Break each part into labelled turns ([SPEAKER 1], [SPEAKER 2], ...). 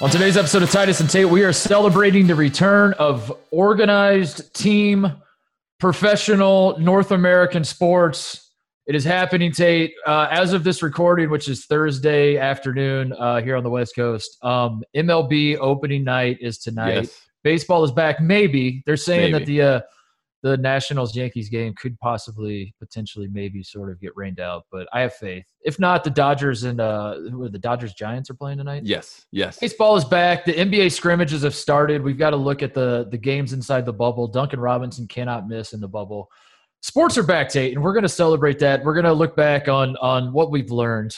[SPEAKER 1] On today's episode of Titus and Tate, we are celebrating the return of organized team professional North American sports. It is happening, Tate, uh, as of this recording, which is Thursday afternoon uh, here on the West Coast. Um, MLB opening night is tonight.
[SPEAKER 2] Yes.
[SPEAKER 1] Baseball is back. Maybe they're saying that the uh, the Nationals Yankees game could possibly, potentially, maybe sort of get rained out. But I have faith. If not, the Dodgers and uh, who are the Dodgers Giants are playing tonight.
[SPEAKER 2] Yes. Yes.
[SPEAKER 1] Baseball is back. The NBA scrimmages have started. We've got to look at the the games inside the bubble. Duncan Robinson cannot miss in the bubble. Sports are back, Tate, and we're going to celebrate that. We're going to look back on on what we've learned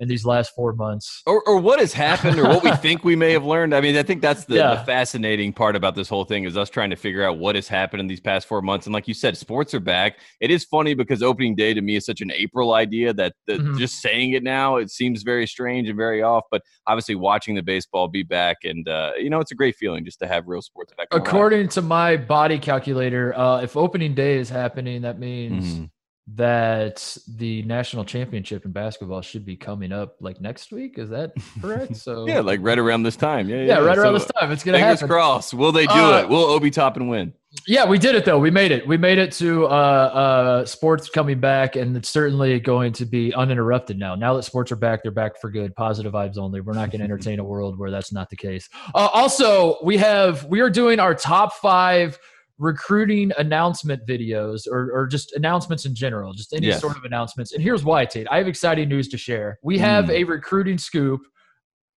[SPEAKER 1] in these last four months.
[SPEAKER 2] Or, or what has happened or what we think we may have learned. I mean, I think that's the,
[SPEAKER 1] Yeah.
[SPEAKER 2] the fascinating part about this whole thing is us trying to figure out what has happened in these past four months. And like you said, sports are back. It is funny because opening day to me is such an April idea that the,
[SPEAKER 1] Mhm.
[SPEAKER 2] just saying it now, it seems very strange and very off. But obviously watching the baseball be back and, uh, you know, it's a great feeling just to have real sports back.
[SPEAKER 1] According to my body calculator, uh, if opening day is happening, that means
[SPEAKER 2] Mhm.
[SPEAKER 1] That the national championship in basketball should be coming up like next week. Is that correct? So
[SPEAKER 2] Yeah, like right around this time. Yeah, yeah.
[SPEAKER 1] yeah, right around
[SPEAKER 2] So,
[SPEAKER 1] this time, it's gonna
[SPEAKER 2] Fingers
[SPEAKER 1] happen.
[SPEAKER 2] crossed. Will they do
[SPEAKER 1] Uh,
[SPEAKER 2] it? Will Obi Toppin win?
[SPEAKER 1] Yeah, we did it though. We made it. We made it to uh, uh, sports coming back, and it's certainly going to be uninterrupted now. Now that sports are back, they're back for good. Positive vibes only. We're not going to entertain a world where that's not the case. Uh, also, we have we are doing our top five recruiting announcement videos, or or just announcements in general, just any
[SPEAKER 2] Yes.
[SPEAKER 1] sort of announcements. And here's why, Tate. I have exciting news to share. We have
[SPEAKER 2] Mm.
[SPEAKER 1] a recruiting scoop.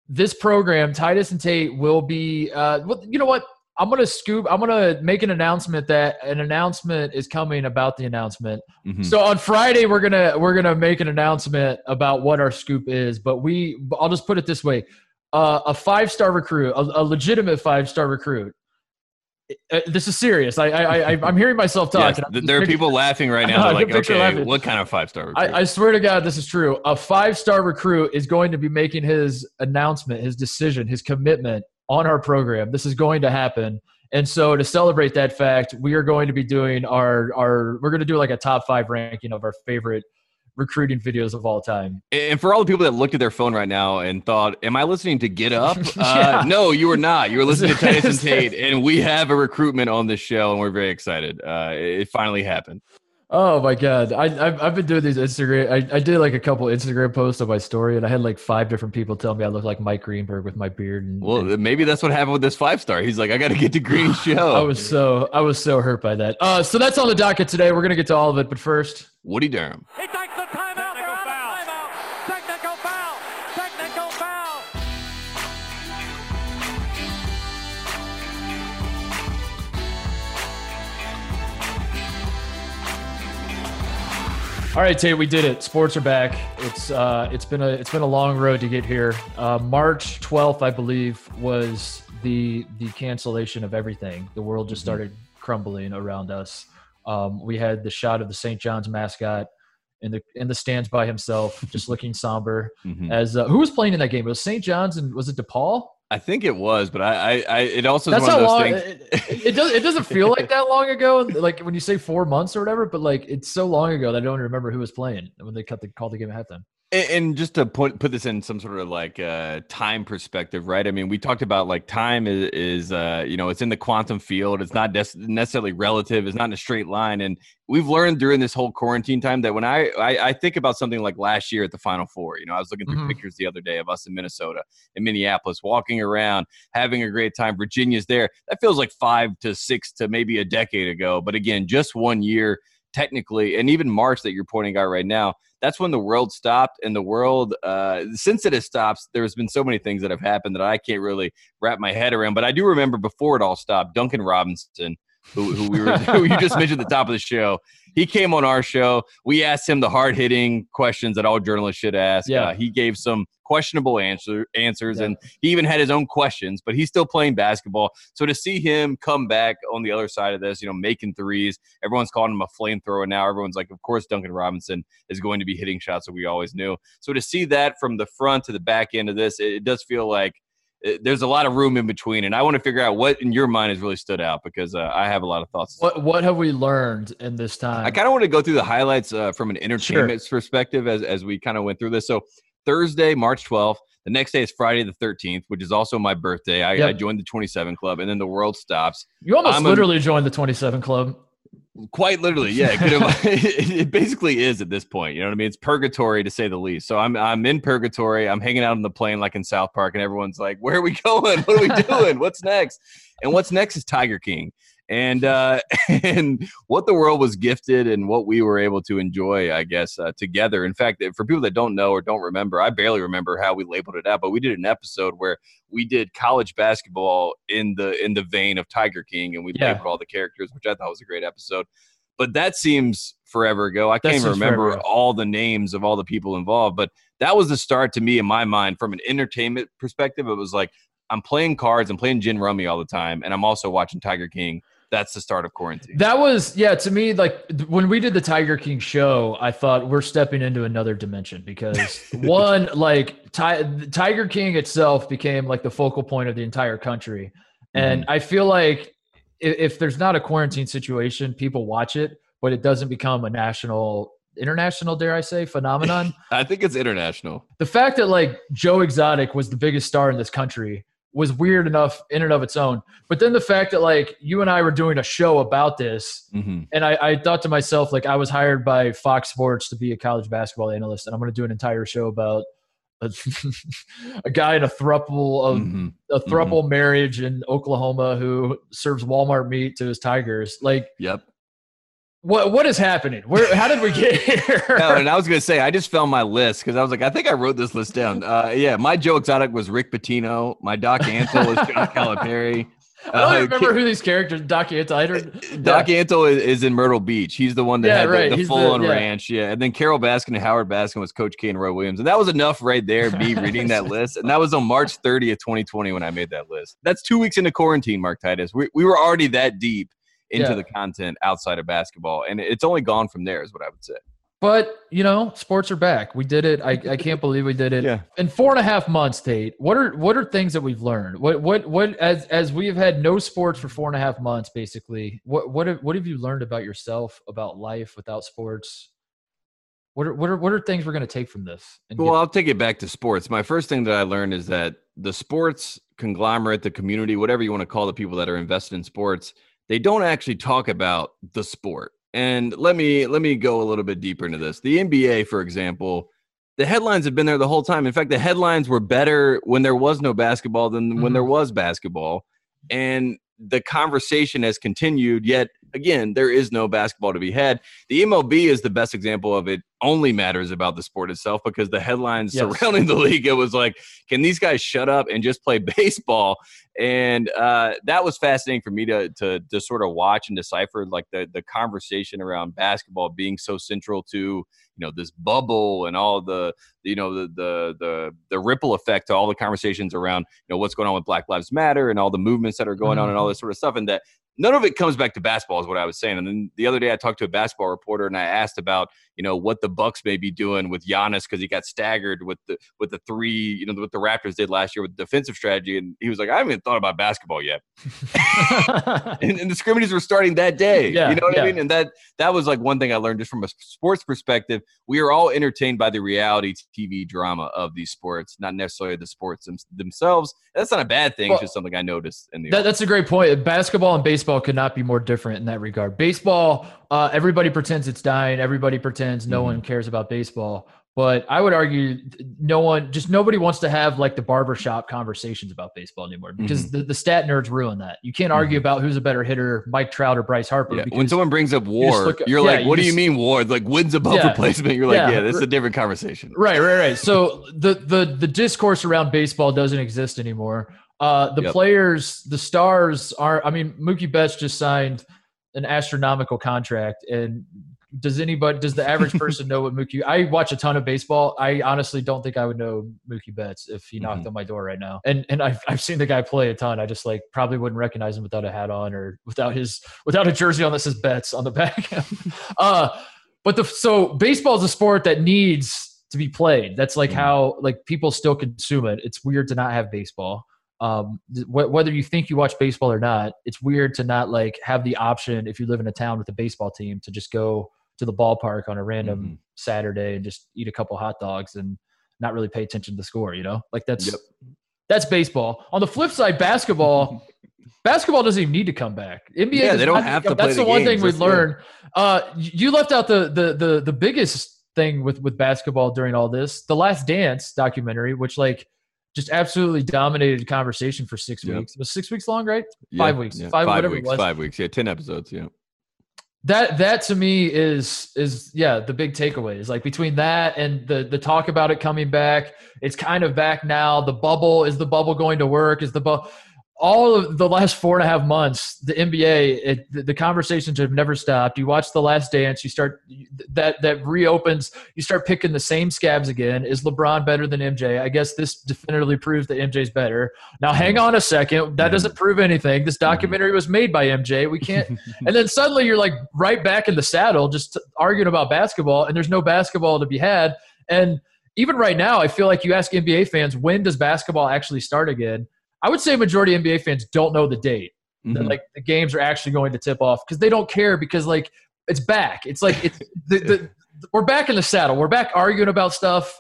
[SPEAKER 1] This program, Titus and Tate, will be. Uh, well, you know what? I'm gonna scoop. I'm gonna make an announcement that an announcement is coming about the announcement.
[SPEAKER 2] Mhm.
[SPEAKER 1] So on Friday we're gonna we're gonna make an announcement about what our scoop is. But we, I'll just put it this way: uh, a five star recruit, a, a legitimate five star recruit. Uh, this is serious. I, I, I I'm hearing myself talk.
[SPEAKER 2] Yes,
[SPEAKER 1] and I'm
[SPEAKER 2] th-
[SPEAKER 1] just
[SPEAKER 2] there are people laughing right now. They're like, okay,
[SPEAKER 1] laughing.
[SPEAKER 2] what kind of five star recruit?
[SPEAKER 1] I, I swear to God, this is true. A five star recruit is going to be making his announcement, his decision, his commitment on our program. This is going to happen. And so to celebrate that fact, we are going to be doing our our we're going to do like a top five ranking of our favorite recruiting videos of all time.
[SPEAKER 2] and for all the people that looked at their phone right now and thought, "Am I listening to Get Up?"
[SPEAKER 1] Yeah.
[SPEAKER 2] uh, no, you are not. You were listening to Titus
[SPEAKER 1] and
[SPEAKER 2] Tate, and we have a recruitment on this show, and we're very excited. Uh, it finally happened.
[SPEAKER 1] Oh my God. I, I've, I've been doing these Instagram. I, I did like a couple Instagram posts on my story and I had like five different people tell me I look like Mike Greenberg with my beard. And,
[SPEAKER 2] Well,
[SPEAKER 1] and
[SPEAKER 2] maybe that's what happened with this five star. He's like, "I got to get to Green's show."
[SPEAKER 1] I was so, I was so hurt by that. Uh, so that's on the docket today. We're going to get to all of it. But first,
[SPEAKER 2] Woody Durham.
[SPEAKER 3] He takes the timeout.
[SPEAKER 1] All right, Tate, we did it. Sports are back. It's uh, it's been a it's been a long road to get here. Uh, March twelfth, I believe, was the the cancellation of everything. The world just
[SPEAKER 2] Mhm.
[SPEAKER 1] started crumbling around us. Um, we had the shot of the St. John's mascot in the in the stands by himself, just looking somber.
[SPEAKER 2] Mhm.
[SPEAKER 1] As uh, who was playing in that game? It was St. John's and was it DePaul?
[SPEAKER 2] I think it was, but I, I, I it also is
[SPEAKER 1] That's
[SPEAKER 2] one
[SPEAKER 1] how
[SPEAKER 2] of those
[SPEAKER 1] long.
[SPEAKER 2] things.
[SPEAKER 1] It, it, it does. It doesn't feel like that long ago. Like when you say four months or whatever, but like it's so long ago that I don't even remember who was playing when they cut the call the game at halftime.
[SPEAKER 2] And, just to put put this in some sort of like uh, time perspective, right? I mean, we talked about like time is, is uh, you know it's in the quantum field. It's not necessarily relative. It's not in a straight line. And we've learned during this whole quarantine time that when I, I I think about something like last year at the Final Four, you know, I was looking through
[SPEAKER 1] Mhm.
[SPEAKER 2] pictures the other day of us in Minnesota, in Minneapolis, walking around, having a great time. Virginia's there. That feels like five to six to maybe a decade ago. But again, just one year technically, and even March that you're pointing out right now that's when the world stopped and the world uh, since it has stopped there's been so many things that have happened that i can't really wrap my head around but i do remember before it all stopped duncan robinson who, who we were who you just mentioned at the top of the show he came on our show we asked him the hard-hitting questions that all journalists should ask
[SPEAKER 1] Yeah.
[SPEAKER 2] uh, he gave some questionable answer, answers
[SPEAKER 1] Yeah.
[SPEAKER 2] and he even had his own questions but he's still playing basketball so to see him come back on the other side of this you know making threes everyone's calling him a flamethrower now everyone's like of course duncan robinson is going to be hitting shots that we always knew. So to see that from the front to the back end of this, it, it does feel like there's a lot of room in between. And I want to figure out what in your mind has really stood out because uh, I have a lot of thoughts.
[SPEAKER 1] What what have we learned in this time?
[SPEAKER 2] I kind of want to go through the highlights uh, from an entertainment perspective as, as we kind of went through this. So Thursday, March 12th. The next day is Friday the 13th, which is also my birthday. I,
[SPEAKER 1] Yep.
[SPEAKER 2] I joined the 27 Club, and then the world stops.
[SPEAKER 1] You almost
[SPEAKER 2] I'm a-
[SPEAKER 1] literally joined the 27 Club.
[SPEAKER 2] Quite literally, yeah. It, could have- it, it basically is at this point. You know what I mean? It's purgatory to say the least. So I'm I'm in purgatory. I'm hanging out on the plane like in South Park, and everyone's like, "Where are we going? What are we doing? What's next?" And what's next is Tiger King. And uh, and what the world was gifted, and what we were able to enjoy, I guess, uh, together. In fact, for people that don't know or don't remember, I barely remember how we labeled it out, but we did an episode where we did college basketball in the in the vein of Tiger King, and we
[SPEAKER 1] Yeah.
[SPEAKER 2] labeled all the characters, which I thought was a great episode. But that seems forever ago. I
[SPEAKER 1] That
[SPEAKER 2] can't even remember all the names of all the people involved, but that was the start to me in my mind from an entertainment perspective. It was like I'm playing cards, I'm playing gin rummy all the time, and I'm also watching Tiger King. That's the start of quarantine.
[SPEAKER 1] That was yeah to me like when we did the Tiger King show, I thought we're stepping into another dimension because one like Ti- Tiger King itself became like the focal point of the entire country, and mm-hmm. I feel like if, if there's not a quarantine situation, people watch it, but it doesn't become a national, international, dare I say, phenomenon.
[SPEAKER 2] I think it's international.
[SPEAKER 1] the fact that like Joe Exotic was the biggest star in this country was weird enough in and of its own. But then the fact that like you and I were doing a show about this,
[SPEAKER 2] hmm
[SPEAKER 1] and I, I thought to myself like I was hired by Fox Sports to be a college basketball analyst, and I'm going to do an entire show about. A, a guy in a thruple of
[SPEAKER 2] hmm
[SPEAKER 1] a thruple marriage in Oklahoma who serves Walmart meat to his tigers. Like,
[SPEAKER 2] Yep.
[SPEAKER 1] What what is happening? Where? How did we get here?
[SPEAKER 2] No, and I was gonna say I just found my list because I was like, I think I wrote this list down. Uh, yeah, my Joe Exotic was Rick Pitino. My Doc Antle was John Calipari.
[SPEAKER 1] I don't
[SPEAKER 2] Uh,
[SPEAKER 1] remember who these characters. Doc Antle. Don't-
[SPEAKER 2] Doc Antle is, is in Myrtle Beach. He's the one that
[SPEAKER 1] Yeah,
[SPEAKER 2] had the-
[SPEAKER 1] right.
[SPEAKER 2] the,
[SPEAKER 1] the-
[SPEAKER 2] full on
[SPEAKER 1] yeah.
[SPEAKER 2] ranch. Yeah. And then Carole Baskin and Howard Baskin was Coach K and Roy Williams. And that was enough right there, me reading that list. And that was on March 30th, 2020, when I made that list. That's two weeks into quarantine, Mark Titus. We, we were already that deep into
[SPEAKER 1] Yeah.
[SPEAKER 2] the content outside of basketball. And it's only gone from there, is what I would say.
[SPEAKER 1] But you know, sports are back. We did it. I, I can't believe we did it.
[SPEAKER 2] Yeah.
[SPEAKER 1] In four and a half months, Tate. What are what are things that we've learned? What what what as as we have had no sports for four and a half months, basically. What what have, what have you learned about yourself, about life without sports? What are what are what are things we're going to take from this?
[SPEAKER 2] Well,
[SPEAKER 1] get-
[SPEAKER 2] I'll take it back to sports. My first thing that I learned is that the sports conglomerate, the community, whatever you want to call the people that are invested in sports, they don't actually talk about the sport. And let me let me go a little bit deeper into this. The NBA, for example, the headlines have been there the whole time. In fact, the headlines were better when there was no basketball than when there mm-hmm. was basketball. And the conversation has continued, yet again, there is no basketball to be had. The MLB is the best example of it only matters about the sport itself because the headlines
[SPEAKER 1] Yes.
[SPEAKER 2] surrounding the league, it was like, can these guys shut up and just play baseball? And uh, that was fascinating for me to, to to sort of watch and decipher like the the conversation around basketball being so central to you know this bubble and all the you know the the the the ripple effect to all the conversations around you know what's going on with Black Lives Matter and all the movements that are going on and all this sort of stuff and that none of it comes back to basketball is what I was saying and then the other day I talked to a basketball reporter and I asked about you know what the Bucks may be doing with Giannis because he got staggered with the with the three you know what the Raptors did last year with defensive strategy and he was like I haven't even thought about basketball yet and, and the scrimmages were starting that day.
[SPEAKER 1] Yeah,
[SPEAKER 2] you know what
[SPEAKER 1] yeah.
[SPEAKER 2] I mean? And that that was like one thing I learned just from a sports perspective. We are all entertained by the reality TV drama of these sports, not necessarily the sports them- themselves. That's not a bad thing.
[SPEAKER 1] Well,
[SPEAKER 2] it's just something I noticed in the.
[SPEAKER 1] That, that's a great point. Basketball and baseball could not be more different in that regard. Baseball, uh, everybody pretends it's dying. Everybody pretends no
[SPEAKER 2] Mhm.
[SPEAKER 1] one cares about baseball. But I would argue no one, just nobody wants to have like the barbershop conversations about baseball anymore because
[SPEAKER 2] Mm-hmm.
[SPEAKER 1] the, the stat nerds ruin that. You can't argue about who's a better hitter, Mike Trout or Bryce Harper.
[SPEAKER 2] yeah. When someone brings up war,
[SPEAKER 1] look-
[SPEAKER 2] you're
[SPEAKER 1] yeah,
[SPEAKER 2] like,
[SPEAKER 1] you
[SPEAKER 2] "What do you mean war? Like wins above
[SPEAKER 1] Yeah.
[SPEAKER 2] replacement?" You're like,
[SPEAKER 1] Yeah.
[SPEAKER 2] "Yeah, this is a different conversation."
[SPEAKER 1] Right, right, right. So the the the discourse around baseball doesn't exist anymore. Uh, the
[SPEAKER 2] Yep.
[SPEAKER 1] players, the stars are. I mean, Mookie Betts just signed an astronomical contract, and does anybody, does the average person know what Mookie? I watch a ton of baseball. I honestly don't think I would know Mookie Betts if he knocked
[SPEAKER 2] Mhm.
[SPEAKER 1] on my door right now. And and I've I've seen the guy play a ton. I just like probably wouldn't recognize him without a hat on or without his without a jersey on that says Betts on the back. uh, but the so baseball is a sport that needs to be played. That's like
[SPEAKER 2] Mhm.
[SPEAKER 1] how like people still consume it. It's weird to not have baseball. Um, th- wh- whether you think you watch baseball or not, it's weird to not like have the option if you live in a town with a baseball team to just go to the ballpark on a random
[SPEAKER 2] Mhm.
[SPEAKER 1] Saturday and just eat a couple hot dogs and not really pay attention to the score. You know, like that's
[SPEAKER 2] Yep.
[SPEAKER 1] that's baseball. On the flip side, basketball. Basketball doesn't even need to come back. NBA,
[SPEAKER 2] Yeah, they don't have to play
[SPEAKER 1] That's
[SPEAKER 2] the
[SPEAKER 1] the one thing we learned. Uh, you left out the the the the biggest thing with with basketball during all this, the Last Dance documentary, which like just absolutely dominated conversation for six
[SPEAKER 2] Yep.
[SPEAKER 1] weeks. It was six weeks long, right?
[SPEAKER 2] Yeah,
[SPEAKER 1] Five weeks.
[SPEAKER 2] yeah,
[SPEAKER 1] Five-
[SPEAKER 2] five
[SPEAKER 1] whatever it
[SPEAKER 2] weeks.
[SPEAKER 1] was.
[SPEAKER 2] Five weeks. Yeah, ten episodes. Yeah.
[SPEAKER 1] That that to me is is yeah the big takeaway is like between that and the the talk about it coming back. It's kind of back now. The bubble is the bubble going to work? Is the bubble? All of the last four and a half months, the NBA, it, the, the conversations have never stopped. You watch The Last Dance, you start that that reopens. You start picking the same scabs again. Is LeBron better than MJ? I guess this definitively proves that MJ's better. Now, hang on a second. That doesn't prove anything. This documentary was made by MJ. We can't and then suddenly you're like right back in the saddle just arguing about basketball and there's no basketball to be had and even right now i feel like you ask nba fans when does basketball actually start again i would say majority nba fans don't know the date that,
[SPEAKER 2] Mhm.
[SPEAKER 1] like the games are actually going to tip off because they don't care because like it's back. It's like it's the, the, we're back in the saddle. We're back arguing about stuff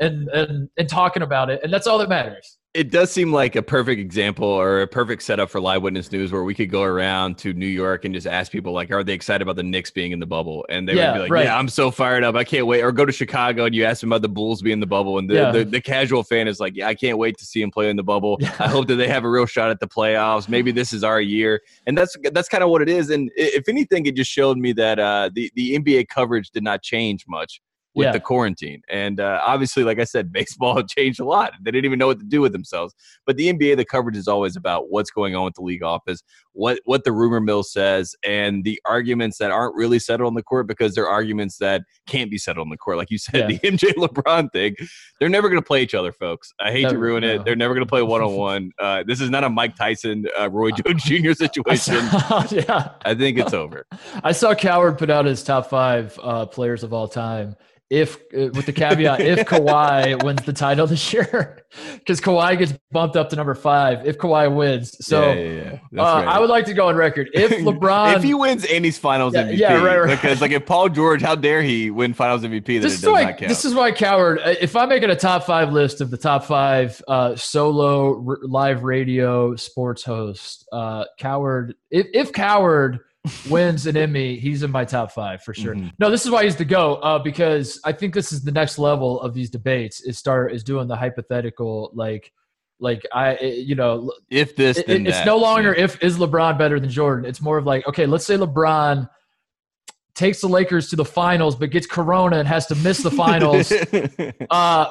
[SPEAKER 1] and and and talking about it and that's all that matters
[SPEAKER 2] It does seem like a perfect example or a perfect setup for live witness news where we could go around to New York and just ask people like, are they excited about the Knicks being in the bubble? And they
[SPEAKER 1] Yeah,
[SPEAKER 2] would be like,
[SPEAKER 1] right.
[SPEAKER 2] yeah, I'm so fired up. I can't wait. Or go to Chicago and you ask them about the Bulls being in the bubble. And the,
[SPEAKER 1] Yeah.
[SPEAKER 2] the, the casual fan is like, yeah, I can't wait to see him play in the bubble. I hope that they have a real shot at the playoffs. Maybe this is our year. And that's that's kind of what it is. And if anything, it just showed me that uh, the, the NBA coverage did not change much with
[SPEAKER 1] Yeah.
[SPEAKER 2] the quarantine. And uh, obviously, like I said, baseball changed a lot. They didn't even know what to do with themselves. But the NBA, the coverage is always about what's going on with the league office, what what the rumor mill says, and the arguments that aren't really settled on the court because they're arguments that can't be settled on the court. Like you said,
[SPEAKER 1] Yeah.
[SPEAKER 2] the MJ LeBron thing, they're never going to play each other, folks. I hate to ruin
[SPEAKER 1] no.
[SPEAKER 2] it. They're never going to play one on one. This is not a Mike Tyson, uh, Roy Jones Jr.
[SPEAKER 1] I
[SPEAKER 2] situation.
[SPEAKER 1] saw, yeah
[SPEAKER 2] I think it's over.
[SPEAKER 1] I saw Cowherd put out his top five uh, players of all time. If uh, with the caveat, if Kawhi wins the title this year, because Kawhi gets bumped up to number five if Kawhi wins. So
[SPEAKER 2] yeah, yeah, yeah.
[SPEAKER 1] Uh,
[SPEAKER 2] right.
[SPEAKER 1] I would like to go on record. If LeBron,
[SPEAKER 2] if he wins he's Finals
[SPEAKER 1] Yeah,
[SPEAKER 2] MVP,
[SPEAKER 1] yeah, right, right.
[SPEAKER 2] because like if Paul George, how dare he win Finals MVP? Then
[SPEAKER 1] this
[SPEAKER 2] it
[SPEAKER 1] is
[SPEAKER 2] does
[SPEAKER 1] why
[SPEAKER 2] not count.
[SPEAKER 1] this is why Cowherd. uh, If I'm making a top five list of the top five uh, solo r- live radio sports host, uh, Cowherd. If, if Cowherd wins an Emmy, he's in my top five for sure.
[SPEAKER 2] Mhm.
[SPEAKER 1] No, this is why he's the go uh, because I think this is the next level of these debates. Is start is doing the hypothetical like. Like I, eh, you know,
[SPEAKER 2] if this,
[SPEAKER 1] it-
[SPEAKER 2] then
[SPEAKER 1] it's
[SPEAKER 2] that.
[SPEAKER 1] no longer if is LeBron better than Jordan. It's more of like, okay, let's say LeBron takes the Lakers to the finals, but gets Corona and has to miss the finals. uh,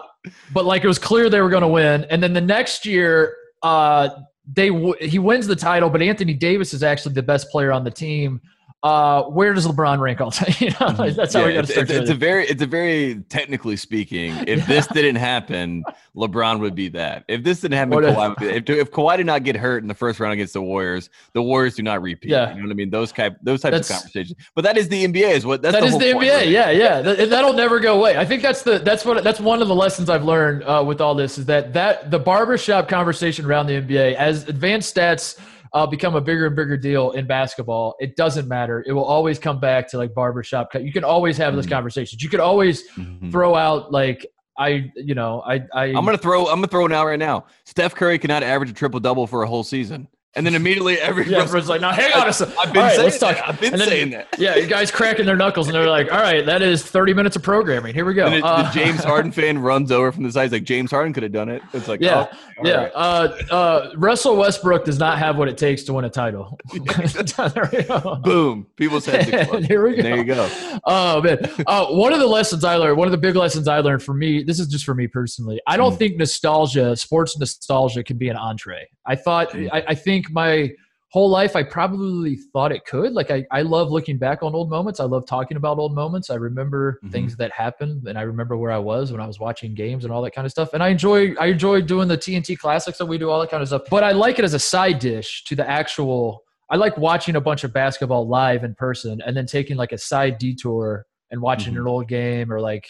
[SPEAKER 1] but like it was clear they were going to win, and then the next year, uh, they w- he wins the title, but Anthony Davis is actually the best player on the team. Uh, where does LeBron rank all time? you know, that's how
[SPEAKER 2] Yeah,
[SPEAKER 1] we got to start.
[SPEAKER 2] it's, it's a very, it's a very technically speaking. If this didn't happen, LeBron would be that. If this didn't happen,
[SPEAKER 1] What if-
[SPEAKER 2] Kawhi would be. If, if Kawhi did not get hurt in the first round against the Warriors, the Warriors do not repeat.
[SPEAKER 1] Yeah.
[SPEAKER 2] you know what I mean. Those type, those types
[SPEAKER 1] That's-
[SPEAKER 2] of conversations. But that is the NBA. Is what that's
[SPEAKER 1] That
[SPEAKER 2] the
[SPEAKER 1] is the NBA.
[SPEAKER 2] really.
[SPEAKER 1] Yeah, yeah. That, that'll never go away. I think that's the that's what that's one of the lessons I've learned uh, with all this is that that the barbershop conversation around the NBA as advanced stats uh, become a bigger and bigger deal in basketball. It doesn't matter. It will always come back to like barbershop. You can always have those
[SPEAKER 2] Mhm.
[SPEAKER 1] conversations. You could always
[SPEAKER 2] Mhm.
[SPEAKER 1] throw out like I, you know, I, I.
[SPEAKER 2] I'm gonna throw. I'm gonna throw it out right now. Steph Curry cannot average a triple double for a whole season, and then immediately every
[SPEAKER 1] Yeah, everyone's like, now hang on a second.
[SPEAKER 2] I've been
[SPEAKER 1] right,
[SPEAKER 2] saying that. I've been
[SPEAKER 1] then-
[SPEAKER 2] saying that.
[SPEAKER 1] Yeah, you guys cracking their knuckles and they're like, all right, that is 30 minutes of programming. Here we go.
[SPEAKER 2] And it-
[SPEAKER 1] Uh,
[SPEAKER 2] the James Harden fan runs over from the side. He's like, James Harden could have done it. It's like,
[SPEAKER 1] Yeah,
[SPEAKER 2] oh,
[SPEAKER 1] yeah.
[SPEAKER 2] right.
[SPEAKER 1] Uh, uh, Russell Westbrook does not have what it takes to win a title. there we go.
[SPEAKER 2] boom, people's heads explode.
[SPEAKER 1] Here we go.
[SPEAKER 2] There you go.
[SPEAKER 1] Oh man. Uh, one of the lessons I learned, one of the big lessons I learned for me, this is just for me personally. I don't
[SPEAKER 2] Mm.
[SPEAKER 1] think nostalgia, sports nostalgia, can be an entree. I thought,
[SPEAKER 2] Mm.
[SPEAKER 1] I, I think my whole life, I probably thought it could. Like I, I love looking back on old moments. I love talking about old moments. I remember
[SPEAKER 2] Mhm.
[SPEAKER 1] things that happened, and I remember where I was when I was watching games and all that kind of stuff. And I enjoy, I enjoy doing the TNT classics that we do, all that kind of stuff. But I like it as a side dish to the actual. I like watching a bunch of basketball live in person, and then taking like a side detour and watching
[SPEAKER 2] Mhm.
[SPEAKER 1] an old game or like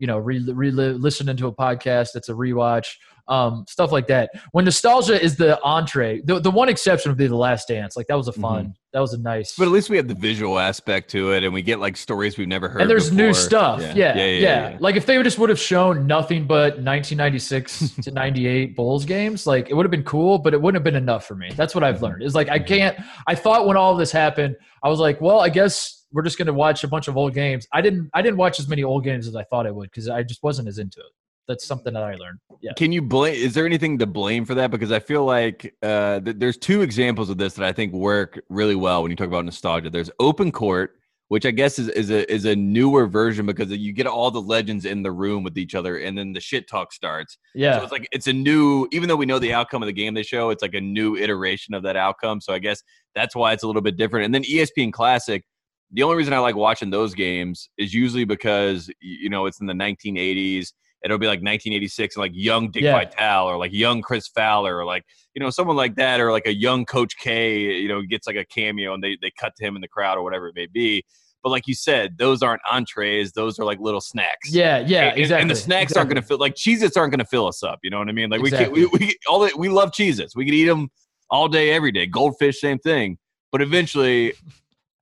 [SPEAKER 1] you know, re, re, listening to a podcast that's a rewatch, um, stuff like that. When nostalgia is the entree, the, the one exception would be the Last Dance. Like that was a fun, mm-hmm. that was a nice.
[SPEAKER 2] But at least we have the visual aspect to it, and we get like stories we've never heard.
[SPEAKER 1] And there's
[SPEAKER 2] before.
[SPEAKER 1] new stuff. Yeah. Yeah, yeah, yeah, yeah. Like if they just would have shown nothing but 1996 to 98 Bulls games, like it would have been cool, but it wouldn't have been enough for me. That's what I've mm-hmm. learned. Is like I mm-hmm. can't. I thought when all this happened, I was like, well, I guess we're just going to watch a bunch of old games. I didn't I didn't watch as many old games as I thought I would because I just wasn't as into it that's something that I learned. Yeah.
[SPEAKER 2] Can you blame? Is there anything to blame for that? Because I feel like uh, th- there's two examples of this that I think work really well when you talk about nostalgia. There's open court, which I guess is, is a is a newer version because you get all the legends in the room with each other, and then the shit talk starts.
[SPEAKER 1] Yeah.
[SPEAKER 2] So it's like it's a new, even though we know the outcome of the game they show, it's like a new iteration of that outcome. So I guess that's why it's a little bit different. And then ESPN Classic. The only reason I like watching those games is usually because you know it's in the 1980s it'll be like 1986 and like young Dick yeah. Vitale or like young Chris Fowler or like you know someone like that or like a young Coach K you know gets like a cameo and they they cut to him in the crowd or whatever it may be. But like you said, those aren't entrees; those are like little snacks.
[SPEAKER 1] Yeah, yeah,
[SPEAKER 2] and,
[SPEAKER 1] exactly.
[SPEAKER 2] And the snacks
[SPEAKER 1] exactly.
[SPEAKER 2] aren't going to fill like Cheez-Its aren't going to fill us up. You know what I mean? Like exactly. we can we, we all the, we love Cheez-Its. We could eat them all day, every day. Goldfish, same thing. But eventually,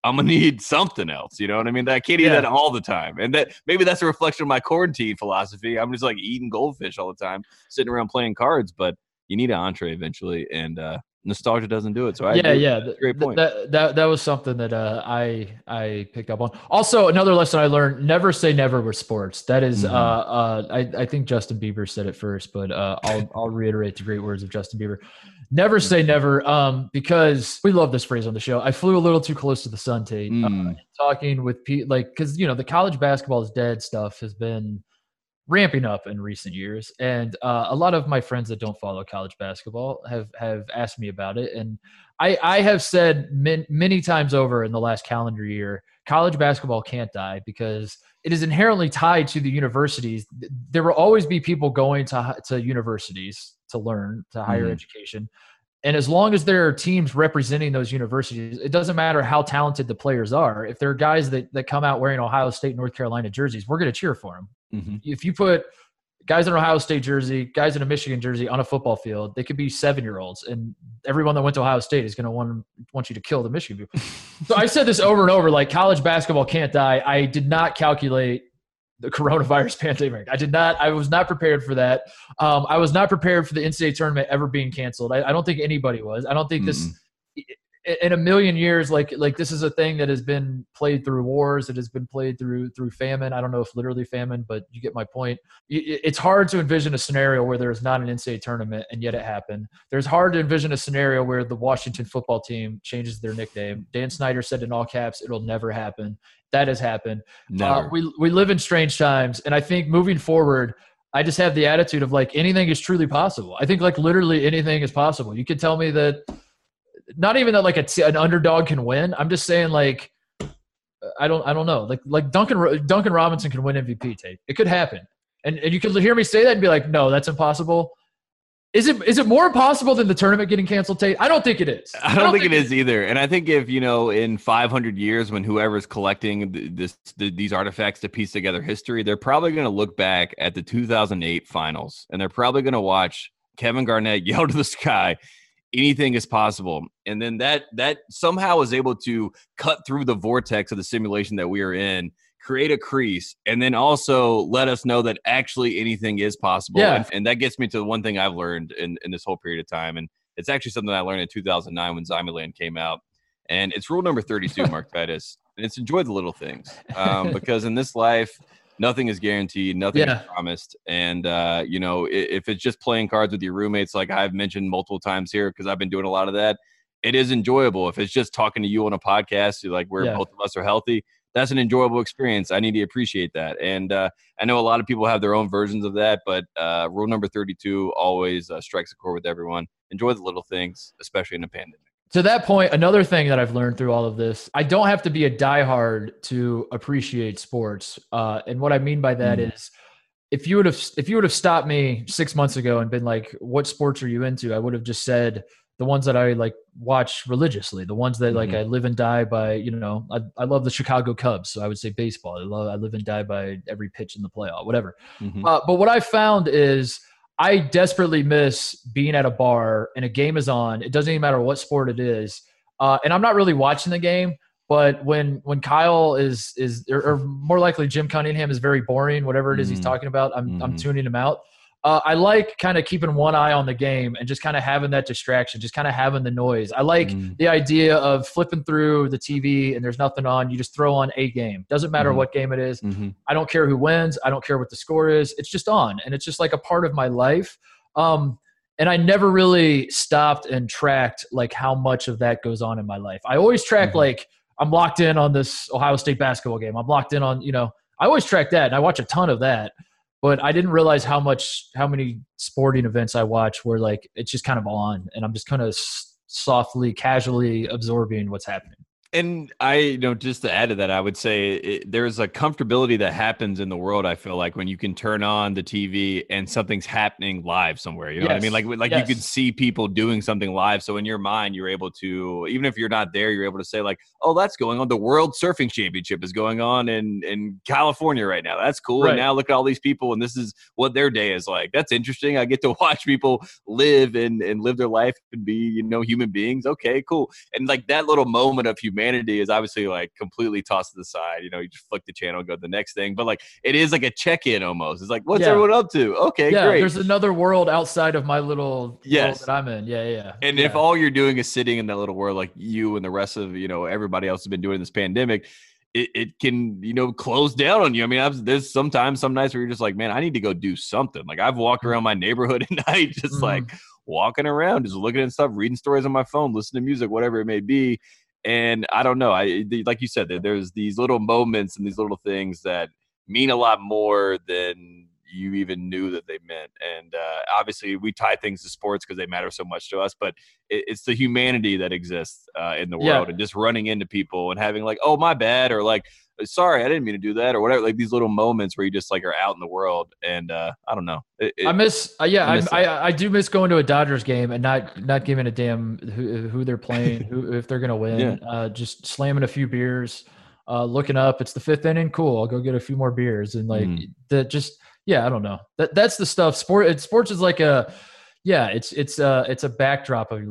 [SPEAKER 2] I'm gonna need something else. You know what I mean? I can't eat yeah. that all the time, and that maybe that's a reflection of my quarantine philosophy. I'm just like eating goldfish all the time, sitting around playing cards. But you need an entree eventually, and uh, nostalgia doesn't do it. So I
[SPEAKER 1] yeah,
[SPEAKER 2] agree.
[SPEAKER 1] yeah,
[SPEAKER 2] great point.
[SPEAKER 1] That, that that was something that uh, I I picked up on. Also, another lesson I learned: never say never with sports. That is, mm-hmm. uh, uh, I I think Justin Bieber said it first, but uh, I'll I'll reiterate the great words of Justin Bieber. Never say never, um, because we love this phrase on the show. I flew a little too close to the sun, Tate. Uh, mm. Uh, talking with people, like, because you know the college basketball is dead stuff has been ramping up in recent years, and uh, a lot of my friends that don't follow college basketball have have asked me about it, and I I have said min, many times over in the last calendar year, college basketball can't die because it is inherently tied to the universities. There will always be people going to to universities to learn to higher mm-hmm. education. And as long as there are teams representing those universities, it doesn't matter how talented the players are. If there are guys that, that come out wearing Ohio State, North Carolina jerseys, we're going to cheer for them. Mm-hmm. If you put guys in an Ohio State jersey, guys in a Michigan jersey on a football field, they could be seven year olds, and everyone that went to Ohio State is going to want want you to kill the Michigan people. so I said this over and over: like college basketball can't die. I did not calculate the coronavirus pandemic. I did not. I was not prepared for that. Um, I was not prepared for the NCAA tournament ever being canceled. I, I don't think anybody was. I don't think this. Mm-hmm. In a million years, like like this is a thing that has been played through wars. It has been played through through famine. I don't know if literally famine, but you get my point. It's hard to envision a scenario where there is not an NCAA tournament, and yet it happened. There's hard to envision a scenario where the Washington football team changes their nickname. Dan Snyder said in all caps, "It'll never happen." That has happened. Uh, we we live in strange times, and I think moving forward, I just have the attitude of like anything is truly possible. I think like literally anything is possible. You could tell me that, not even that like a, an underdog can win. I'm just saying like. I don't. I don't know. Like, like Duncan Duncan Robinson can win MVP. Tate. It could happen, and and you could hear me say that and be like, no, that's impossible. Is it is it more impossible than the tournament getting canceled, Tate? I don't think it is.
[SPEAKER 2] I don't, I don't think, think, it is either. And I think if you know, in 500 years, when whoever's collecting this the, these artifacts to piece together history, they're probably going to look back at the 2008 finals, and they're probably going to watch Kevin Garnett yell to the sky, "Anything is possible." And then that that somehow is able to cut through the vortex of the simulation that we are in create a crease, and then also let us know that actually anything is possible.
[SPEAKER 1] Yeah.
[SPEAKER 2] And, and that gets me to the one thing I've learned in, in this whole period of time. And it's actually something I learned in 2009 when Zombieland came out. And it's rule number 32, Mark Titus. And it's enjoy the little things. Um, because in this life, nothing is guaranteed, nothing yeah. is promised. And, uh, you know, if, if it's just playing cards with your roommates, like I've mentioned multiple times here, because I've been doing a lot of that, it is enjoyable. If it's just talking to you on a podcast, like where yeah. both of us are healthy, that's an enjoyable experience. I need to appreciate that. And uh, I know a lot of people have their own versions of that, but uh, rule number 32 always uh, strikes a chord with everyone. Enjoy the little things, especially in a pandemic.
[SPEAKER 1] To that point, another thing that I've learned through all of this, I don't have to be a diehard to appreciate sports. Uh, and what I mean by that mm. is, if you would have if you would have stopped me six months ago and been like, "What sports are you into?" I would have just said the ones that I like watch religiously, the ones that like
[SPEAKER 2] Mhm.
[SPEAKER 1] I live and die by. You know, I, I love the Chicago Cubs, so I would say baseball. I love I live and die by every pitch in the playoff, whatever.
[SPEAKER 2] Mhm.
[SPEAKER 1] Uh, but what I found is I desperately miss being at a bar and a game is on. It doesn't even matter what sport it is, uh, and I'm not really watching the game. But when when Kyle is is or, or more likely Jim Cunningham is very boring, whatever it is he's
[SPEAKER 2] Mhm.
[SPEAKER 1] talking about, I'm I'm
[SPEAKER 2] Mhm.
[SPEAKER 1] tuning him out. Uh, I like kind of keeping one eye on the game and just kind of having that distraction, just kind of having the noise. I like
[SPEAKER 2] Mm.
[SPEAKER 1] the idea of flipping through the TV and there's nothing on. You just throw on a game. Doesn't matter
[SPEAKER 2] Mhm.
[SPEAKER 1] what game it is.
[SPEAKER 2] Mhm.
[SPEAKER 1] I don't care who wins. I don't care what the score is. It's just on, and it's just like a part of my life. Um, and I never really stopped and tracked like how much of that goes on in my life. I always track
[SPEAKER 2] Mhm.
[SPEAKER 1] like I'm locked in on this Ohio State basketball game. I'm locked in on you know. I always track that, and I watch a ton of that. But I didn't realize how much how many sporting events I watch where like it's just kind of on, and I'm just kind of softly, casually absorbing what's happening.
[SPEAKER 2] And I, you know, just to add to that, I would say it, there's a comfortability that happens in the world. I feel like when you can turn on the TV and something's happening live somewhere. You know what I mean? Like, like
[SPEAKER 1] Yes.
[SPEAKER 2] you can see people doing something live. So in your mind, you're able to, even if you're not there, you're able to say like, "Oh, that's going on. The World Surfing Championship is going on in in California right now. That's cool.
[SPEAKER 1] Right.
[SPEAKER 2] And now look at all these people, and this is what their day is like. That's interesting. I get to watch people live and and live their life and be, you know, human beings. Okay, cool and like that little moment of humanity is obviously like completely tossed to the side. You know, you just flick the channel, go to the next thing. But like it is like a check-in almost. It's like, what's
[SPEAKER 1] Yeah.
[SPEAKER 2] everyone up to? Okay,
[SPEAKER 1] yeah,
[SPEAKER 2] great.
[SPEAKER 1] there's another world outside of my little
[SPEAKER 2] Yes.
[SPEAKER 1] world that I'm in. Yeah, yeah.
[SPEAKER 2] And
[SPEAKER 1] yeah.
[SPEAKER 2] if all you're doing is sitting in that little world, like you and the rest of you know everybody else has been doing this pandemic, it, it can you know close down on you. I mean, I've, there's sometimes some nights where you're just like, man, I need to go do something. Like I've walked around my neighborhood at night, just
[SPEAKER 1] Mhm.
[SPEAKER 2] like walking around, just looking at stuff, reading stories on my phone, listening to music, whatever it may be. And I don't know. I like you said, there, there's these little moments and these little things that mean a lot more than you even knew that they meant. And uh, obviously, we tie things to sports because they matter so much to us. But it, it's the humanity that exists uh, in the
[SPEAKER 1] Yeah.
[SPEAKER 2] world, and just running into people and having like, "Oh, my bad," or like, "Sorry, I didn't mean to do that," or whatever. Like these little moments where you just like are out in the world, and uh, I don't know. It, it-
[SPEAKER 1] I miss, uh, yeah,
[SPEAKER 2] I
[SPEAKER 1] I,
[SPEAKER 2] miss
[SPEAKER 1] I, I, do miss going to a Dodgers game and not not giving a damn who, who they're playing, who if they're gonna win. Uh, just slamming a few beers, uh, looking up. It's the fifth inning. Cool. I'll go get a few more beers and like
[SPEAKER 2] Mm.
[SPEAKER 1] the just yeah. I don't know. That that's the stuff. Sport. It, sports is like a yeah. It's it's uh it's a backdrop of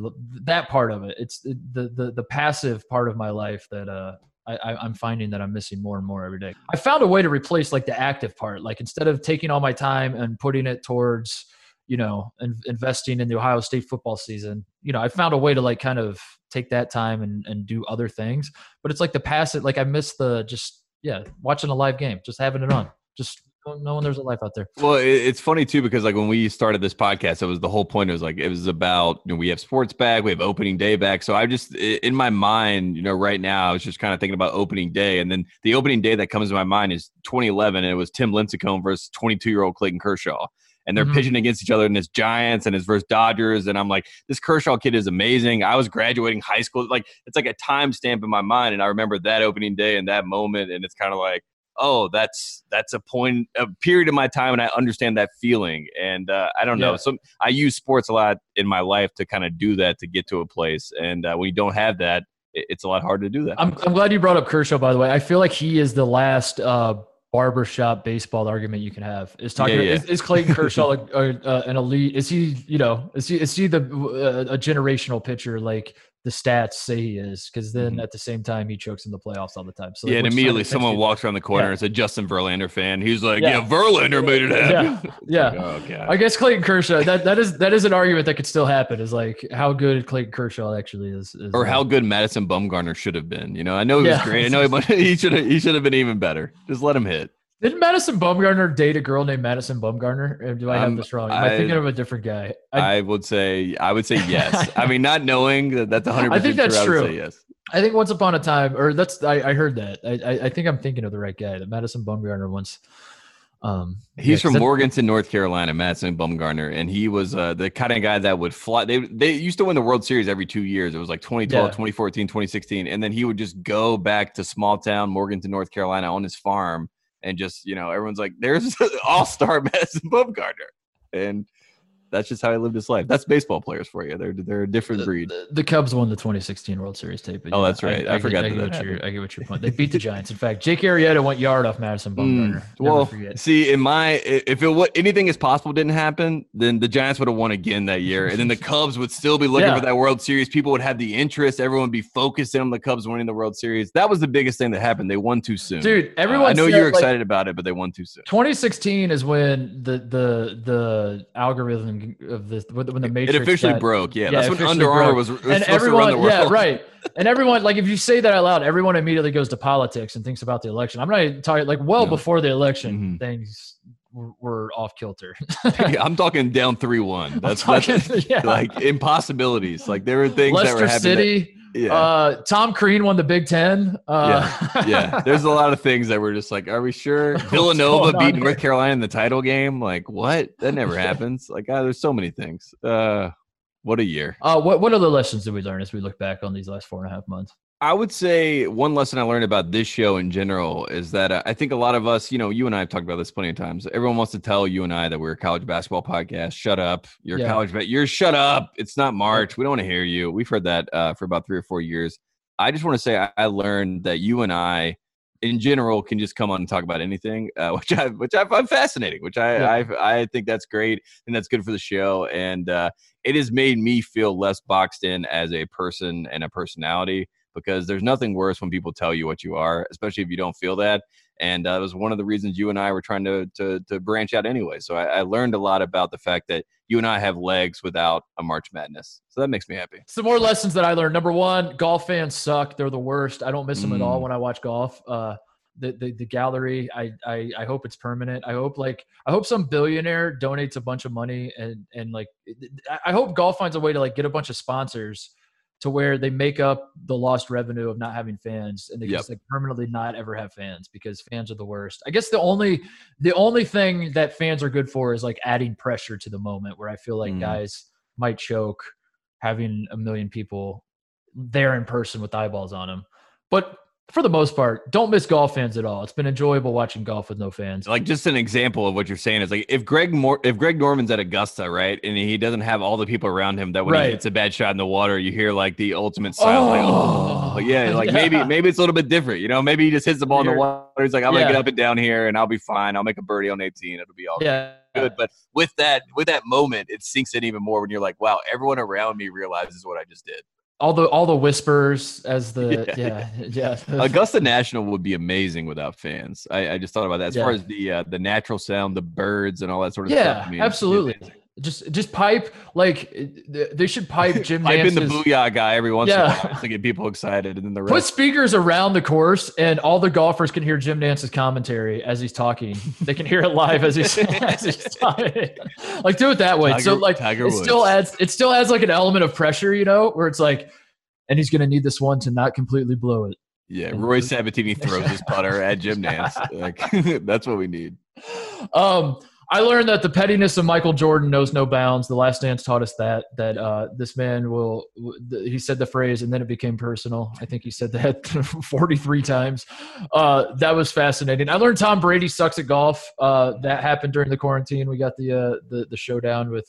[SPEAKER 1] that part of it. It's the the the passive part of my life that uh I, I'm finding that I'm missing more and more every day. I found a way to replace like the active part. Like instead of taking all my time and putting it towards, you know, in, investing in the Ohio State football season, you know, I found a way to like kind of take that time and, and do other things. But it's like the passive, like I miss the just, yeah, watching a live game, just having it on, just knowing there's a life out there.
[SPEAKER 2] Well, it's funny too because like when we started this podcast, it was the whole point. It was like it was about you know we have sports back, we have opening day back. So I just in my mind, you know, right now I was just kind of thinking about opening day, and then the opening day that comes to my mind is 2011, and it was Tim Lincecum versus 22 year old Clayton Kershaw. And they're
[SPEAKER 1] Mhm.
[SPEAKER 2] pitching against each other in his Giants and his versus Dodgers. And I'm like, this Kershaw kid is amazing. I was graduating high school. Like, it's like a timestamp in my mind. And I remember that opening day and that moment. And it's kind of like, oh that's that's a point a period of my time and i understand that feeling and uh, i don't know
[SPEAKER 1] Yeah.
[SPEAKER 2] so i use sports a lot in my life to kind of do that to get to a place and uh, when you don't have that it, it's a lot harder to do that
[SPEAKER 1] I'm, I'm glad you brought up Kershaw, by the way. I feel like he is the last uh, barbershop baseball argument you can have. Is talking
[SPEAKER 2] Yeah, yeah.
[SPEAKER 1] Is, is Clayton Kershaw a, a, uh, an elite? Is he, you know, is he is he the uh, a generational pitcher like the stats say he is? Because then
[SPEAKER 2] Mhm.
[SPEAKER 1] at the same time he chokes in the playoffs all the time. So
[SPEAKER 2] yeah and immediately
[SPEAKER 1] of the fence
[SPEAKER 2] someone walks around the corner
[SPEAKER 1] Yeah.
[SPEAKER 2] and it's a justin verlander fan he's like yeah,
[SPEAKER 1] Yeah.
[SPEAKER 2] verlander made it happen
[SPEAKER 1] Yeah, yeah.
[SPEAKER 2] Oh god
[SPEAKER 1] I guess Clayton Kershaw. That that is that is an argument that could still happen. Is like how good Clayton Kershaw actually is. is
[SPEAKER 2] or
[SPEAKER 1] uh,
[SPEAKER 2] how good Madison Bumgarner should have been. You know, I know he was great. I know he, he should have he should have been even better. Just let him hit.
[SPEAKER 1] Didn't Madison Bumgarner date a girl named Madison Bumgarner? Or do I have
[SPEAKER 2] Um,
[SPEAKER 1] this wrong? Am I,
[SPEAKER 2] I-
[SPEAKER 1] thinking of a different guy? I,
[SPEAKER 2] I, would say I would say yes. I mean, not knowing that that's 100
[SPEAKER 1] I think that's
[SPEAKER 2] true, I would
[SPEAKER 1] true.
[SPEAKER 2] say yes.
[SPEAKER 1] I think once upon a time, or that's I, I heard that. I, I I think I'm thinking of the right guy. That Madison Bumgarner once. Um,
[SPEAKER 2] He's
[SPEAKER 1] yeah,
[SPEAKER 2] from Morganton, North Carolina, Madison Bumgarner, and he was uh, the kind of guy that would fly. They they used to win the World Series every two years. It was like 2012,
[SPEAKER 1] Yeah.
[SPEAKER 2] 2014, 2016, and then he would just go back to small town Morganton, North Carolina, on his farm, and just you know everyone's like, "There's all star Madison Bumgarner," and that's just how he lived his life. That's baseball players for you. They're they're a different breed.
[SPEAKER 1] The, the Cubs won the 2016 World Series Tate.
[SPEAKER 2] Oh,
[SPEAKER 1] yeah,
[SPEAKER 2] that's right. I
[SPEAKER 1] get-
[SPEAKER 2] forgot
[SPEAKER 1] I
[SPEAKER 2] that
[SPEAKER 1] get,
[SPEAKER 2] that
[SPEAKER 1] your, I get what your point. They beat the Giants. In fact, Jake Arrieta went yard off Madison Bumgarner.
[SPEAKER 2] Mm, well, see, in my if it what anything is possible didn't happen, then the Giants would have won again that year, and then the Cubs would still be looking
[SPEAKER 1] Yeah.
[SPEAKER 2] for that World Series. People would have the interest. Everyone would be focusing on the Cubs winning the World Series. That was the biggest thing that happened. They won too soon.
[SPEAKER 1] Dude,
[SPEAKER 2] Uh,
[SPEAKER 1] everyone
[SPEAKER 2] I know you're
[SPEAKER 1] like,
[SPEAKER 2] excited about it, but they won too soon.
[SPEAKER 1] 2016 is when the the the algorithm of this when the Matrix
[SPEAKER 2] It officially
[SPEAKER 1] got-
[SPEAKER 2] broke. Yeah,
[SPEAKER 1] Yeah,
[SPEAKER 2] that's when Under Armour was, was
[SPEAKER 1] and
[SPEAKER 2] supposed to run
[SPEAKER 1] everyone, yeah, right. And everyone, like, if you say that out loud, everyone immediately goes to politics and thinks about the election. I'm not even talking like well before the election,
[SPEAKER 2] Mhm.
[SPEAKER 1] things were, were off kilter.
[SPEAKER 2] Yeah, I'm talking down three one. That's,
[SPEAKER 1] I'm
[SPEAKER 2] that's
[SPEAKER 1] yeah.
[SPEAKER 2] like impossibilities. Like there were things that were
[SPEAKER 1] Leicester
[SPEAKER 2] happening. that-
[SPEAKER 1] City.
[SPEAKER 2] yeah.
[SPEAKER 1] Uh, Tom Crean won the Big Ten. Uh,
[SPEAKER 2] yeah, there's a lot of things that were just like, are we sure? Villanova beat North? Carolina in the title game. Like, what? That never happens. Like, ah, there's so many things. Uh, what a year.
[SPEAKER 1] uh, what what other lessons did we learn as we look back on these last four and a half months?
[SPEAKER 2] I would say one lesson I learned about this show in general is that uh, I think a lot of us, you know, you and I have talked about this plenty of times. Everyone wants to tell you and I that we're a college basketball podcast. Shut up. You're
[SPEAKER 1] Yeah.
[SPEAKER 2] college but You're shut up. It's not March. We don't want to hear you. We've heard that uh, for about three or four years. I just want to say I, I learned that you and I, in general, can just come on and talk about anything, uh, which I which I find fascinating. Which I I, I think that's great and that's good for the show. And uh, it has made me feel less boxed in as a person and a personality because there's nothing worse when people tell you what you are, especially if you don't feel that. And uh, that was one of the reasons you and I were trying to to, to branch out anyway. So I, I learned a lot about the fact that you and I have legs without a March Madness. So that makes me happy.
[SPEAKER 1] Some more lessons that I learned. Number one, golf fans suck. They're the worst. I don't miss them at all
[SPEAKER 2] Mm.
[SPEAKER 1] when I watch golf. Uh, the, the the gallery. I, I I hope it's permanent. I hope like I hope some billionaire donates a bunch of money and and like I hope golf finds a way to like get a bunch of sponsors to where they make up the lost revenue of not having fans and they
[SPEAKER 2] Yep.
[SPEAKER 1] just like permanently not ever have fans because fans are the worst. I guess the only the only thing that fans are good for is like adding pressure to the moment where I feel like
[SPEAKER 2] Mm.
[SPEAKER 1] guys might choke having a million people there in person with eyeballs on them. But for the most part, don't miss golf fans at all. It's been enjoyable watching golf with no fans.
[SPEAKER 2] Like just an example of what you're saying is like if Greg Mor- if Greg Norman's at Augusta, right, and he doesn't have all the people around him that when
[SPEAKER 1] Right.
[SPEAKER 2] he hits a bad shot in the water, you hear like the ultimate silence. like,
[SPEAKER 1] Oh,
[SPEAKER 2] oh, yeah, like
[SPEAKER 1] yeah.
[SPEAKER 2] maybe maybe it's a little bit different. You know, maybe he just hits the ball in the water. He's like, I'm gonna get up and down here, and I'll be fine. I'll make a birdie on 18. It'll be all
[SPEAKER 1] Yeah.
[SPEAKER 2] good. But with that with that moment, it sinks in even more when you're like, wow, everyone around me realizes what I just did.
[SPEAKER 1] All the all the whispers as the
[SPEAKER 2] Yeah.
[SPEAKER 1] yeah yeah.
[SPEAKER 2] Augusta National would be amazing without fans. I, I just thought about that. As far as the uh, the natural sound, the birds, and all that sort of stuff.
[SPEAKER 1] yeah,
[SPEAKER 2] I mean,
[SPEAKER 1] absolutely.
[SPEAKER 2] it-
[SPEAKER 1] Just just pipe like they should pipe Jim
[SPEAKER 2] in
[SPEAKER 1] Nantz's.
[SPEAKER 2] the booyah guy every once in a while to get people excited, and then the
[SPEAKER 1] Put speakers around the course, and all the golfers can hear Jim Nantz's commentary as he's talking. They can hear it live as he's, as he's talking. Like do it that way. so like
[SPEAKER 2] Tiger
[SPEAKER 1] it still adds it still adds like an element of pressure, you know, where it's like, and he's gonna need this one to not completely blow it.
[SPEAKER 2] Yeah, Rory Sabbatini throws his putter at Jim Nantz. Like that's what we need.
[SPEAKER 1] Um, I learned that the pettiness of Michael Jordan knows no bounds. The Last Dance taught us that. That uh, this man will. He said the phrase, and then it became personal. I think he said that forty-three times. Uh, that was fascinating. I learned Tom Brady sucks at golf. Uh, that happened during the quarantine. We got the uh, the the showdown with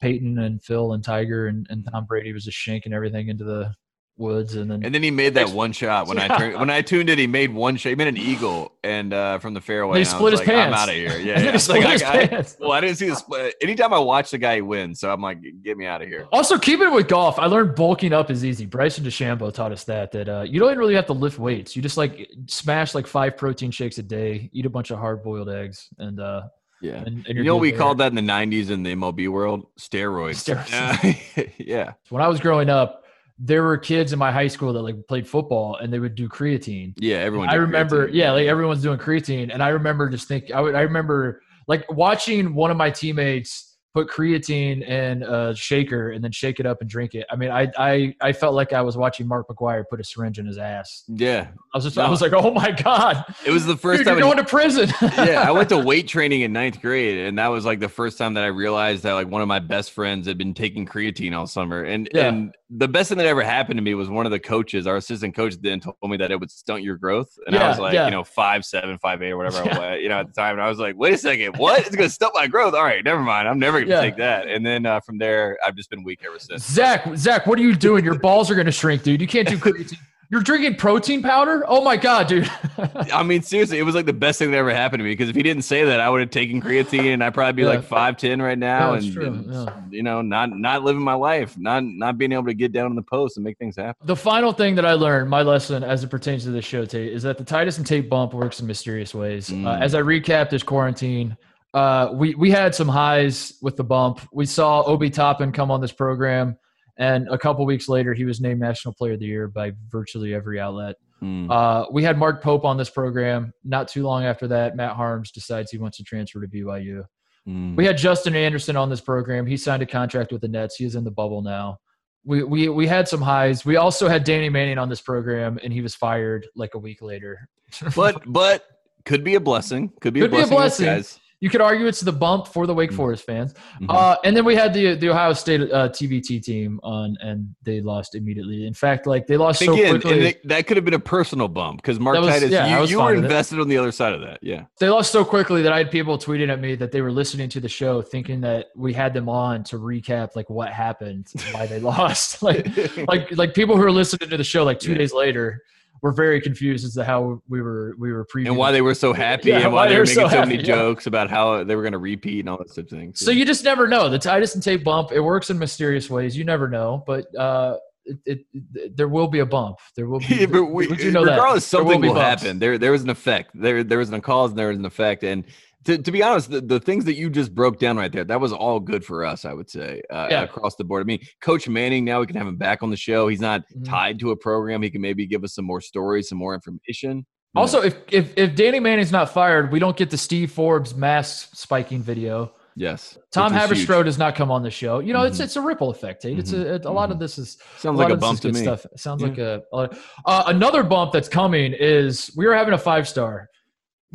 [SPEAKER 1] Peyton and Phil and Tiger, and, and Tom Brady was just shanking everything into the woods, and then
[SPEAKER 2] And then he made that one shot when I turned, when I tuned it. He made one shot. He made an eagle and uh, from the fairway.
[SPEAKER 1] he split his
[SPEAKER 2] like, I'm out of here. Yeah, yeah.
[SPEAKER 1] he split
[SPEAKER 2] Like,
[SPEAKER 1] his
[SPEAKER 2] I- I-
[SPEAKER 1] pants.
[SPEAKER 2] well, I didn't see the split. Anytime I watch the guy win, so I'm like, get me out of here.
[SPEAKER 1] Also, keep it with golf. I learned bulking up is easy. Bryson DeChambeau taught us that that uh, you don't really have to lift weights. You just like smash like five protein shakes a day, eat a bunch of hard boiled eggs, and uh,
[SPEAKER 2] Yeah.
[SPEAKER 1] and, and
[SPEAKER 2] You know what we
[SPEAKER 1] there.
[SPEAKER 2] called that in the 90s in the MLB world? Steroids.
[SPEAKER 1] Steroids.
[SPEAKER 2] Yeah. yeah.
[SPEAKER 1] When I was growing up, there were kids in my high school that like played football and they would do creatine.
[SPEAKER 2] Yeah. Everyone.
[SPEAKER 1] I remember,
[SPEAKER 2] creatine.
[SPEAKER 1] yeah, like everyone's doing creatine, and I remember just thinking, I would, I remember like watching one of my teammates put creatine in a shaker and then shake it up and drink it. I mean, I I I felt like I was watching Mark McGwire put a syringe in his ass.
[SPEAKER 2] Yeah.
[SPEAKER 1] I was just,
[SPEAKER 2] No.
[SPEAKER 1] I was like, oh my god,
[SPEAKER 2] It was the first
[SPEAKER 1] Dude,
[SPEAKER 2] time.
[SPEAKER 1] you're
[SPEAKER 2] in-
[SPEAKER 1] going to prison.
[SPEAKER 2] yeah, I went to weight training in ninth grade, and that was like the first time that I realized that like one of my best friends had been taking creatine all summer. And
[SPEAKER 1] Yeah.
[SPEAKER 2] and the best thing that ever happened to me was one of the coaches, our assistant coach, then told me that it would stunt your growth. And I was like,
[SPEAKER 1] yeah.
[SPEAKER 2] you know, five seven, five eight, or whatever
[SPEAKER 1] Yeah.
[SPEAKER 2] I was, you know, at the time. And I was like, wait a second, what? It's gonna stunt my growth? All right, never mind. I'm never
[SPEAKER 1] Yeah.
[SPEAKER 2] take that. And then uh, from there, I've just been weak ever since.
[SPEAKER 1] Zach, Zach, what are you doing? Your balls are going to shrink, dude. You can't do creatine. You're drinking protein powder? Oh my god, dude.
[SPEAKER 2] I mean, seriously, it was like the best thing that ever happened to me because if he didn't say that, I would have taken creatine and I'd probably be
[SPEAKER 1] Yeah.
[SPEAKER 2] like five ten right now,
[SPEAKER 1] Yeah,
[SPEAKER 2] and, and,
[SPEAKER 1] yeah.
[SPEAKER 2] you know, not not living my life, not not being able to get down in the post and make things happen.
[SPEAKER 1] the final thing that I learned, my lesson as it pertains to this show, Tate, is that the Titus and Tate bump works in mysterious ways. Uh,
[SPEAKER 2] Mm.
[SPEAKER 1] as I recap this quarantine, uh, we we had some highs with the bump. We saw Obi Toppin come on this program, and a couple weeks later, he was named National Player of the Year by virtually every outlet.
[SPEAKER 2] Mm.
[SPEAKER 1] Uh, we had Mark Pope on this program. Not too long after that, Matt Haarms decides he wants to transfer to BYU.
[SPEAKER 2] Mm.
[SPEAKER 1] We had Justin Anderson on this program. He signed a contract with the Nets. He is in the bubble now. We, we, we had some highs. We also had Danny Manning on this program, and he was fired like a week later.
[SPEAKER 2] but but could be a blessing. Could be
[SPEAKER 1] Could
[SPEAKER 2] a
[SPEAKER 1] be a
[SPEAKER 2] blessing. In
[SPEAKER 1] blessing.
[SPEAKER 2] disguise.
[SPEAKER 1] you could argue it's the bump for the Wake
[SPEAKER 2] Mhm.
[SPEAKER 1] Forest fans.
[SPEAKER 2] Mhm.
[SPEAKER 1] Uh, and then we had the the Ohio State uh, TBT team on, and they lost immediately. In fact, like they lost so
[SPEAKER 2] Again, and
[SPEAKER 1] quickly.
[SPEAKER 2] it- that could have been a personal bump because Mark
[SPEAKER 1] was-
[SPEAKER 2] Titus,
[SPEAKER 1] yeah,
[SPEAKER 2] you, you were invested on the other side of that. Yeah.
[SPEAKER 1] they lost so quickly that I had people tweeting at me that they were listening to the show, thinking that we had them on to recap like what happened, why they lost. like like like people who are listening to the show like two
[SPEAKER 2] Yeah.
[SPEAKER 1] days later were very confused as to how we were we were previewing.
[SPEAKER 2] and why they were so happy
[SPEAKER 1] Yeah,
[SPEAKER 2] and
[SPEAKER 1] why
[SPEAKER 2] why they
[SPEAKER 1] they
[SPEAKER 2] were making
[SPEAKER 1] so
[SPEAKER 2] so, many
[SPEAKER 1] happy, yeah.
[SPEAKER 2] jokes about how they were going to repeat and all that type of things.
[SPEAKER 1] so you just never know. The Titus and Tate bump it works in mysterious ways. You never know, but uh, it, it, it there will be a bump. There will be.
[SPEAKER 2] Yeah, but we,
[SPEAKER 1] you know that?
[SPEAKER 2] regardless,
[SPEAKER 1] will
[SPEAKER 2] something will,
[SPEAKER 1] bumps.
[SPEAKER 2] happen. There, there was an effect. There, there was a cause, and there was an effect. And to, to be honest, the, the things that you just broke down right there, that was all good for us. I would say uh,
[SPEAKER 1] Yeah.
[SPEAKER 2] across the board. I mean, Coach Manning. Now we can have him back on the show. He's not
[SPEAKER 1] Mhm.
[SPEAKER 2] tied to a program. He can maybe give us some more stories, some more information.
[SPEAKER 1] Also, if, if if Danny Manning's not fired, we don't get the Steve Forbes mask spiking video.
[SPEAKER 2] yes,
[SPEAKER 1] Tom. Haberstroh does not come on the show. You know, it's
[SPEAKER 2] Mhm.
[SPEAKER 1] it's a ripple effect. Tate. It's a, it, a lot of this is
[SPEAKER 2] sounds
[SPEAKER 1] a
[SPEAKER 2] like a bump to me.
[SPEAKER 1] Stuff. It sounds
[SPEAKER 2] Yeah.
[SPEAKER 1] like a, a uh, another bump that's coming is we are having a five star.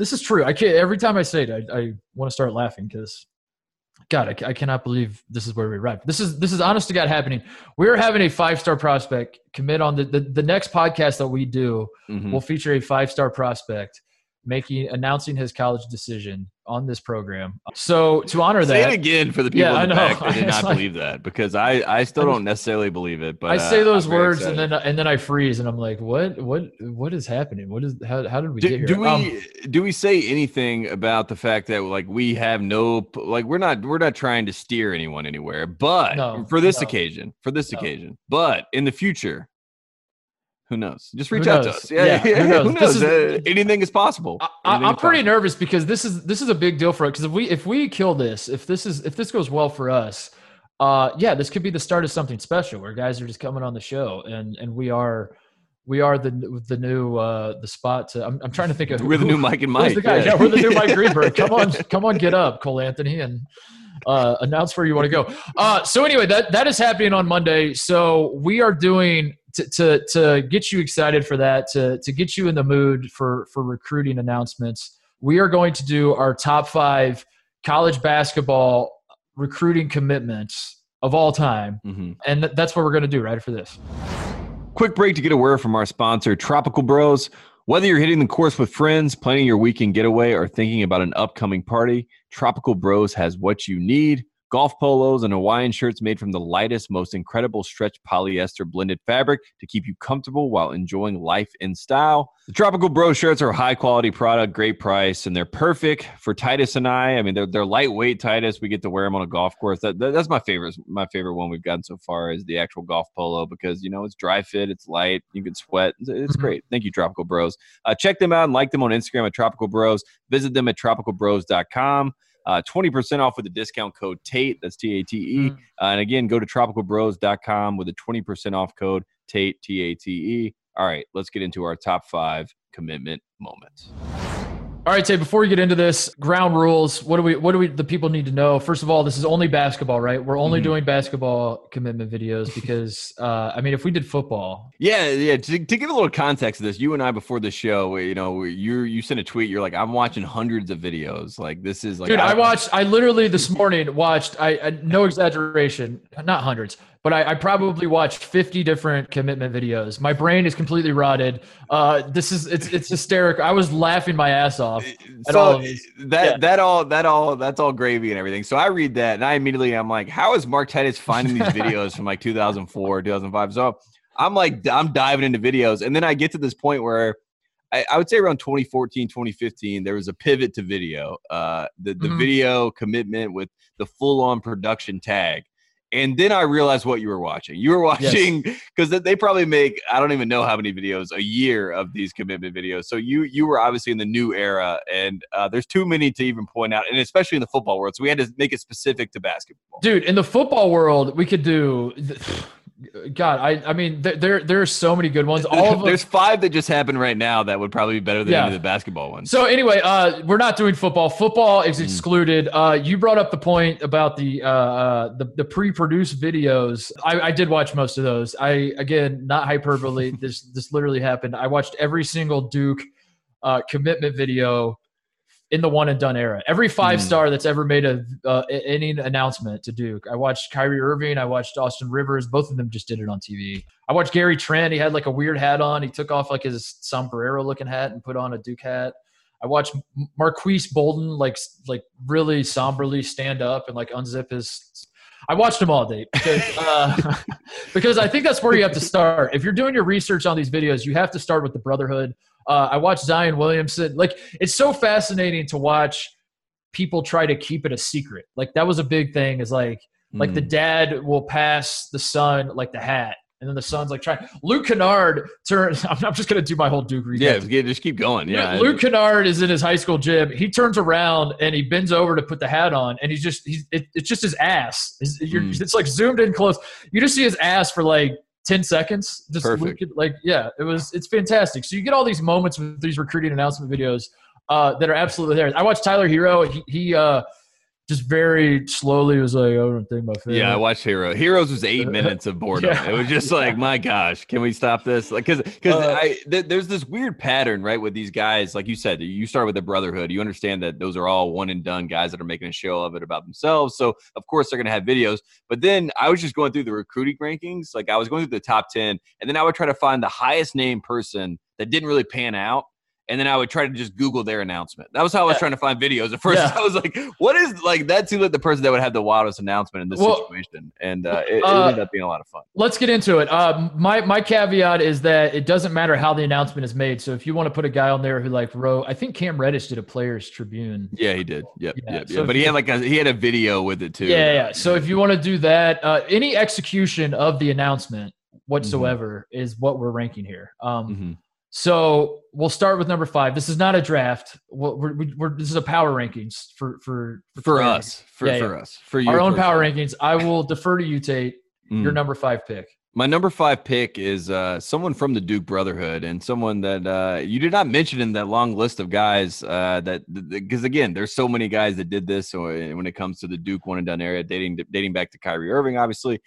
[SPEAKER 1] This is true. I can't. Every time I say it, I, I want to start laughing because, God, I, I cannot believe this is where we arrived. This is this is honest to God happening. We're having a five star prospect commit on the, the the next podcast that we do
[SPEAKER 2] Mhm.
[SPEAKER 1] will feature a five star prospect making announcing his college decision on this program. So to honor
[SPEAKER 2] Say
[SPEAKER 1] that,
[SPEAKER 2] it again for the people
[SPEAKER 1] Yeah,
[SPEAKER 2] in the
[SPEAKER 1] I know.
[SPEAKER 2] back that did not
[SPEAKER 1] like-
[SPEAKER 2] believe that because I, I still don't necessarily believe it. But
[SPEAKER 1] I say
[SPEAKER 2] uh,
[SPEAKER 1] those
[SPEAKER 2] I'm
[SPEAKER 1] words and then and then I freeze and I'm like, what what what is happening? What is how how did we get
[SPEAKER 2] do,
[SPEAKER 1] here?
[SPEAKER 2] do we
[SPEAKER 1] Um,
[SPEAKER 2] do we say anything about the fact that like we have no like we're not we're not trying to steer anyone anywhere but
[SPEAKER 1] No,
[SPEAKER 2] for this
[SPEAKER 1] no.
[SPEAKER 2] occasion for this
[SPEAKER 1] No.
[SPEAKER 2] occasion but in the future who knows just
[SPEAKER 1] Who
[SPEAKER 2] reach out to us yeah,
[SPEAKER 1] Yeah, who
[SPEAKER 2] who
[SPEAKER 1] knows?
[SPEAKER 2] knows,
[SPEAKER 1] is-
[SPEAKER 2] Uh, anything is possible
[SPEAKER 1] I, I'm pretty
[SPEAKER 2] possible.
[SPEAKER 1] nervous because this is this is a big deal for us. Because if we if we kill this, if this is if this goes well for us, uh, yeah, this could be the start of something special where guys are just coming on the show and and we are we are the the new uh the spot to. I'm, I'm trying to think of
[SPEAKER 2] we're the
[SPEAKER 1] who-
[SPEAKER 2] new Mike and Mike
[SPEAKER 1] the guy?
[SPEAKER 2] yeah.
[SPEAKER 1] Yeah, we're the new Mike Greenberg. Come on, come on, get up, Cole Anthony, and uh, announce where you want to go. Uh, so anyway, that that is happening on Monday. So we are doing to to to get you excited for that, to to get you in the mood for for recruiting announcements. We are going to do our top five college basketball recruiting commitments of all time,
[SPEAKER 2] Mhm.
[SPEAKER 1] and th- that's what we're going to do right for this.
[SPEAKER 2] Quick break to get a word from our sponsor, Tropical Bros. Whether you're hitting the course with friends, planning your weekend getaway, or thinking about an upcoming party, Tropical Bros has what you need. Golf polos and Hawaiian shirts made from the lightest, most incredible stretch polyester blended fabric to keep you comfortable while enjoying life in style. The Tropical Bros shirts are a high quality product, great price, and they're perfect for Titus and I. I mean, they're, they're lightweight Titus. We get to wear them on a golf course. That, that- that's my favorite. My favorite one we've gotten so far is the actual golf polo because you know it's dry fit, it's light, you can sweat. It's, it's
[SPEAKER 1] Mhm.
[SPEAKER 2] great. Thank you, Tropical Bros. Uh, check them out and like them on Instagram at Tropical Bros. Visit them at tropicalbros.com. Uh, 20% off with the discount code TATE. That's T A T E.
[SPEAKER 1] Mm.
[SPEAKER 2] Uh, and again, go to tropicalbros.com with a 20% off code TATE, T A T E. All right, let's get into our top five commitment moments.
[SPEAKER 1] All right, Tay. Before we get into this, ground rules. What do we? What do we? The people need to know. First of all, this is only basketball, right? We're only
[SPEAKER 2] Mhm.
[SPEAKER 1] doing basketball commitment videos because, uh, I mean, if we did football,
[SPEAKER 2] Yeah, yeah. To, to give a little context to this, you and I before the show, you know, you you sent a tweet. You're like, I'm watching hundreds of videos. Like this is like,
[SPEAKER 1] dude, I watched. I literally this morning watched. I, I no exaggeration, not hundreds, but I, I probably watched 50 different commitment videos. My brain is completely rotted. Uh, this is it's it's hysterical. I was laughing my ass off. At all
[SPEAKER 2] so
[SPEAKER 1] of
[SPEAKER 2] that
[SPEAKER 1] Yeah.
[SPEAKER 2] that all that all that's all gravy and everything. So I read that and I immediately I'm like, how is Mark Titus finding these videos from like 2004, 2005? So I'm like I'm diving into videos and then I get to this point where I, I would say around 2014, 2015, there was a pivot to video. Uh, the the
[SPEAKER 1] Mhm.
[SPEAKER 2] video commitment with the full on production tag. And then I realized what you were watching. You were watching because they probably make I don't even know how many videos a year of these commitment videos. So you you were obviously in the new era, and uh, there's too many to even point out, and especially in the football world. So we had to make it specific to basketball.
[SPEAKER 1] dude in the football world we could do god i i mean there there, there are so many good ones. All of them
[SPEAKER 2] there's five that just happened right now that would probably be better than
[SPEAKER 1] Yeah.
[SPEAKER 2] any of the basketball ones.
[SPEAKER 1] so anyway uh we're not doing football. Football is
[SPEAKER 2] Mm.
[SPEAKER 1] excluded. Uh you brought up the point about the uh, uh the, the pre-produced videos. I i did watch most of those. I again not hyperbole. This this literally happened. I watched every single duke uh commitment video in the one and done era. Every five
[SPEAKER 2] Mm.
[SPEAKER 1] star that's ever made a uh, any announcement to Duke. I watched Kyrie Irving. I watched Austin Rivers. Both of them just did it on TV. I watched Gary Trent. He had like a weird hat on. He took off like his sombrero looking hat and put on a Duke hat. I watched Marques Bolden like like really somberly stand up and like unzip his. I watched them all day because uh, because I think that's where you have to start. If you're doing your research on these videos, you have to start with the Brotherhood. Uh, I watched Zion Williamson. Like it's so fascinating to watch people try to keep it a secret. Like that was a big thing. Is like like the
[SPEAKER 2] Mm.
[SPEAKER 1] dad will pass the son like the hat, and then the son's like trying. Luke Kennard turns. I'm, I'm just gonna do my whole Duke recap.
[SPEAKER 2] yeah, just keep going. Yeah,
[SPEAKER 1] Luke Kennard is in his high school gym. He turns around and he bends over to put the hat on, and he's just he's it, it's just his ass. It's,
[SPEAKER 2] Mm.
[SPEAKER 1] it's like zoomed in close. You just see his ass for like ten seconds. Just
[SPEAKER 2] Perfect.
[SPEAKER 1] Like yeah, it was it's fantastic. So you get all these moments with these recruiting announcement videos uh, that are absolutely there. I watched Tyler Herro. He, he uh, just very slowly was like, I don't think my favorite.
[SPEAKER 2] Yeah, I watched Herro. Herro's was eight minutes of boredom.
[SPEAKER 1] Yeah.
[SPEAKER 2] It was just like, my gosh, can we stop this? Like, because because
[SPEAKER 1] Uh,
[SPEAKER 2] I th- there's this weird pattern, right, with these guys. Like you said, you start with the Brotherhood. You understand that those are all one and done guys that are making a show of it about themselves. So of course they're gonna have videos. But then I was just going through the recruiting rankings. Like I was going through the top ten, and then I would try to find the highest name person that didn't really pan out. And then I would try to just Google their announcement. That was how I was
[SPEAKER 1] Yeah.
[SPEAKER 2] trying to find videos. At first,
[SPEAKER 1] Yeah.
[SPEAKER 2] I was like, "What is like that?" Seemed like the person that would have the wildest announcement in this
[SPEAKER 1] Well,
[SPEAKER 2] situation, and uh, it, it
[SPEAKER 1] uh,
[SPEAKER 2] ended up being a lot of fun.
[SPEAKER 1] Let's get into it. Uh, my my caveat is that it doesn't matter how the announcement is made. So if you want to put a guy on there who like wrote, I think Cam Reddish did a Players Tribune.
[SPEAKER 2] Yeah, he did. Yep,
[SPEAKER 1] Yeah,
[SPEAKER 2] yep,
[SPEAKER 1] so
[SPEAKER 2] yep. But he had like a he had a video with it too.
[SPEAKER 1] Yeah, yeah. So if you want to do that, uh, any execution of the announcement whatsoever is what we're ranking here. Um,
[SPEAKER 2] Mhm.
[SPEAKER 1] So we'll start with number five. This is not a draft. We're, we're, we're, this is a power rankings for for
[SPEAKER 2] for
[SPEAKER 1] clarity.
[SPEAKER 2] us, for
[SPEAKER 1] Yeah,
[SPEAKER 2] for us, for you.
[SPEAKER 1] Our own power rankings. I will defer to you, Tate.
[SPEAKER 2] Mm.
[SPEAKER 1] Your number five pick.
[SPEAKER 2] My number five pick is uh, someone from the Duke Brotherhood and someone that uh, you did not mention in that long list of guys. Uh, that because again, there's so many guys that did this. So uh, when it comes to the Duke one and done area, dating dating back to Kyrie Irving, obviously.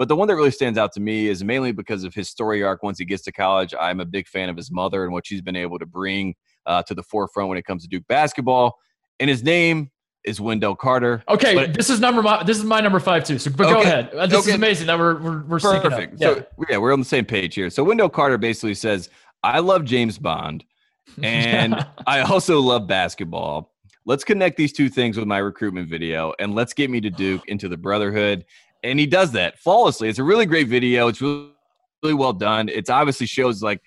[SPEAKER 2] But the one that really stands out to me is mainly because of his story arc. Once he gets to college, I'm a big fan of his mother and what she's been able to bring uh, to the forefront when it comes to Duke basketball. And his name is Wendell Carter.
[SPEAKER 1] Okay,
[SPEAKER 2] But-
[SPEAKER 1] this is number my this is my number five too. So, but go ahead. Uh, This
[SPEAKER 2] okay.
[SPEAKER 1] is amazing that we're we're, we're.
[SPEAKER 2] Perfect.
[SPEAKER 1] Yeah.
[SPEAKER 2] So yeah, we're on the same page here. So Wendell Carter basically says, "I love James Bond, and I also love basketball. Let's connect these two things with my recruitment video, and let's get me to Duke into the Brotherhood." And he does that flawlessly. It's a really great video. It's really really well done. It's obviously shows like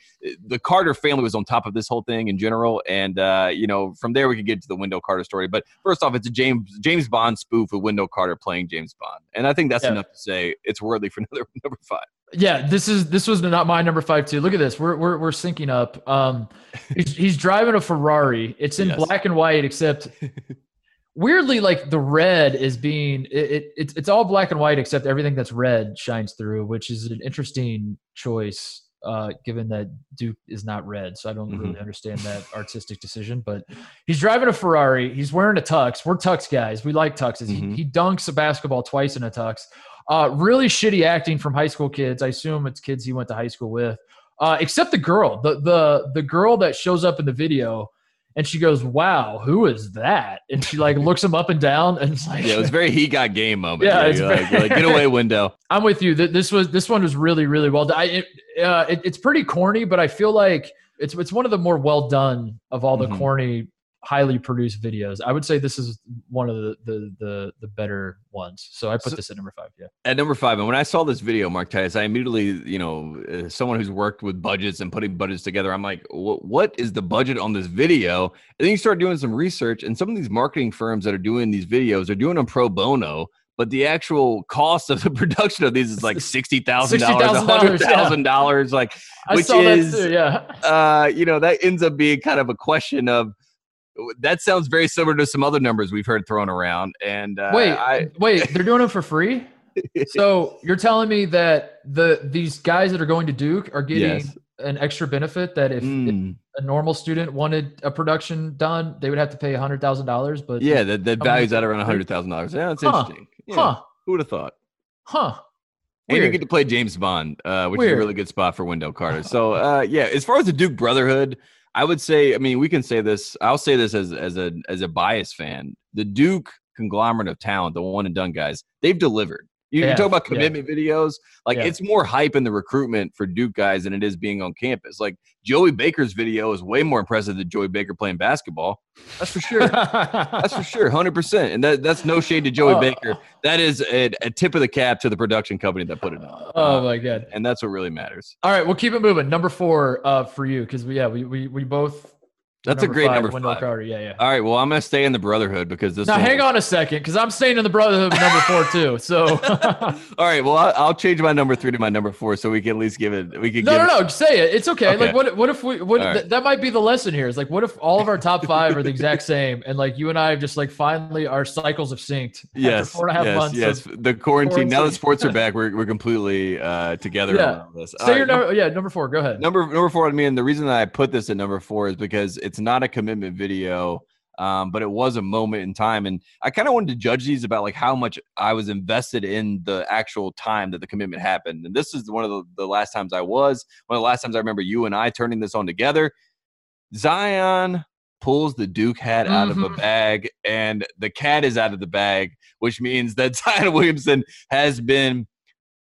[SPEAKER 2] the Carter family was on top of this whole thing in general, and uh, you know from there we could get to the Wendell Carter story. But first off, it's a James James Bond spoof with Wendell Carter playing James Bond, and I think that's
[SPEAKER 1] Yeah.
[SPEAKER 2] enough to say it's worthy for another number five.
[SPEAKER 1] Yeah, this is this was not my number five too. Look at this. We're we're we're syncing up. Um, he's, he's driving a Ferrari. It's in
[SPEAKER 2] Yes.
[SPEAKER 1] black and white, except weirdly, like the red is being it, it it's it's all black and white except everything that's red shines through, which is an interesting choice. Uh, given that Duke is not red, so I don't really understand that artistic decision. But he's driving a Ferrari. He's wearing a tux. We're tux guys. We like tuxes.
[SPEAKER 2] Mhm.
[SPEAKER 1] He, he dunks a basketball twice in a tux. Uh, really shitty acting from high school kids. I assume it's kids he went to high school with. Uh, except the girl, the the the girl that shows up in the video And she goes, "Wow, who is that?" And she like looks him up and down, and it's like,
[SPEAKER 2] Yeah, it was very he got game moment.
[SPEAKER 1] Yeah, it's
[SPEAKER 2] like, like, get away window.
[SPEAKER 1] I'm with you. Th- This was this one was really really well done. I, it, uh, it, it's pretty corny, but I feel like it's it's one of the more well done of all the
[SPEAKER 2] Mhm.
[SPEAKER 1] corny, highly produced videos. I would say this is one of the the the, the better ones. So I put
[SPEAKER 2] So-
[SPEAKER 1] this at number five. Yeah.
[SPEAKER 2] At number five, and when I saw this video, Mark Titus, I immediately, you know, someone who's worked with budgets and putting budgets together, I'm like, "Wh- what is the budget on this video? And then you start doing some research, and some of these marketing firms that are doing these videos are doing them pro bono. But the actual cost of the production of these is like sixty thousand dollars,
[SPEAKER 1] $60,000,
[SPEAKER 2] hundred thousand dollars. Like,
[SPEAKER 1] I
[SPEAKER 2] Which
[SPEAKER 1] saw
[SPEAKER 2] is-
[SPEAKER 1] that too. Yeah.
[SPEAKER 2] uh, you know, that ends up being kind of a question of. That sounds very similar to some other numbers we've heard thrown around. And uh,
[SPEAKER 1] Wait,
[SPEAKER 2] I,
[SPEAKER 1] wait, they're doing it for free. So you're telling me that the these guys that are going to Duke are getting
[SPEAKER 2] Yes.
[SPEAKER 1] an extra benefit that if, if
[SPEAKER 2] Mm.
[SPEAKER 1] a normal student wanted a production done, they would have to pay hundred thousand dollars. But
[SPEAKER 2] Yeah, that, that values out around hundred thousand dollars. Yeah, that's
[SPEAKER 1] Huh.
[SPEAKER 2] interesting. Yeah,
[SPEAKER 1] huh,
[SPEAKER 2] Who would have thought?
[SPEAKER 1] huh.
[SPEAKER 2] And you get to play James Bond, uh, which is a really good spot for Wendell Carter. So uh, yeah, as far as the Duke Brotherhood, I would say, I mean, we can say this. I'll say this as as a as a bias fan. The Duke conglomerate of talent, the one and done guys, they've delivered. You,
[SPEAKER 1] Yeah,
[SPEAKER 2] talk about
[SPEAKER 1] yeah.
[SPEAKER 2] commitment videos, like
[SPEAKER 1] Yeah.
[SPEAKER 2] it's more hype in the recruitment for Duke guys than it is being on campus. Like Joey Baker's video is way more impressive than Joey Baker playing basketball. That's for sure. That's for sure, hundred percent, and that, that's no shade to Joey
[SPEAKER 1] Oh.
[SPEAKER 2] Baker. That is a, a tip of the cap to the production company that put it on,
[SPEAKER 1] Oh
[SPEAKER 2] Uh,
[SPEAKER 1] my god!
[SPEAKER 2] and that's what really matters.
[SPEAKER 1] All right, we'll keep it moving. Number four uh, for you because we yeah we we we both.
[SPEAKER 2] That's a great number
[SPEAKER 1] Wendell
[SPEAKER 2] five.
[SPEAKER 1] Carter. Yeah, yeah.
[SPEAKER 2] All right, well, I'm gonna stay in the Brotherhood because this.
[SPEAKER 1] Now hang on a second because I'm staying in the Brotherhood number four too. So
[SPEAKER 2] All right, well, I'll, I'll change my number three to my number four, so we can at least give it. We can
[SPEAKER 1] no,
[SPEAKER 2] give
[SPEAKER 1] no, no. Say it. It's okay.
[SPEAKER 2] Okay.
[SPEAKER 1] Like, what? What if we? What?
[SPEAKER 2] All right.
[SPEAKER 1] th- that might be the lesson here. Is like, what if all of our top five are the exact same, and like you and I have just like finally our cycles have synced. after
[SPEAKER 2] Yes,
[SPEAKER 1] four and a half
[SPEAKER 2] yes,
[SPEAKER 1] months.
[SPEAKER 2] yes. the quarantine. Now that sports are back, we're we're completely uh, together
[SPEAKER 1] Yeah.
[SPEAKER 2] on all this. All
[SPEAKER 1] say
[SPEAKER 2] right,
[SPEAKER 1] your
[SPEAKER 2] num-
[SPEAKER 1] number. Yeah, number four. Go ahead.
[SPEAKER 2] number number four to me, and the reason that I put this at number four is because it's not a commitment video, um, but it was a moment in time, and I kind of wanted to judge these about like how much I was invested in the actual time that the commitment happened, and this is one of the, the last times I was. One of the last times I remember you and I turning this on together. Zion pulls the Duke hat out of a
[SPEAKER 1] Mhm.
[SPEAKER 2] bag, and the cat is out of the bag, which means that Zion Williamson has been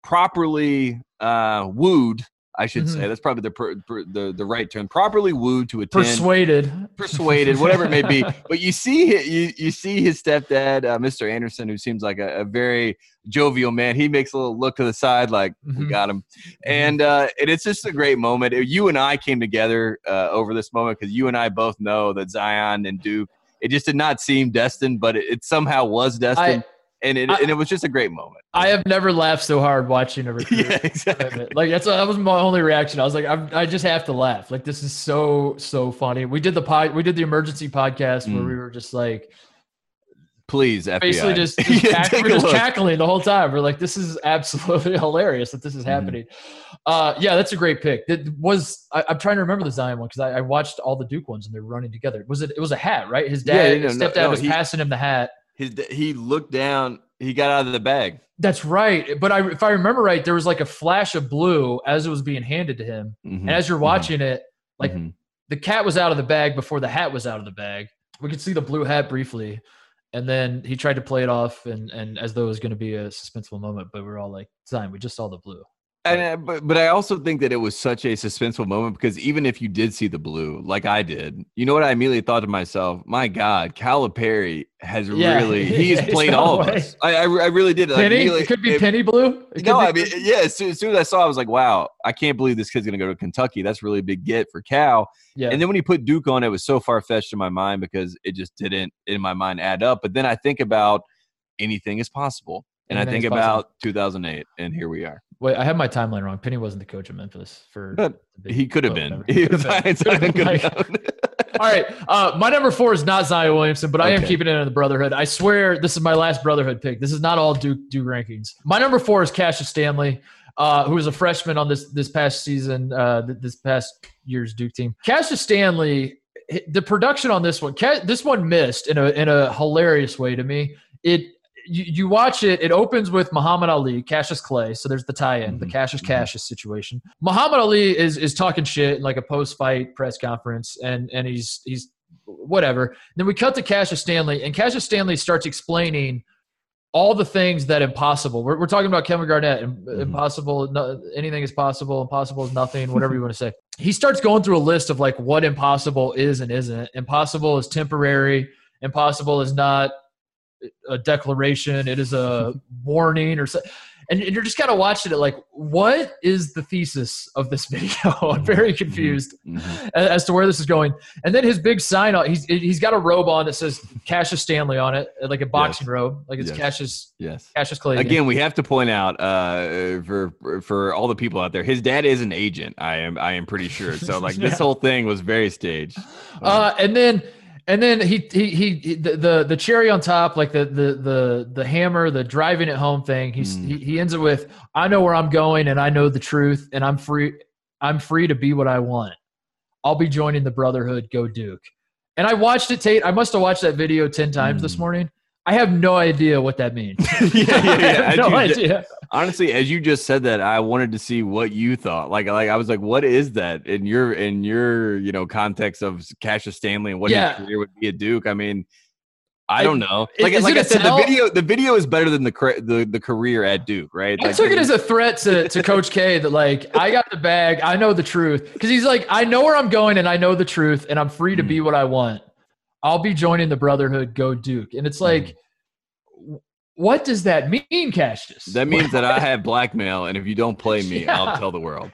[SPEAKER 2] properly uh, wooed. I should say
[SPEAKER 1] Mhm.
[SPEAKER 2] that's probably the, per, per, the the right term. Properly wooed to attend,
[SPEAKER 1] Persuaded.
[SPEAKER 2] persuaded, whatever it may be. But you see, you you see his stepdad, uh, Mr. Anderson, who seems like a, a very jovial man. He makes a little look to the side, like we
[SPEAKER 1] Mhm.
[SPEAKER 2] got him, and uh, and it's just a great moment. You and I came together uh, over this moment because you and I both know that Zion and Duke. It just did not seem destined, but it, it somehow was destined, and it
[SPEAKER 1] I-
[SPEAKER 2] and it was just a great moment.
[SPEAKER 1] I have never laughed so hard watching a recruit.
[SPEAKER 2] yeah, exactly.
[SPEAKER 1] Like that's that was my only reaction. I was like, I'm, I just have to laugh. Like this is so so funny. We did the pod, we did the emergency podcast where
[SPEAKER 2] Mm.
[SPEAKER 1] we were just like
[SPEAKER 2] Please, FBI.
[SPEAKER 1] basically just, just,
[SPEAKER 2] Yeah,
[SPEAKER 1] cack- we're just cackling the whole time. We're like, this is absolutely hilarious that this is
[SPEAKER 2] Mhm.
[SPEAKER 1] happening. Uh, yeah, that's a great pick. That was I, I'm trying to remember the Zion one because I, I watched all the Duke ones and they're running together. Was it? It was a hat, right? His
[SPEAKER 2] Yeah,
[SPEAKER 1] dad,
[SPEAKER 2] no,
[SPEAKER 1] his
[SPEAKER 2] no,
[SPEAKER 1] stepdad
[SPEAKER 2] no,
[SPEAKER 1] was
[SPEAKER 2] he-
[SPEAKER 1] passing him the hat.
[SPEAKER 2] His he looked down. He got out of the bag.
[SPEAKER 1] That's right. But I, if I remember right, there was like a flash of blue as it was being handed to him.
[SPEAKER 2] Mhm,
[SPEAKER 1] And as you're
[SPEAKER 2] mhm,
[SPEAKER 1] watching it, like
[SPEAKER 2] mhm.
[SPEAKER 1] the cat was out of the bag before the hat was out of the bag. We could see the blue hat briefly, and then he tried to play it off, and and as though it was going to be a suspenseful moment. But we're all like, "Zion, we just saw the blue."
[SPEAKER 2] And, uh, but but I also think that it was such a suspenseful moment because even if you did see the blue, like I did, you know what I immediately thought to myself? My God, Calipari has
[SPEAKER 1] Yeah,
[SPEAKER 2] really he's played all of us. I I, I really did. Like,
[SPEAKER 1] Penny, it could be
[SPEAKER 2] it-
[SPEAKER 1] penny blue. It
[SPEAKER 2] No, I mean, yeah. As soon, as soon as I saw, it, I was like, "Wow, I can't believe this kid's gonna go to Kentucky. That's really a big get for Cal."
[SPEAKER 1] yeah.
[SPEAKER 2] And then when you put Duke on, it was so far fetched in my mind because it just didn't in my mind add up. But then I think about anything is possible, and I think about 2008, and here we are.
[SPEAKER 1] Wait, I have my timeline wrong. Penny wasn't the coach of Memphis for.
[SPEAKER 2] But He could have been. He was
[SPEAKER 1] been.
[SPEAKER 2] Zion
[SPEAKER 1] Could've been
[SPEAKER 2] could
[SPEAKER 1] like- All right. Uh, my number four is not Zion Williamson, but I am keeping it in the Brotherhood. I swear this is my last Brotherhood pick. This is not all Duke Duke rankings. My number four is Cassius Stanley, uh, who was a freshman on this this past season, uh, this past year's Duke team. Cassius Stanley, the production on this one, this one missed in a in a hilarious way to me. It you, you watch it, it opens with Muhammad Ali, Cassius Clay. So there's the tie-in, the
[SPEAKER 2] Mhm,
[SPEAKER 1] Cassius
[SPEAKER 2] mhm.
[SPEAKER 1] Cassius situation. Muhammad Ali is is talking shit in like a post-fight press conference, and and he's he's whatever. Then we cut to Cassius Stanley, and Cassius Stanley starts explaining all the things that impossible. We're, we're talking about Kevin Garnett.
[SPEAKER 2] Mm-hmm.
[SPEAKER 1] Impossible, no, anything is possible. Impossible is nothing. Whatever you want to say. He starts going through a list of like what impossible is and isn't. Impossible is temporary. Impossible is not a declaration. It is a warning or so. And you're just kind of watching it like, what is the thesis of this video? I'm very confused
[SPEAKER 2] Mhm.
[SPEAKER 1] as, as to where this is going. And then his big sign on, he's he's got a robe on that says Cassius Stanley on it, like a boxing robe, like it's
[SPEAKER 2] Yes.
[SPEAKER 1] Cassius
[SPEAKER 2] Yes.
[SPEAKER 1] Cassius Clay.
[SPEAKER 2] Again, we have to point out uh, for for all the people out there, his dad is an agent. I am I am pretty sure. So like this whole thing was very staged.
[SPEAKER 1] Uh, and then and then he he he, he the, the the cherry on top, like the the the the hammer, the driving it home thing. He's
[SPEAKER 2] Mm.
[SPEAKER 1] he, he ends it with, "I know where I'm going, and I know the truth, and I'm free. I'm free to be what I want. I'll be joining the Brotherhood. Go Duke." And I watched it, Tate. I must have watched that video ten times this
[SPEAKER 2] Mm.
[SPEAKER 1] morning. I have no idea what that means.
[SPEAKER 2] yeah, yeah,
[SPEAKER 1] I
[SPEAKER 2] yeah.
[SPEAKER 1] no
[SPEAKER 2] you-
[SPEAKER 1] idea.
[SPEAKER 2] Honestly, as you just said that, I wanted to see what you thought. Like, like I was like, what is that in your in your you know context of Cassius Stanley and what
[SPEAKER 1] Yeah.
[SPEAKER 2] his career would be at Duke? I mean, I don't know. Like,
[SPEAKER 1] is
[SPEAKER 2] like I said,
[SPEAKER 1] tell?
[SPEAKER 2] the video the video is better than the the the career at Duke, right?
[SPEAKER 1] I
[SPEAKER 2] Like,
[SPEAKER 1] took it as a threat to, to Coach K that like I got the bag, I know the truth because he's like I know where I'm going and I know the truth and I'm free to
[SPEAKER 2] Mm.
[SPEAKER 1] be what I want. I'll be joining the Brotherhood. Go Duke, and it's like,
[SPEAKER 2] Mm.
[SPEAKER 1] what does that mean, Cassius?
[SPEAKER 2] that means that I have blackmail, and if you don't play me,
[SPEAKER 1] Yeah.
[SPEAKER 2] I'll tell the world.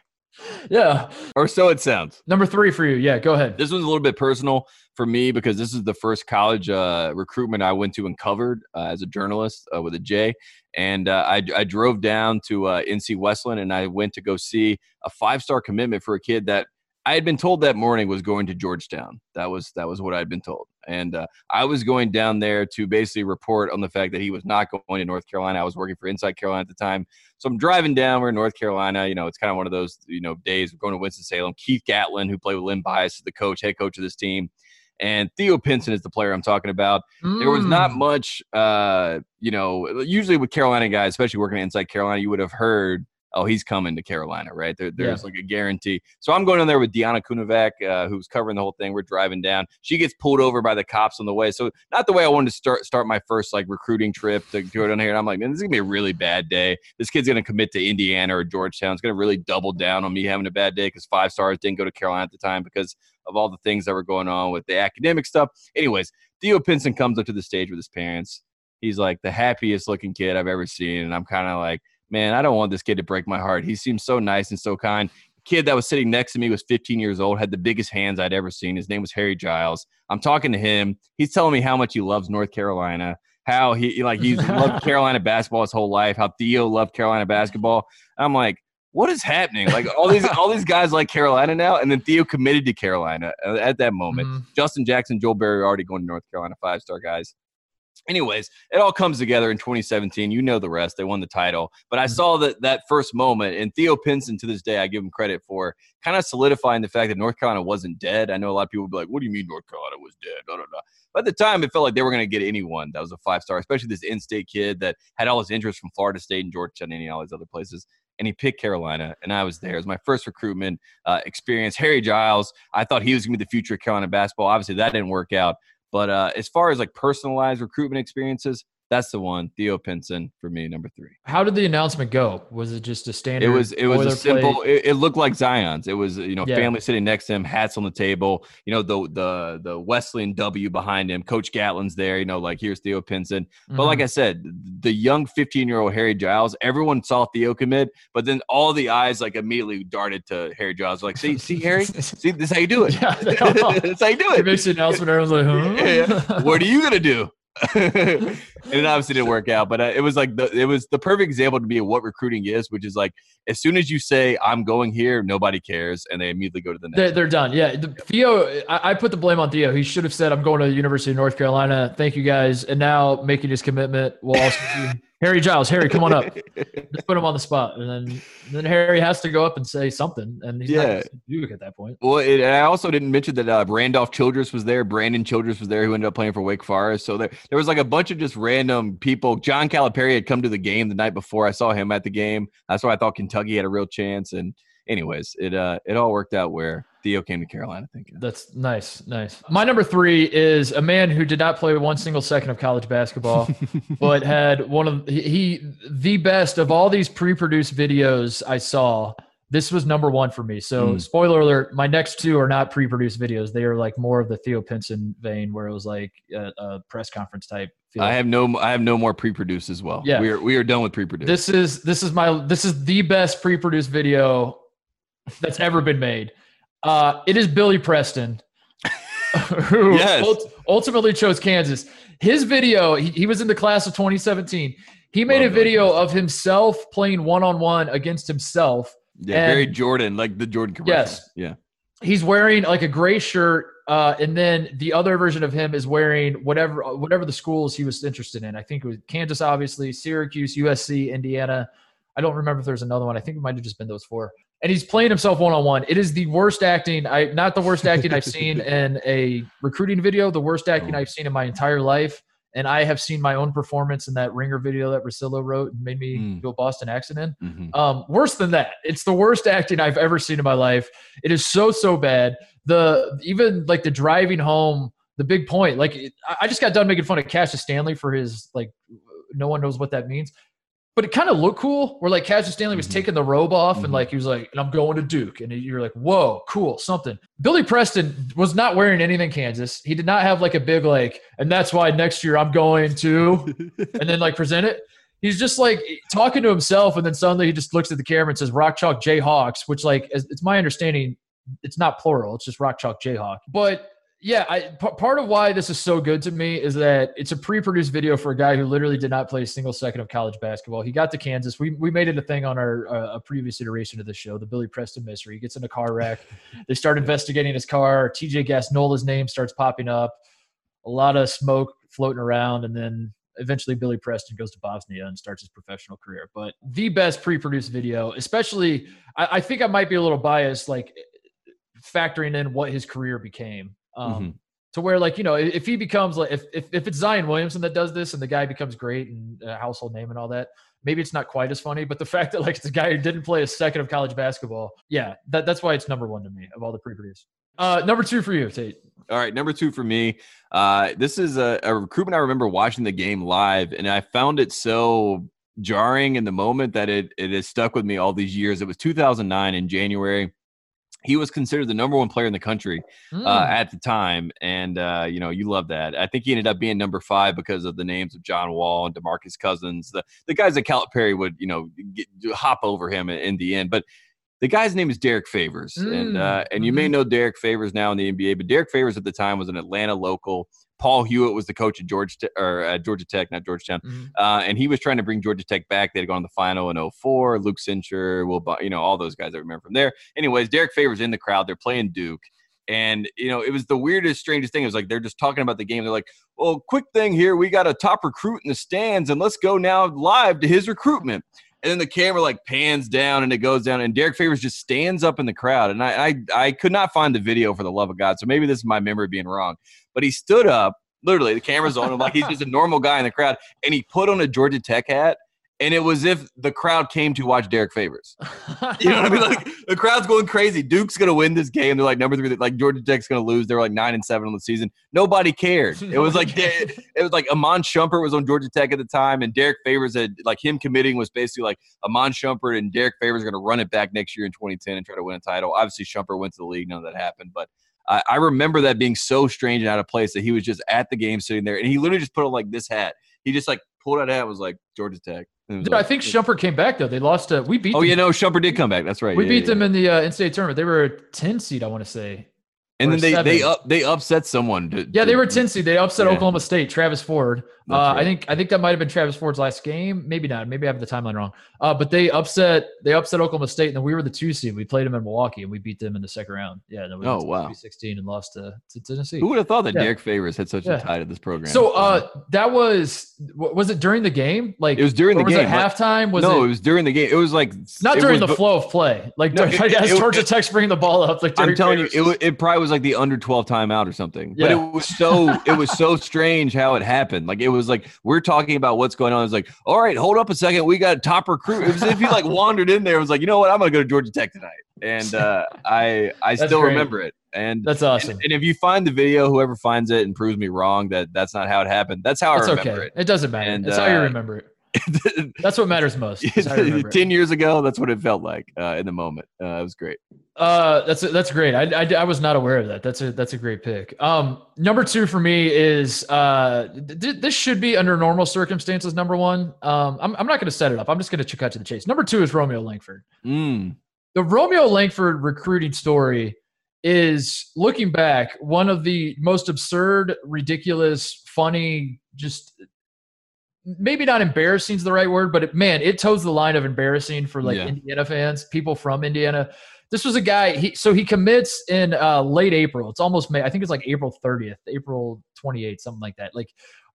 [SPEAKER 1] yeah.
[SPEAKER 2] Or so it sounds.
[SPEAKER 1] Number three for you. Yeah, go ahead.
[SPEAKER 2] This one's a little bit personal for me because this is the first college uh, recruitment I went to and covered uh, as a journalist uh, with a J. And uh, I, I drove down to uh, NC Westland and I went to go see a five star commitment for a kid that I had been told that morning was going to Georgetown. That was that was what I'd been told. And uh, I was going down there to basically report on the fact that he was not going to North Carolina. I was working for Inside Carolina at the time. So I'm driving down. We're in North Carolina. You know, it's kind of one of those, you know, days. We're going to Winston-Salem. Keith Gatlin, who played with Len Bias, is the coach, head coach of this team. And Theo Pinson is the player I'm talking about. There was not
[SPEAKER 1] Mm.
[SPEAKER 2] much, uh, you know, usually with Carolina guys, especially working inside Carolina, you would have heard, oh, he's coming to Carolina, right? There, there's like a guarantee. So I'm going in there with Deanna Kunovac, uh, who's covering the whole thing. We're driving down. She gets pulled over by the cops on the way. So not the way I wanted to start start my first like recruiting trip to go down here. And I'm like, man, this is gonna be a really bad day. This kid's gonna commit to Indiana or Georgetown. It's gonna really double down on me having a bad day because five stars didn't go to Carolina at the time because of all the things that were going on with the academic stuff. Anyways, Theo Pinson comes up to the stage with his parents. He's like the happiest looking kid I've ever seen. And I'm kind of like, man, I don't want this kid to break my heart. He seems so nice and so kind. The kid that was sitting next to me was 15 years old, had the biggest hands I'd ever seen. His name was Harry Giles. I'm talking to him. He's telling me how much he loves North Carolina, how he like he's loved Carolina basketball his whole life, how Theo loved Carolina basketball. I'm like, what is happening? Like all these all these guys like Carolina now, and then Theo committed to Carolina uh, at that moment.
[SPEAKER 1] Mhm.
[SPEAKER 2] Justin Jackson, Joel Berry already going to North Carolina, five star guys. Anyways, it all comes together in 2017. You know the rest. They won the title. But I
[SPEAKER 1] Mhm.
[SPEAKER 2] saw that that first moment, and Theo Pinson to this day, I give him credit for kind of solidifying the fact that North Carolina wasn't dead. I know a lot of people would be like, "What do you mean North Carolina was dead?" Da, da, da. But at the time, it felt like they were going to get anyone that was a five star, especially this in-state kid that had all his interest from Florida State and Georgetown and all these other places. And he picked Carolina, and I was there. It was my first recruitment uh, experience. Harry Giles, I thought he was going to be the future of Carolina basketball. Obviously, that didn't work out. But uh, as far as like personalized recruitment experiences, that's the one. Theo Pinson for me, number three.
[SPEAKER 1] How did the announcement go? Was it just a standard?
[SPEAKER 2] It was it was a simple. It, it looked like Zion's. It was you know
[SPEAKER 1] Yeah.
[SPEAKER 2] family sitting next to him, hats on the table. You know the the the Wesleyan W behind him. Coach Gatlin's there. You know like here's Theo Pinson. But like
[SPEAKER 1] Mhm.
[SPEAKER 2] I said, the young 15 year old Harry Giles, everyone saw Theo commit, but then all the eyes like immediately darted to Harry Giles. Like see see Harry, see this is how you do it.
[SPEAKER 1] yeah, all-
[SPEAKER 2] That's how you do
[SPEAKER 1] He
[SPEAKER 2] it.
[SPEAKER 1] makes the announcement. Everyone's like, huh?
[SPEAKER 2] Yeah, What are you gonna do? and it obviously didn't work out, but uh, it was like the it was the perfect example to be of what recruiting is, which is like as soon as you say I'm going here, nobody cares, and they immediately go to the next.
[SPEAKER 1] They're, they're done. Yeah. The, Theo, I, I put the blame on Theo. He should have said, I'm going to the University of North Carolina. Thank you guys. And now making his commitment will also be Harry Giles. Harry, come on up. Just put him on the spot. And then, then Harry has to go up and say something. And he's
[SPEAKER 2] Yeah.
[SPEAKER 1] gonna Duke at that point.
[SPEAKER 2] Well, it, and I also didn't mention that uh, Randolph Childress was there. Brandon Childress was there, who ended up playing for Wake Forest. So there, there was like a bunch of just random people. John Calipari had come to the game the night before. I saw him at the game. That's why I thought Kentucky had a real chance. And anyways, it uh, it all worked out where Theo came to Carolina. I think.
[SPEAKER 1] That's nice, nice. My number three is a man who did not play one single second of college basketball, but had one of he, he the best of all these pre-produced videos I saw. This was number one for me. So,
[SPEAKER 2] Mm.
[SPEAKER 1] spoiler alert: my next two are not pre-produced videos. They are like more of the Theo Pinson vein, where it was like a, a press conference type. Feel.
[SPEAKER 2] I have no. I have no more pre-produced as well.
[SPEAKER 1] Yeah.
[SPEAKER 2] we are we are done with pre-produced.
[SPEAKER 1] This is this is my this is the best pre-produced video that's ever been made. Uh, it is Billy Preston, who
[SPEAKER 2] Yes.
[SPEAKER 1] ult- ultimately chose Kansas. His video, he, he was in the class of 2017. He made
[SPEAKER 2] Love
[SPEAKER 1] a video of himself playing one-on-one against himself.
[SPEAKER 2] yeah,
[SPEAKER 1] and-
[SPEAKER 2] very Jordan, like the Jordan commercial.
[SPEAKER 1] Yes.
[SPEAKER 2] Yeah.
[SPEAKER 1] He's wearing like a gray shirt, uh, and then the other version of him is wearing whatever whatever the schools he was interested in. I think it was Kansas, obviously, Syracuse, USC, Indiana. I don't remember if there's another one. I think it might have just been those four. And he's playing himself one on one. It is the worst acting. I not the worst acting I've seen in a recruiting video. The worst acting
[SPEAKER 2] Oh.
[SPEAKER 1] I've seen in my entire life. And I have seen my own performance in that Ringer video that Rosillo wrote and made me
[SPEAKER 2] Mm.
[SPEAKER 1] do a Boston accent in.
[SPEAKER 2] Mhm.
[SPEAKER 1] Um, worse than that, it's the worst acting I've ever seen in my life. It is so so bad. The even like the driving home, the big point. Like it, I- I just got done making fun of Cassius Stanley for his like, no one knows what that means. But it kind of looked cool. Where like Cassius Stanley was
[SPEAKER 2] Mhm.
[SPEAKER 1] taking the robe off
[SPEAKER 2] Mhm.
[SPEAKER 1] and like he was like, and I'm going to Duke, and you're like, whoa, cool, something. Billy Preston was not wearing anything Kansas. He did not have like a big like, and that's why next year I'm going to and then like present it. He's just like talking to himself, and then suddenly he just looks at the camera and says "Rock Chalk Jayhawks," which like it's my understanding, it's not plural. It's just Rock Chalk Jayhawk. But yeah, I, p- part of why this is so good to me is that it's a pre-produced video for a guy who literally did not play a single second of college basketball. He got to Kansas. We we made it a thing on our uh, a previous iteration of the show, the Billy Preston mystery. He gets in a car wreck. they start investigating his car. TJ Gassnola's name starts popping up. A lot of smoke floating around, and then eventually Billy Preston goes to Bosnia and starts his professional career. But the best pre-produced video, especially, I, I think I might be a little biased, like factoring in what his career became. Um,
[SPEAKER 2] Mhm.
[SPEAKER 1] To where, like, you know, if he becomes like, if, if if it's Zion Williamson that does this and the guy becomes great and a household name and all that, maybe it's not quite as funny. But the fact that like it's the guy who didn't play a second of college basketball, yeah, that, that's why it's number one to me of all the pre-produced. Uh, number two for you, Tate.
[SPEAKER 2] All right, number two for me. Uh, this is a, a recruitment I remember watching the game live, and I found it so jarring in the moment that it it has stuck with me all these years. It was 2009 in January. He was considered the number one player in the country uh,
[SPEAKER 1] Mm.
[SPEAKER 2] at the time, and uh, you know you love that. I think he ended up being number five because of the names of John Wall and Demarcus Cousins, the the guys that Calipari would you know get, hop over him in, in the end, but. The guy's name is Derrick Favors, and
[SPEAKER 1] Mm,
[SPEAKER 2] uh, and you may
[SPEAKER 1] mhm.
[SPEAKER 2] know Derrick Favors now in the NBA, but Derrick Favors at the time was an Atlanta local. Paul Hewitt was the coach at Georgia or Georgia Tech, not Georgetown,
[SPEAKER 1] Mhm.
[SPEAKER 2] uh, and he was trying to bring Georgia Tech back. They had gone to the final in 04. Luke Schenscher, Will, you know, all those guys I remember from there. Anyways, Derrick Favors in the crowd. They're playing Duke. And, you know, it was the weirdest, strangest thing. It was like they're just talking about the game. They're like, well, quick thing here. We got a top recruit in the stands, and let's go now live to his recruitment. And then the camera like pans down and it goes down, and Derrick Favors just stands up in the crowd. And I, I, I could not find the video for the love of God. So maybe this is my memory being wrong. But he stood up, literally, the camera's on him, like he's just a normal guy in the crowd, and he put on a Georgia Tech hat. And it was if the crowd came to watch Derrick Favors. You know what I mean? Like the crowd's going crazy. Duke's gonna win this game. They're like number three. Like Georgia Tech's gonna lose. They're like nine and seven on the season. Nobody cared. It was like it was like Iman Shumpert was on Georgia Tech at the time, and Derrick Favors had like him committing was basically like Iman Shumpert and Derrick Favors are gonna run it back next year in 2010 and try to win a title. Obviously, Shumpert went to the league. None of that happened, but. I I remember that being so strange and out of place that he was just at the game sitting there and he literally just put on like this hat. He just like pulled out a hat and was like Georgia Tech.
[SPEAKER 1] Dude, I think Shumpert came back though. They lost to we beat.
[SPEAKER 2] Oh
[SPEAKER 1] them.
[SPEAKER 2] yeah, no, Shumpert did come back. That's right.
[SPEAKER 1] we
[SPEAKER 2] Yeah,
[SPEAKER 1] beat
[SPEAKER 2] yeah,
[SPEAKER 1] them
[SPEAKER 2] yeah.
[SPEAKER 1] in the uh, NCAA tournament. They were a ten seed, I want to say.
[SPEAKER 2] and then they they up they upset someone. To,
[SPEAKER 1] Yeah, they
[SPEAKER 2] to-
[SPEAKER 1] were ten seed. They upset. Oklahoma State. Travis Ford. Uh, I think I think that might have been Travis Ford's last game. Maybe not. Maybe I have the timeline wrong. Uh, but they upset they upset Oklahoma State, and then we were the two seed. We played them in Milwaukee, and we beat them in the second round. Yeah. Then we
[SPEAKER 2] Oh, wow.
[SPEAKER 1] Sixteen and lost to, to Tennessee.
[SPEAKER 2] Who would have thought that
[SPEAKER 1] Yeah.
[SPEAKER 2] Derrick Favors had such
[SPEAKER 1] Yeah.
[SPEAKER 2] a tie to this program?
[SPEAKER 1] So uh, that was was it during the game? Like
[SPEAKER 2] it was during the
[SPEAKER 1] was
[SPEAKER 2] game.
[SPEAKER 1] it halftime? Was
[SPEAKER 2] no,
[SPEAKER 1] it
[SPEAKER 2] it was during the game. It was like
[SPEAKER 1] not during the flow of play? Like
[SPEAKER 2] No,
[SPEAKER 1] during,
[SPEAKER 2] it-
[SPEAKER 1] as Georgia Tech's bringing the ball up. Like
[SPEAKER 2] I'm
[SPEAKER 1] Derek
[SPEAKER 2] telling you, it, it probably was like the under 12 timeout or something. But it was so it was so strange how it happened. Like it was like we're talking about what's going on. It's like, all right, hold up a second. We got a top recruit. It was if he like wandered in there. It was like, you know what? I'm gonna go to Georgia Tech tonight. And uh, I I
[SPEAKER 1] That's
[SPEAKER 2] still
[SPEAKER 1] great.
[SPEAKER 2] remember it. And
[SPEAKER 1] That's awesome.
[SPEAKER 2] and, and if you find the video, whoever finds it and proves me wrong that that's not how it happened, that's how
[SPEAKER 1] That's
[SPEAKER 2] I remember
[SPEAKER 1] okay. It. doesn't matter.
[SPEAKER 2] And,
[SPEAKER 1] That's how you
[SPEAKER 2] uh,
[SPEAKER 1] remember it. That's what matters most. is how you remember it.
[SPEAKER 2] Ten years ago, that's what it felt like uh, in the moment. Uh, it was great.
[SPEAKER 1] Uh, that's that's great. I, I, I was not aware of that. That's a that's a great pick. Um, number two for me is uh, th- this should be under normal circumstances. Number one, um, I'm I'm not going to set it up. I'm just going to cut to the chase. Number two is Romeo Langford.
[SPEAKER 2] Mm.
[SPEAKER 1] The Romeo Langford recruiting story is looking back one of the most absurd, ridiculous, funny, just maybe not embarrassing is the right word, but it, man, it toes the line of embarrassing for like
[SPEAKER 2] Yeah.
[SPEAKER 1] Indiana fans, people from Indiana. This was a guy. He so he commits in uh, late April. It's almost May. I think it's like April 30th, April 28th, something like that. Like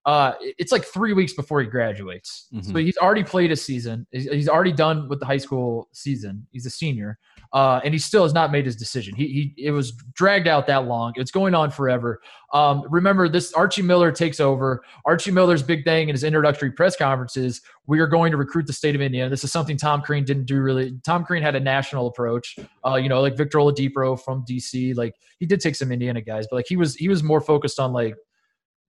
[SPEAKER 1] uh, it's like three weeks before he graduates. So
[SPEAKER 2] Mhm.
[SPEAKER 1] he's already played a season. He's, he's already done with the high school season. He's a senior, uh, and he still has not made his decision. He, he it was dragged out that long. It's going on forever. Um, remember, this Archie Miller takes over. Archie Miller's big thing in his introductory press conferences. We are going to recruit the state of Indiana. This is something Tom Crean didn't do really. Tom Crean had a national approach. Uh, you know, like Victor Oladipo from DC. Like he did take some Indiana guys, but like he was he was more focused on like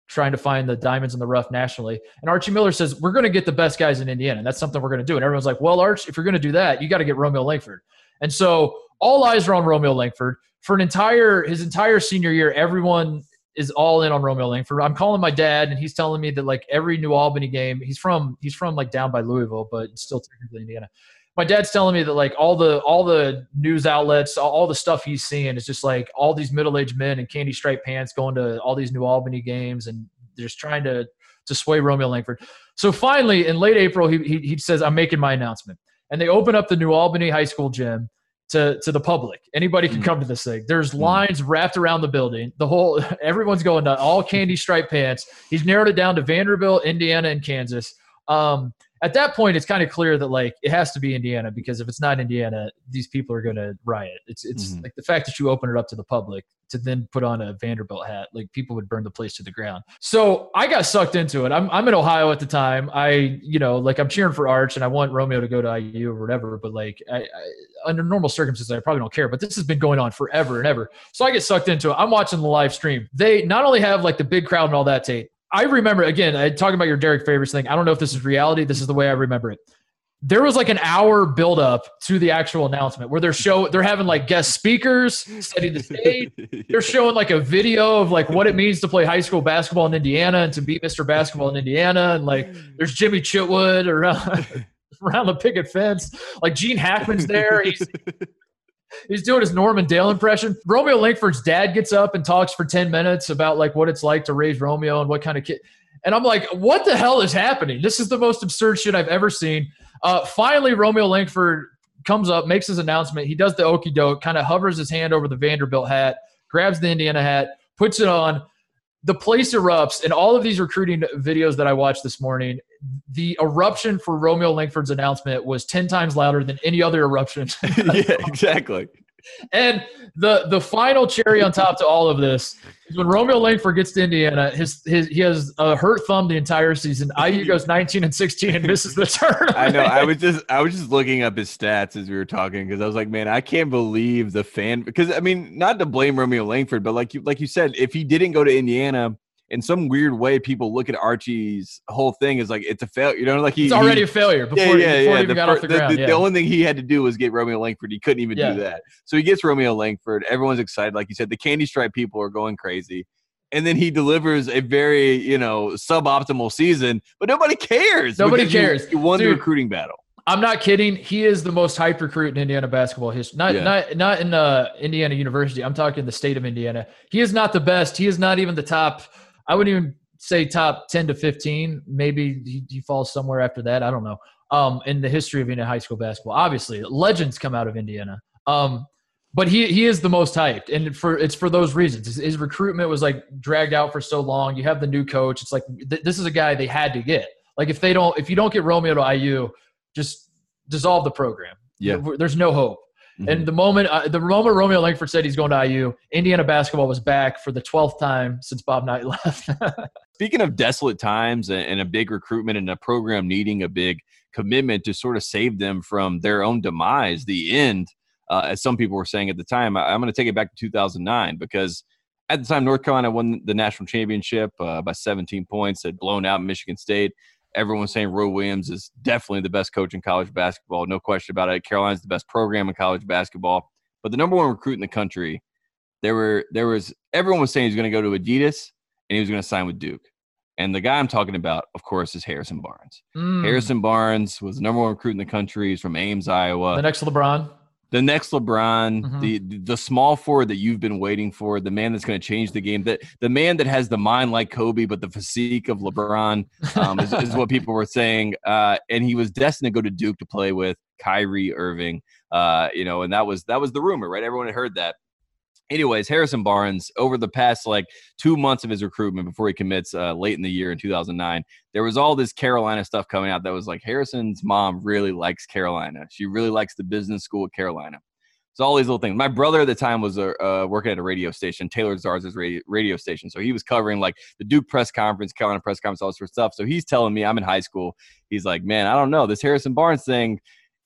[SPEAKER 1] trying to find the diamonds in the rough nationally. And Archie Miller says, We're going to get the best guys in Indiana. And that's something we're going to do. And everyone's like, Well, Arch, if you're going to do that, you got to get Romeo Langford. And so all eyes are on Romeo Langford. For an entire his entire senior year, everyone is all in on Romeo Langford. I'm calling my dad, and he's telling me that like every New Albany game, he's from he's from like down by Louisville, but still technically Indiana. My dad's telling me that like all the all the news outlets, all, all the stuff he's seeing is just like all these middle aged men in candy striped pants going to all these New Albany games and just trying to to sway Romeo Langford. So finally, in late April, he, he he says, "I'm making my announcement," and they open up the New Albany High School gym to to the public. Anybody can
[SPEAKER 2] Mm.
[SPEAKER 1] come to this thing. There's
[SPEAKER 2] Mm.
[SPEAKER 1] lines wrapped around the building. The whole everyone's going to all candy striped pants. He's narrowed it down to Vanderbilt, Indiana, and Kansas. Um, at that point, it's kind of clear that like it has to be Indiana because if it's not Indiana, these people are going to riot. It's it's
[SPEAKER 2] Mhm.
[SPEAKER 1] like the fact that you open it up to the public to then put on a Vanderbilt hat, like people would burn the place to the ground. So I got sucked into it. I'm I'm in Ohio at the time. I you know like I'm cheering for Arch and I want Romeo to go to IU or whatever. But like I, I, under normal circumstances, I probably don't care. But this has been going on forever and ever. So I get sucked into it. I'm watching the live stream. They not only have like the big crowd and all that tape. I remember again. I talking about your Derrick Favors thing. I don't know if this is reality. This is the way I remember it. There was like an hour build up to the actual announcement where they're show they're having like guest speakers setting the stage. They're showing like a video of like what it means to play high school basketball in Indiana and to beat Mr. Basketball in Indiana. And like there's Jimmy Chitwood around around the picket fence. Like Gene Hackman's there. He's he's doing his Norman Dale impression. Romeo Langford's dad gets up and talks for 10 minutes about like what it's like to raise Romeo and what kind of kid. And I'm like, what the hell is happening? This is the most absurd shit I've ever seen. Uh, finally, Romeo Langford comes up, makes his announcement. He does the okey doke, kind of hovers his hand over the Vanderbilt hat, grabs the Indiana hat, puts it on. The place erupts, and all of these recruiting videos that I watched this morning, the eruption for Romeo Langford's announcement was 10 times louder than any other eruption.
[SPEAKER 2] yeah, exactly.
[SPEAKER 1] And the the final cherry on top to all of this is when Romeo Langford gets to Indiana, his his he has a hurt thumb the entire season. IU goes 19 and 16 and misses the tournament.
[SPEAKER 2] I know. I was just I was just looking up his stats as we were talking because I was like, man, I can't believe the fan. Because I mean, not to blame Romeo Langford, but like you like you said, if he didn't go to Indiana. In some weird way, people look at Archie's whole thing as like it's a failure. You know, like
[SPEAKER 1] he's already
[SPEAKER 2] he,
[SPEAKER 1] a failure before,
[SPEAKER 2] yeah, yeah,
[SPEAKER 1] before
[SPEAKER 2] yeah.
[SPEAKER 1] he even
[SPEAKER 2] The,
[SPEAKER 1] got off the ground.
[SPEAKER 2] the-
[SPEAKER 1] yeah.
[SPEAKER 2] the only thing he had to do was get Romeo Langford. He couldn't even
[SPEAKER 1] Yeah.
[SPEAKER 2] do that. So he gets Romeo Langford. Everyone's excited. Like you said, the candy stripe people are going crazy. And then he delivers a very, you know, suboptimal season, but nobody cares.
[SPEAKER 1] Nobody cares.
[SPEAKER 2] You, won the recruiting battle.
[SPEAKER 1] I'm not kidding. He is the most hyped recruit in Indiana basketball history. Not
[SPEAKER 2] Yeah.
[SPEAKER 1] not not in uh, Indiana University. I'm talking the state of Indiana. He is not the best. He is not even the top. I wouldn't even say top 10 to 15. Maybe he, he falls somewhere after that. I don't know. Um, in the history of Indiana high school basketball, obviously legends come out of Indiana. Um, but he he is the most hyped, and for it's for those reasons. His, his recruitment was like dragged out for so long. You have the new coach. It's like th- this is a guy they had to get. Like if they don't, if you don't get Romeo to IU, just dissolve the program.
[SPEAKER 2] Yeah.
[SPEAKER 1] There's no hope.
[SPEAKER 2] Mhm.
[SPEAKER 1] And the moment uh, the moment Romeo Langford said he's going to IU, Indiana basketball was back for the twelfth time since Bob Knight left.
[SPEAKER 2] Speaking of desolate times and, and a big recruitment and a program needing a big commitment to sort of save them from their own demise, the end, uh, as some people were saying at the time, I, am going to take it back to 2009 because at the time North Carolina won the national championship uh, by 17 points, had blown out Michigan State. Everyone was saying Roy Williams is definitely the best coach in college basketball, no question about it. Carolina's the best program in college basketball, but the number one recruit in the country. There were there was everyone was saying he's going to go to Adidas and he was going to sign with Duke. And the guy I'm talking about, of course, is Harrison Barnes.
[SPEAKER 1] Mm.
[SPEAKER 2] Harrison Barnes was the number one recruit in the country. He's from Ames, Iowa.
[SPEAKER 1] the next LeBron.
[SPEAKER 2] The next LeBron,
[SPEAKER 1] Mhm.
[SPEAKER 2] the the small forward that you've been waiting for, the man that's going to change the game, that the man that has the mind like Kobe but the physique of LeBron um, is, is what people were saying. Uh, and he was destined to go to Duke to play with Kyrie Irving. Uh, you know, and that was that was the rumor, right? Everyone had heard that. Anyways, Harrison Barnes, over the past like two months of his recruitment before he commits uh, late in the year in 2009, there was all this Carolina stuff coming out that was like Harrison's mom really likes Carolina. She really likes the business school at Carolina. So all these little things. My brother at the time was uh, uh, working at a radio station, Taylor Zarzour's radio, radio station. So he was covering like the Duke press conference, Carolina press conference, all this sort of stuff. So he's telling me, I'm in high school. He's like, man, I don't know. This Harrison Barnes thing,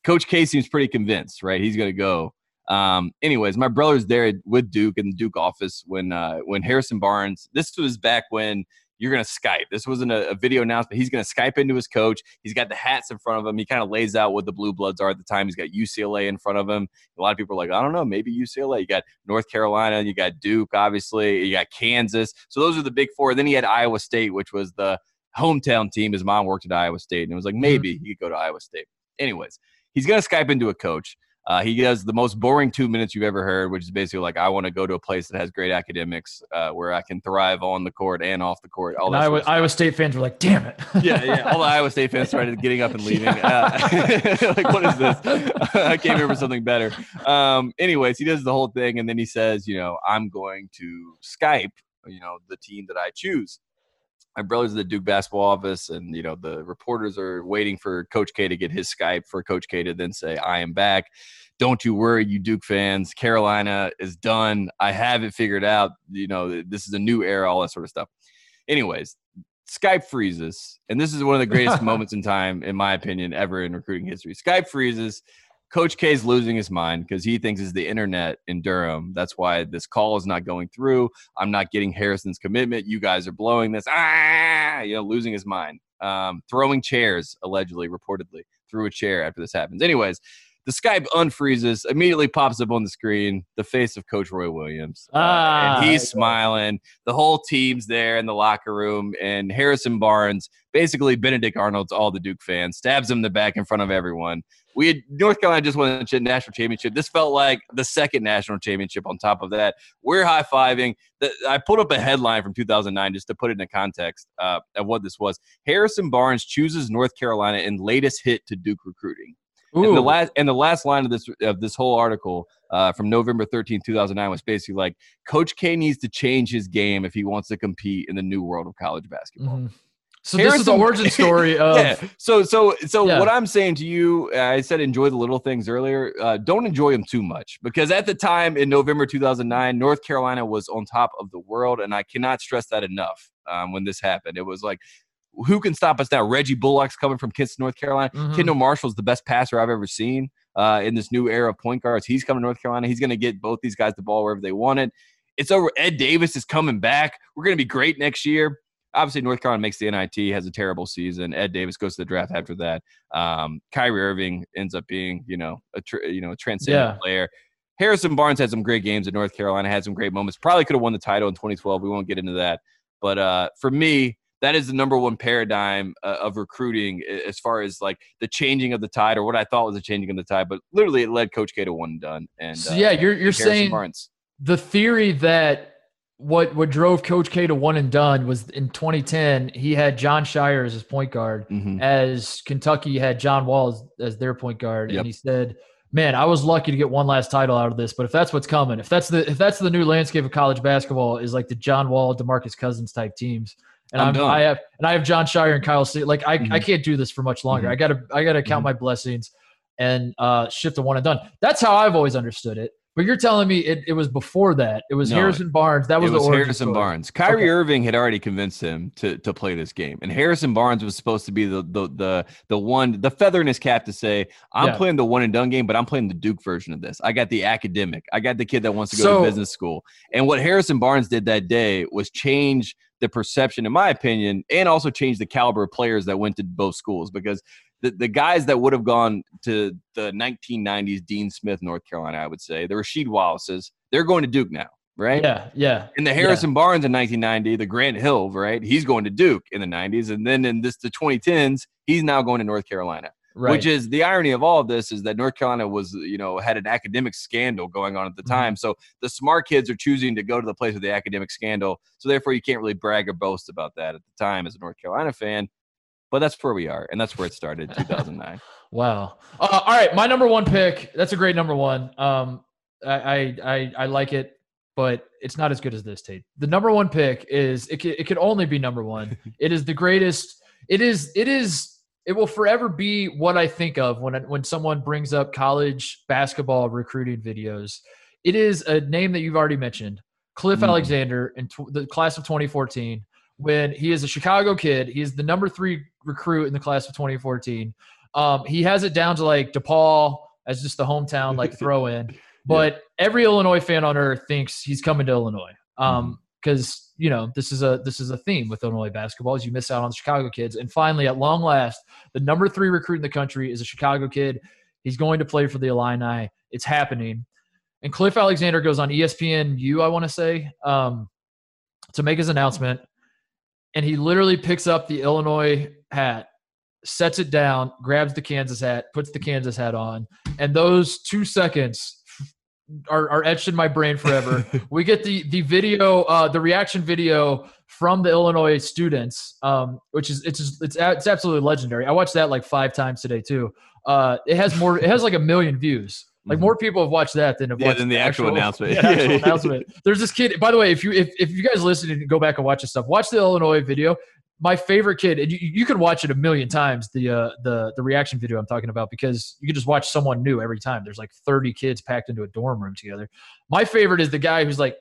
[SPEAKER 2] Coach K seems pretty convinced, right? He's going to go. Um, anyways, my brother's there with Duke in the Duke office when uh, when Harrison Barnes. This was back when you're going to Skype. This wasn't a, a video announcement. He's going to Skype into his coach. He's got the hats in front of him. He kind of lays out what the blue bloods are at the time. He's got UCLA in front of him. A lot of people are like, I don't know, maybe UCLA. You got North Carolina. You got Duke, obviously. You got Kansas. So those are the big four. Then he had Iowa State, which was the hometown team. His mom worked at Iowa State, and it was like maybe he could go to Iowa State. Anyways, he's going to Skype into a coach. Uh, he does the most boring two minutes you've ever heard, which is basically like, I want to go to a place that has great academics uh, where I can thrive on the court and off the court. All
[SPEAKER 1] And
[SPEAKER 2] that sort
[SPEAKER 1] Iowa,
[SPEAKER 2] of.
[SPEAKER 1] Iowa State fans were like, "Damn it!"
[SPEAKER 2] yeah, yeah. All the Iowa State fans started getting up and leaving. Uh, like, what is this? I came here for something better. Um, anyways, he does the whole thing, and then he says, you know, I'm going to Skype, you know, the team that I choose. My brother's at the Duke basketball office, and you know the reporters are waiting for Coach K to get his Skype for Coach K to then say, "I am back." Don't you worry, you Duke fans. Carolina is done. I have it figured out. You know, this is a new era, all that sort of stuff. Anyways, Skype freezes, and this is one of the greatest moments in time, in my opinion, ever in recruiting history. Skype freezes. Coach K is losing his mind because he thinks it's the internet in Durham. That's why this call is not going through. I'm not getting Harrison's commitment. You guys are blowing this. Ah, you know, losing his mind. Um, throwing chairs, allegedly, reportedly, threw a chair after this happens. Anyways, the Skype unfreezes, immediately pops up on the screen the face of Coach Roy Williams. Uh,
[SPEAKER 1] Ah,
[SPEAKER 2] and he's smiling. The whole team's there in the locker room, and Harrison Barnes, basically Benedict Arnold's all the Duke fans, stabs him in the back in front of everyone. We had North Carolina just won the national championship. This felt like the second national championship. On top of that, we're high fiving. I pulled up a headline from 2009 just to put it in context uh, of what this was. Harrison Barnes chooses North Carolina in latest hit to Duke recruiting. And the last and the last line of this of this whole article uh, from November 13, 2009 was basically like Coach K needs to change his game if he wants to compete in the new world of college basketball.
[SPEAKER 1] Mhm. So this is the origin story of
[SPEAKER 2] yeah. So so so
[SPEAKER 1] Yeah.
[SPEAKER 2] what I'm saying to you, I said enjoy the little things earlier. Uh, don't enjoy them too much because at the time in November 2009, North Carolina was on top of the world, and I cannot stress that enough. Um, when this happened, it was like. Who can stop us now? Reggie Bullock's coming from Kinston, North Carolina.
[SPEAKER 1] Mhm.
[SPEAKER 2] Kendall Marshall's the best passer I've ever seen uh, in this new era of point guards. He's coming to North Carolina. He's going to get both these guys the ball wherever they want it. It's over. Ed Davis is coming back. We're going to be great next year. Obviously, North Carolina makes the NIT, has a terrible season. Ed Davis goes to the draft after that. Um, Kyrie Irving ends up being, you know, a tr- you know a transcendent
[SPEAKER 1] Yeah.
[SPEAKER 2] player. Harrison Barnes had some great games at North Carolina, had some great moments. Probably could have won the title in 2012. We won't get into that. But uh, for me, that is the number one paradigm uh, of recruiting as far as like the changing of the tide or what I thought was the changing of the tide. But literally, it led Coach K to one and done. And
[SPEAKER 1] So
[SPEAKER 2] uh,
[SPEAKER 1] yeah, you're you're
[SPEAKER 2] Harrison
[SPEAKER 1] saying
[SPEAKER 2] Barnes.
[SPEAKER 1] the theory that what what drove Coach K to one and done was in 2010 he had Jon Scheyer as his point guard,
[SPEAKER 2] Mhm.
[SPEAKER 1] as Kentucky had John Wall as, as their point guard,
[SPEAKER 2] Yep.
[SPEAKER 1] and he said, "Man, I was lucky to get one last title out of this, but if that's what's coming, if that's the if that's the new landscape of college basketball, is like the John Wall, Demarcus Cousins type teams." And
[SPEAKER 2] I'm
[SPEAKER 1] I'm. I have and I have Jon Scheyer and Kyle. Se- like I, I
[SPEAKER 2] Mhm.
[SPEAKER 1] can't do this for much longer.
[SPEAKER 2] Mhm.
[SPEAKER 1] I gotta I gotta count
[SPEAKER 2] Mhm.
[SPEAKER 1] my blessings. and uh, shift to one and done. That's how I've always understood it. But you're telling me it, it was before that. It was
[SPEAKER 2] No,
[SPEAKER 1] Harrison Barnes. That was
[SPEAKER 2] was Harrison
[SPEAKER 1] story.
[SPEAKER 2] Barnes. Kyrie
[SPEAKER 1] Okay.
[SPEAKER 2] Irving had already convinced him to to play this game, and Harrison Barnes was supposed to be the the the the one the feather in his cap to say, "I'm
[SPEAKER 1] Yeah.
[SPEAKER 2] playing the one and done game, but I'm playing the Duke version of this. I got the academic. I got the kid that wants to go
[SPEAKER 1] So-
[SPEAKER 2] to business school." And what Harrison Barnes did that day was change the perception, in my opinion, and also change the caliber of players that went to both schools because. The, the guys that would have gone to the 1990s Dean Smith, North Carolina, I would say, the Rasheed Wallaces, they're going to Duke now, right?
[SPEAKER 1] Yeah, yeah.
[SPEAKER 2] And the
[SPEAKER 1] Yeah.
[SPEAKER 2] Harrison Barnes in 1990, the Grant Hill, right? He's going to Duke in the 90s, and then in this the 2010s, he's now going to North Carolina.
[SPEAKER 1] Right.
[SPEAKER 2] Which is the irony of all of this is that North Carolina was, you know, had an academic scandal going on at the
[SPEAKER 1] Mhm.
[SPEAKER 2] time. So the smart kids are choosing to go to the place with the academic scandal. So therefore, you can't really brag or boast about that at the time as a North Carolina fan. But that's where we are, and that's where it started, 2009.
[SPEAKER 1] Wow. Uh, all right, my number one pick. That's a great number one. Um, I, I I I like it, but it's not as good as this tape. The number one pick is it. Can, it can only be number one. It is the greatest. It is. It is. It will forever be what I think of when when someone brings up college basketball recruiting videos. It is a name that you've already mentioned, Cliff
[SPEAKER 2] Mhm.
[SPEAKER 1] Alexander, in tw- the class of 2014. When he is a Chicago kid, he is the number three recruit in the class of 2014. Um, he has it down to like DePaul as just the hometown like throw in, but every Illinois fan on earth thinks he's coming to Illinois. Um, because you know this is a this is a theme with Illinois basketball is you miss out on the Chicago kids, and finally at long last, the number three recruit in the country is a Chicago kid. He's going to play for the Illini. It's happening, and Cliff Alexander goes on ESPN U, I want to say, um, to make his announcement, and he literally picks up the Illinois hat sets it down, grabs the Kansas hat, puts the Kansas hat on, and those two seconds are, are etched in my brain forever. we get the the video, uh, the reaction video from the Illinois students, um, which is it's just, it's it's absolutely legendary. I watched that like five times today too. Uh, it has more, it has like a million views. Like
[SPEAKER 2] Mhm.
[SPEAKER 1] more people have watched that than have
[SPEAKER 2] Yeah,
[SPEAKER 1] watched
[SPEAKER 2] than the actual announcement.
[SPEAKER 1] yeah, actual announcement. There's this kid. By the way, if you if, if you guys listen and go back and watch this stuff, watch the Illinois video. My favorite kid, and you, you can watch it a million times. The uh, the the reaction video I'm talking about because you can just watch someone new every time. There's like 30 kids packed into a dorm room together. My favorite is the guy who's like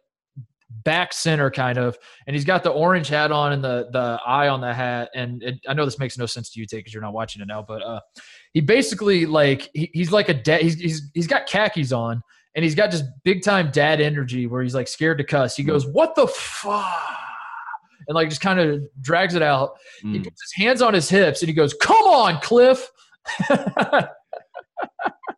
[SPEAKER 1] back center kind of, and he's got the orange hat on and the the eye on the hat. And it, I know this makes no sense to you, Tate, because you're not watching it now. But uh, he basically like he, he's like a dad. He's, he's he's got khakis on, and he's got just big time dad energy where he's like scared to cuss. He goes, "What the fuck." And like just kind of drags it out. He
[SPEAKER 2] Mm.
[SPEAKER 1] puts his hands on his hips and he goes, "Come on, Cliff."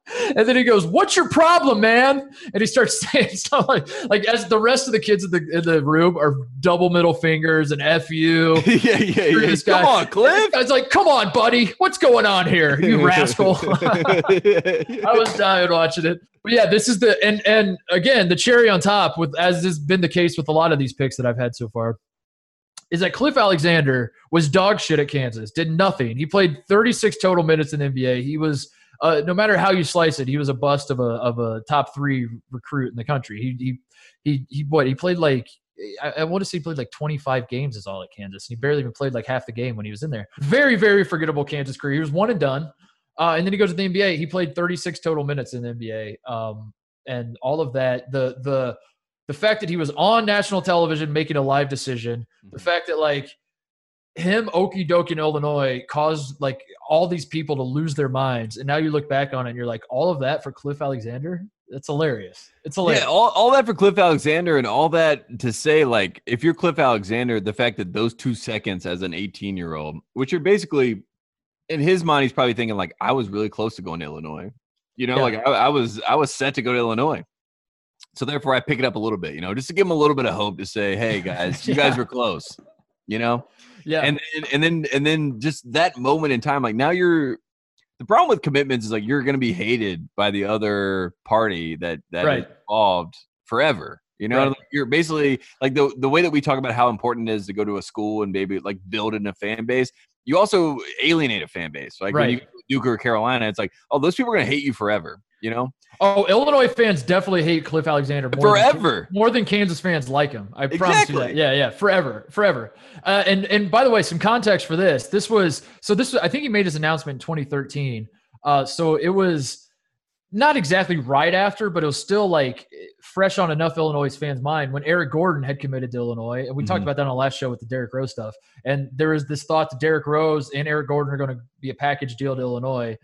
[SPEAKER 1] and then he goes, "What's your problem, man?" And he starts saying stuff like, like as the rest of the kids in the in the room are double middle fingers and "f you."
[SPEAKER 2] yeah, yeah, yeah.
[SPEAKER 1] This
[SPEAKER 2] Come on, Cliff.
[SPEAKER 1] I was like, "Come on, buddy, what's going on here, you rascal?" I was dying watching it. But yeah, this is the and and again the cherry on top with as has been the case with a lot of these picks that I've had so far, is that Cliff Alexander was dog shit at Kansas, did nothing. He played 36 total minutes in the NBA. He was uh, no matter how you slice it, he was a bust of a of a top three recruit in the country. He he he, he what he played like. I, I want to say he played like 25 games is all at Kansas. And he barely even played like half the game when he was in there. Very, very forgettable Kansas career. He was one and done. Uh, and then he goes to the NBA. He played 36 total minutes in the NBA, um, and all of that. The the the fact that he was on national television making a live decision. The fact that like him, Okie doke in Illinois, caused like all these people to lose their minds. And now you look back on it, and you're like, all of that for Cliff Alexander. That's hilarious. It's hilarious.
[SPEAKER 2] Yeah, all, all that for Cliff Alexander and all that to say, like, if you're Cliff Alexander, the fact that those two seconds as an 18 year old, which are basically in his mind, he's probably thinking, like, I was really close to going to Illinois. You know,
[SPEAKER 1] Yeah.
[SPEAKER 2] like I, I was I was set to go to Illinois. So therefore I pick it up a little bit, you know, just to give him a little bit of hope to say, hey guys, you guys were close. You know?
[SPEAKER 1] Yeah.
[SPEAKER 2] and, and and then and then just that moment in time like now you're the problem with commitments is like you're going to be mm-hmm. hated by the other party that that
[SPEAKER 1] Right.
[SPEAKER 2] involved forever you know
[SPEAKER 1] Right.
[SPEAKER 2] You're basically like the the way that we talk about how important it is to go to a school and maybe like build in a fan base you also alienate a fan base like when you go to Duke or Carolina it's like oh those people are going to hate you forever you know
[SPEAKER 1] oh, Illinois fans definitely hate Cliff Alexander more than-
[SPEAKER 2] forever
[SPEAKER 1] more than Kansas fans like him. I promise you that. Yeah, yeah, forever, forever. Uh, and and by the way, some context for this. This was so. This was, I think he made his announcement in 2013. Uh, so it was not exactly right after, but it was still like fresh on enough Illinois fans' mind when Eric Gordon had committed to Illinois. And we talked
[SPEAKER 2] Mhm.
[SPEAKER 1] about that on the last show with the Derrick Rose stuff. And there was this thought that Derrick Rose and Eric Gordon are going to be a package deal to Illinois.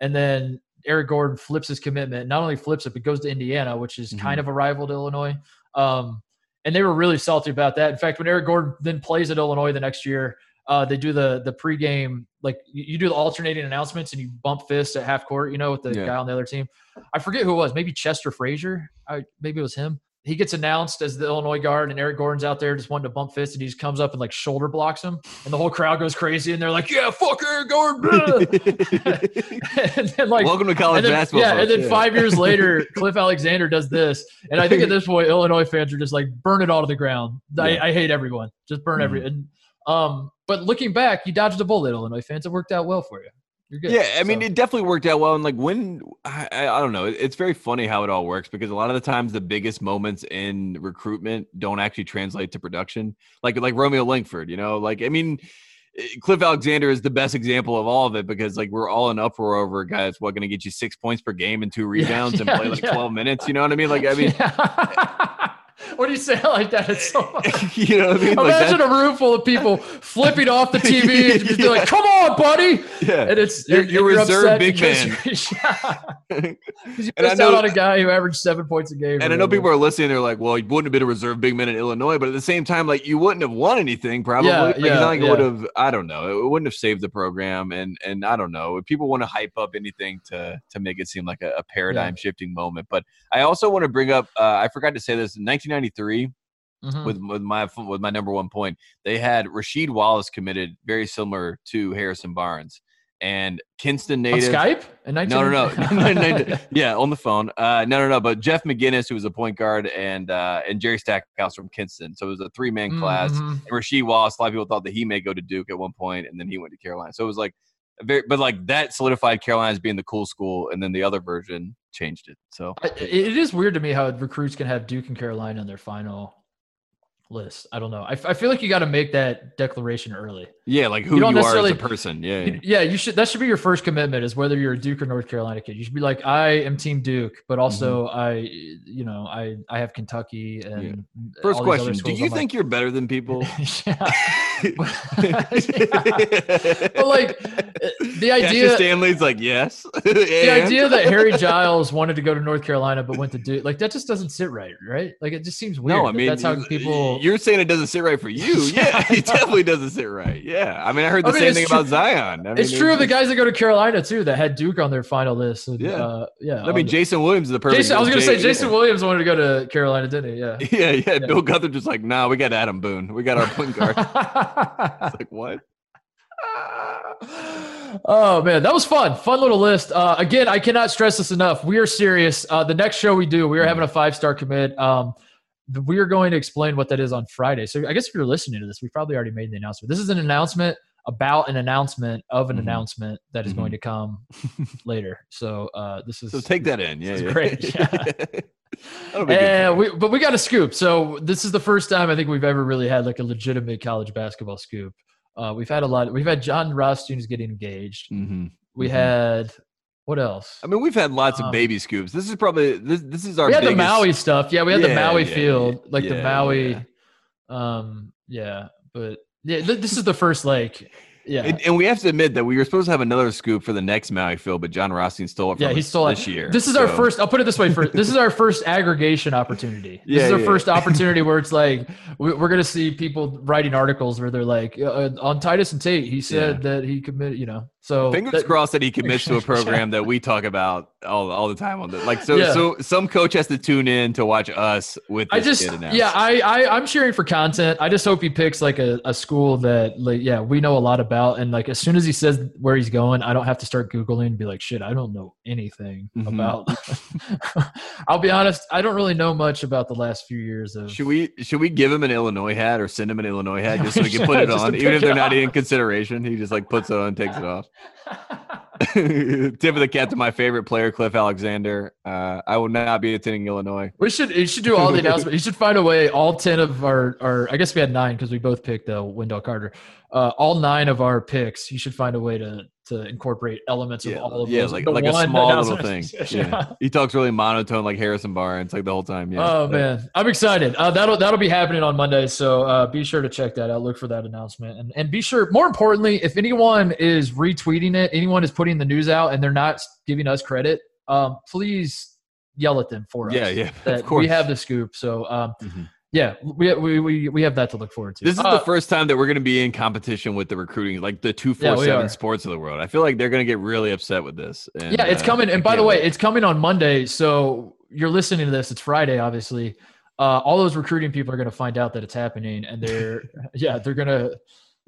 [SPEAKER 1] And then Eric Gordon flips his commitment. Not only flips it, but goes to Indiana, which is kind of a rival to Illinois. Um, and they were really salty about that. In fact, when Eric Gordon then plays at Illinois the next year, uh, they do the the pregame like you, you do the alternating announcements and you bump fists at half court, you know, with the
[SPEAKER 2] Yeah.
[SPEAKER 1] guy on the other team. I forget who it was, maybe Chester Frazier. I, maybe it was him. He gets announced as the Illinois guard, and Eric Gordon's out there just wanting to bump fists, and he just comes up and like shoulder blocks him, and the whole crowd goes crazy, and they're like, "Yeah, fuck Eric Gordon!" and then like
[SPEAKER 2] Welcome to college
[SPEAKER 1] then,
[SPEAKER 2] basketball.
[SPEAKER 1] yeah, and
[SPEAKER 2] folks.
[SPEAKER 1] then five years later, Cliff Alexander does this, and I think at this point, Illinois fans are just like, burn it all to the ground. I,
[SPEAKER 2] Yeah.
[SPEAKER 1] I hate everyone. Just burn every. And, um, but looking back, you dodged a bullet, Illinois fans. It worked out well for you.
[SPEAKER 2] Yeah, I mean,
[SPEAKER 1] So-
[SPEAKER 2] it definitely worked out well. And like when I, I don't know, it's very funny how it all works because a lot of the times the biggest moments in recruitment don't actually translate to production. Like like Romeo Langford, you know, like I mean. eh, Cliff Alexander is the best example of all of it because like we're all in uproar over a guy that's what going to get you six points per game and two rebounds and
[SPEAKER 1] yeah,
[SPEAKER 2] play like
[SPEAKER 1] yeah.
[SPEAKER 2] 12 minutes. You know what I mean? Like, I mean,
[SPEAKER 1] what do you say like that? It's so.
[SPEAKER 2] you know what I mean?
[SPEAKER 1] Imagine
[SPEAKER 2] that,
[SPEAKER 1] a room full of people flipping off the TV and just be like, "Come on, buddy!"
[SPEAKER 2] yeah.
[SPEAKER 1] And it's
[SPEAKER 2] You're-
[SPEAKER 1] and
[SPEAKER 2] you're reserved big man.
[SPEAKER 1] you're- Because you missed
[SPEAKER 2] know-
[SPEAKER 1] out on a guy who averaged seven points a game.
[SPEAKER 2] And I know people are listening. They're like, "Well, you wouldn't have been a reserve big man in Illinois," but at the same time, like you wouldn't have won anything. Probably,
[SPEAKER 1] Yeah,
[SPEAKER 2] like,
[SPEAKER 1] yeah,
[SPEAKER 2] like
[SPEAKER 1] yeah.
[SPEAKER 2] would have. I don't know. It wouldn't have saved the program, and and I don't know. People want to hype up anything to to make it seem like a, a paradigm shifting moment. But I also want to bring up. Uh, I forgot to say this in 1993
[SPEAKER 1] Mhm.
[SPEAKER 2] with with my with my number one point. They had Rasheed Wallace committed, very similar to Harrison Barnes, and Kinston
[SPEAKER 1] on
[SPEAKER 2] native.
[SPEAKER 1] Skype in
[SPEAKER 2] No, no, no.
[SPEAKER 1] 19
[SPEAKER 2] No, no, no. yeah, on the phone. Uh, no, no, no. But Jeff McInnis, who was a point guard, and uh, and Jerry Stackhouse from Kinston. So it was a three man class.
[SPEAKER 1] Mhm.
[SPEAKER 2] And Rasheed Wallace, a lot of people thought that he may go to Duke at one point, and then he went to Carolina. So it was like very, but like that solidified Carolina as being the cool school, and then the other version changed it. So
[SPEAKER 1] I- It is weird to me how recruits can have Duke and Carolina on their final list. I don't know. I feel like you got to make that declaration early.
[SPEAKER 2] Yeah, like who
[SPEAKER 1] You
[SPEAKER 2] you, are as a person. Yeah, yeah.
[SPEAKER 1] You- Yeah, should. That should be your first commitment. Is whether you're a Duke or North Carolina kid. You should be like, I am Team Duke, but also
[SPEAKER 2] Mm-hmm.
[SPEAKER 1] I, you know, I I have Kentucky and
[SPEAKER 2] First
[SPEAKER 1] these other
[SPEAKER 2] question: Do you
[SPEAKER 1] I'm like-
[SPEAKER 2] think you're better than people?
[SPEAKER 1] yeah. But like the
[SPEAKER 2] Cassius
[SPEAKER 1] idea,
[SPEAKER 2] Stanley's like yes.
[SPEAKER 1] the idea that Harry Giles wanted to go to North Carolina but went to Duke, like that just doesn't sit right, right? Like it just seems weird.
[SPEAKER 2] No, I mean
[SPEAKER 1] that's how people.
[SPEAKER 2] You're saying it doesn't sit right for you.
[SPEAKER 1] Yeah,
[SPEAKER 2] Yeah, it definitely doesn't sit right. Yeah, I mean, I heard the
[SPEAKER 1] I mean,
[SPEAKER 2] same thing
[SPEAKER 1] true-
[SPEAKER 2] about Zion. I mean,
[SPEAKER 1] It's true of the guys that go to Carolina too that had Duke on their final list. And,
[SPEAKER 2] Yeah.
[SPEAKER 1] uh, yeah.
[SPEAKER 2] I mean, Jason Williams is the perfect.
[SPEAKER 1] Jason, I was gonna say
[SPEAKER 2] J-
[SPEAKER 1] Jason Williams wanted to go to Carolina, didn't he? Yeah.
[SPEAKER 2] Yeah, yeah. Bill Guthridge just like, nah, we got Adam Boone. We got our point guard. It's like what?
[SPEAKER 1] oh man, that was fun. Fun little list. Uh, again, I cannot stress this enough. We are serious. Uh, the next show we do, we are having a five star commit. Um, we are going to explain what that is on Friday. So I guess if you're listening to this, we probably already made the announcement. This is an announcement about an announcement of an
[SPEAKER 2] Mhm.
[SPEAKER 1] announcement that is
[SPEAKER 2] Mhm.
[SPEAKER 1] going to come later. So uh, this is
[SPEAKER 2] So take that in. Yeah, yeah.
[SPEAKER 1] great, yeah.
[SPEAKER 2] That'll be good
[SPEAKER 1] and we, but we got a scoop. So this is the first time I think we've ever really had like a legitimate college basketball scoop. Uh, we've had a lot. We've had Jon Rothstein is getting engaged.
[SPEAKER 2] Mhm.
[SPEAKER 1] We
[SPEAKER 2] Mhm.
[SPEAKER 1] had what else?
[SPEAKER 2] I mean, we've had lots of
[SPEAKER 1] Um,
[SPEAKER 2] baby scoops. This is probably this. This is our.
[SPEAKER 1] we had the Maui stuff. Yeah, we had the Maui
[SPEAKER 2] yeah, yeah,
[SPEAKER 1] field, like the Maui.
[SPEAKER 2] yeah.
[SPEAKER 1] Um, yeah, but yeah, th- this is the first like, yeah,
[SPEAKER 2] And, and we have to admit that we were supposed to have another scoop for the next Maui field, but Jon Rothstein stole it from
[SPEAKER 1] yeah. He stole
[SPEAKER 2] this
[SPEAKER 1] it.
[SPEAKER 2] year.
[SPEAKER 1] This is our first. I'll put it this way: first, this is our first aggregation opportunity. This
[SPEAKER 2] Yeah,
[SPEAKER 1] is our
[SPEAKER 2] yeah.
[SPEAKER 1] first opportunity where it's like we- we're gonna see people writing articles where they're like, uh, on Titus and Tate, he said that he committed. You know, so
[SPEAKER 2] Fingers
[SPEAKER 1] that-
[SPEAKER 2] crossed that he commits to a program that we talk about all, all the time on the like so
[SPEAKER 1] Yeah.
[SPEAKER 2] so some coach has to tune in to watch us with
[SPEAKER 1] I just yeah, I, I I'm cheering for content. I just hope he picks like a, a school that like yeah we know a lot about, and like as soon as he says where he's going, I don't have to start googling and be like shit, I don't know anything
[SPEAKER 2] Mhm.
[SPEAKER 1] about. I'll be honest, I don't really know much about the last few years of.
[SPEAKER 2] Should we should we give him an Illinois hat or send him an Illinois hat just so
[SPEAKER 1] we
[SPEAKER 2] can put it
[SPEAKER 1] should, just to
[SPEAKER 2] on, even if they're not in consideration? He just like puts it on and takes it off. Tip of the cap to my favorite player, Cliff Alexander. Uh, I will not be attending Illinois.
[SPEAKER 1] We should you should do all the announcements. You should find a way. All ten of our, our I guess we had nine because we both picked uh, Wendell Carter. Uh, all nine of our picks. You should find a way to to incorporate elements
[SPEAKER 2] Yeah,
[SPEAKER 1] of all of
[SPEAKER 2] yeah,
[SPEAKER 1] those.
[SPEAKER 2] like
[SPEAKER 1] The
[SPEAKER 2] like a small little thing.
[SPEAKER 1] Yeah.
[SPEAKER 2] He talks really monotone, like Harrison Barnes, like the whole time. Yeah.
[SPEAKER 1] Oh man, I'm excited. Uh, that'll that'll be happening on Monday, so uh, be sure to check that out. Look for that announcement, and and be sure. More importantly, if anyone is retweeting it, anyone is putting the news out, and they're not giving us credit, um, please yell at them for us.
[SPEAKER 2] Yeah, yeah, of course.
[SPEAKER 1] we have the scoop. So um,
[SPEAKER 2] Mhm.
[SPEAKER 1] Yeah, we, we we we have that to look forward to.
[SPEAKER 2] This is
[SPEAKER 1] Uh,
[SPEAKER 2] the first time that we're going to be in competition with the recruiting, like the two
[SPEAKER 1] Yeah,
[SPEAKER 2] four
[SPEAKER 1] we
[SPEAKER 2] seven sports of the world. I feel like they're going to get really upset with this. And,
[SPEAKER 1] yeah, it's
[SPEAKER 2] uh,
[SPEAKER 1] coming. And by the way,
[SPEAKER 2] wait.
[SPEAKER 1] it's coming on Monday. So you're listening to this. It's Friday, obviously. Uh, all those recruiting people are going to find out that it's happening, and they're yeah, they're gonna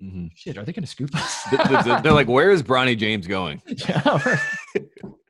[SPEAKER 2] Mhm.
[SPEAKER 1] shit. Are they gonna scoop us?
[SPEAKER 2] Th- th- th- they're like, "Where is Bronny James going?"
[SPEAKER 1] yeah.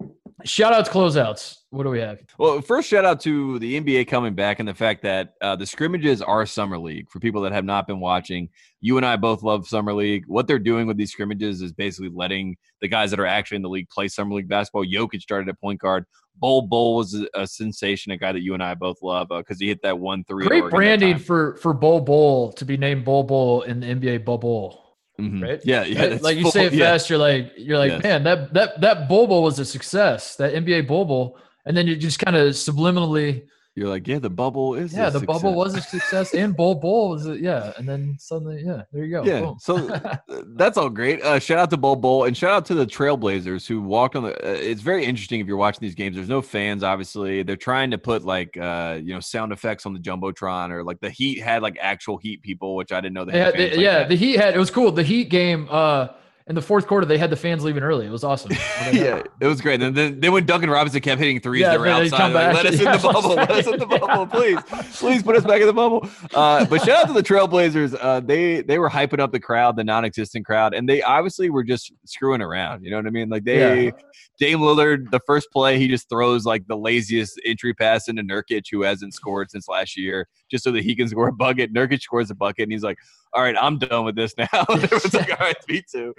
[SPEAKER 1] Shout outs, closeouts. What do we have?
[SPEAKER 2] Well, first shout out to the NBA coming back and the fact that uh, the scrimmages are summer league. For people that have not been watching, you and I both love summer league. What they're doing with these scrimmages is basically letting the guys that are actually in the league play summer league basketball. Jokic started at point guard. Bol Bol was a, a sensation, a guy that you and I both love because he hit that one three.
[SPEAKER 1] Great branding for for Bol Bol to be named Bol Bol in the NBA bubble.
[SPEAKER 2] Mhm.
[SPEAKER 1] right?
[SPEAKER 2] Yeah, yeah.
[SPEAKER 1] Right? like you
[SPEAKER 2] full-
[SPEAKER 1] say it
[SPEAKER 2] yeah.
[SPEAKER 1] fast, you're like you're like,
[SPEAKER 2] Yes.
[SPEAKER 1] man, that that that Bull was a success. That NBA Bol Bol, and then you just kind of subliminally,
[SPEAKER 2] You're like, yeah, the bubble is.
[SPEAKER 1] yeah, the bubble was a success, and Bol Bol was a, yeah, and then suddenly, yeah, there you go.
[SPEAKER 2] Yeah,
[SPEAKER 1] boom.
[SPEAKER 2] so uh, that's all great. Uh, shout out to Bol Bol and shout out to the Trailblazers who walked on the. Uh, it's very interesting if you're watching these games. There's no fans, obviously. They're trying to put like uh, you know sound effects on the jumbotron or like the Heat had like actual Heat people, which I didn't know they
[SPEAKER 1] They
[SPEAKER 2] had.
[SPEAKER 1] had-
[SPEAKER 2] fans
[SPEAKER 1] they-
[SPEAKER 2] like
[SPEAKER 1] yeah,
[SPEAKER 2] that.
[SPEAKER 1] the Heat had it was cool. The Heat game uh in the fourth quarter, they had the fans leaving early. It was awesome.
[SPEAKER 2] yeah, it was great. And then, then when Duncan Robinson kept hitting threes,
[SPEAKER 1] Yeah,
[SPEAKER 2] they were outside.
[SPEAKER 1] come
[SPEAKER 2] like. Let us in the bubble. Let us in the bubble, please. Please put us back in the bubble. Uh, but shout out to the Trailblazers. Uh, they they were hyping up the crowd, the non-existent crowd, and they obviously were just screwing around. You know what I mean? Like they,
[SPEAKER 1] Yeah.
[SPEAKER 2] Dame Lillard, the first play, he just throws like the laziest entry pass into Nurkic, who hasn't scored since last year, just so that he can score a bucket. Nurkic scores a bucket, and he's like, "All right, I'm done with this now." Everyone's like, "All right, me too."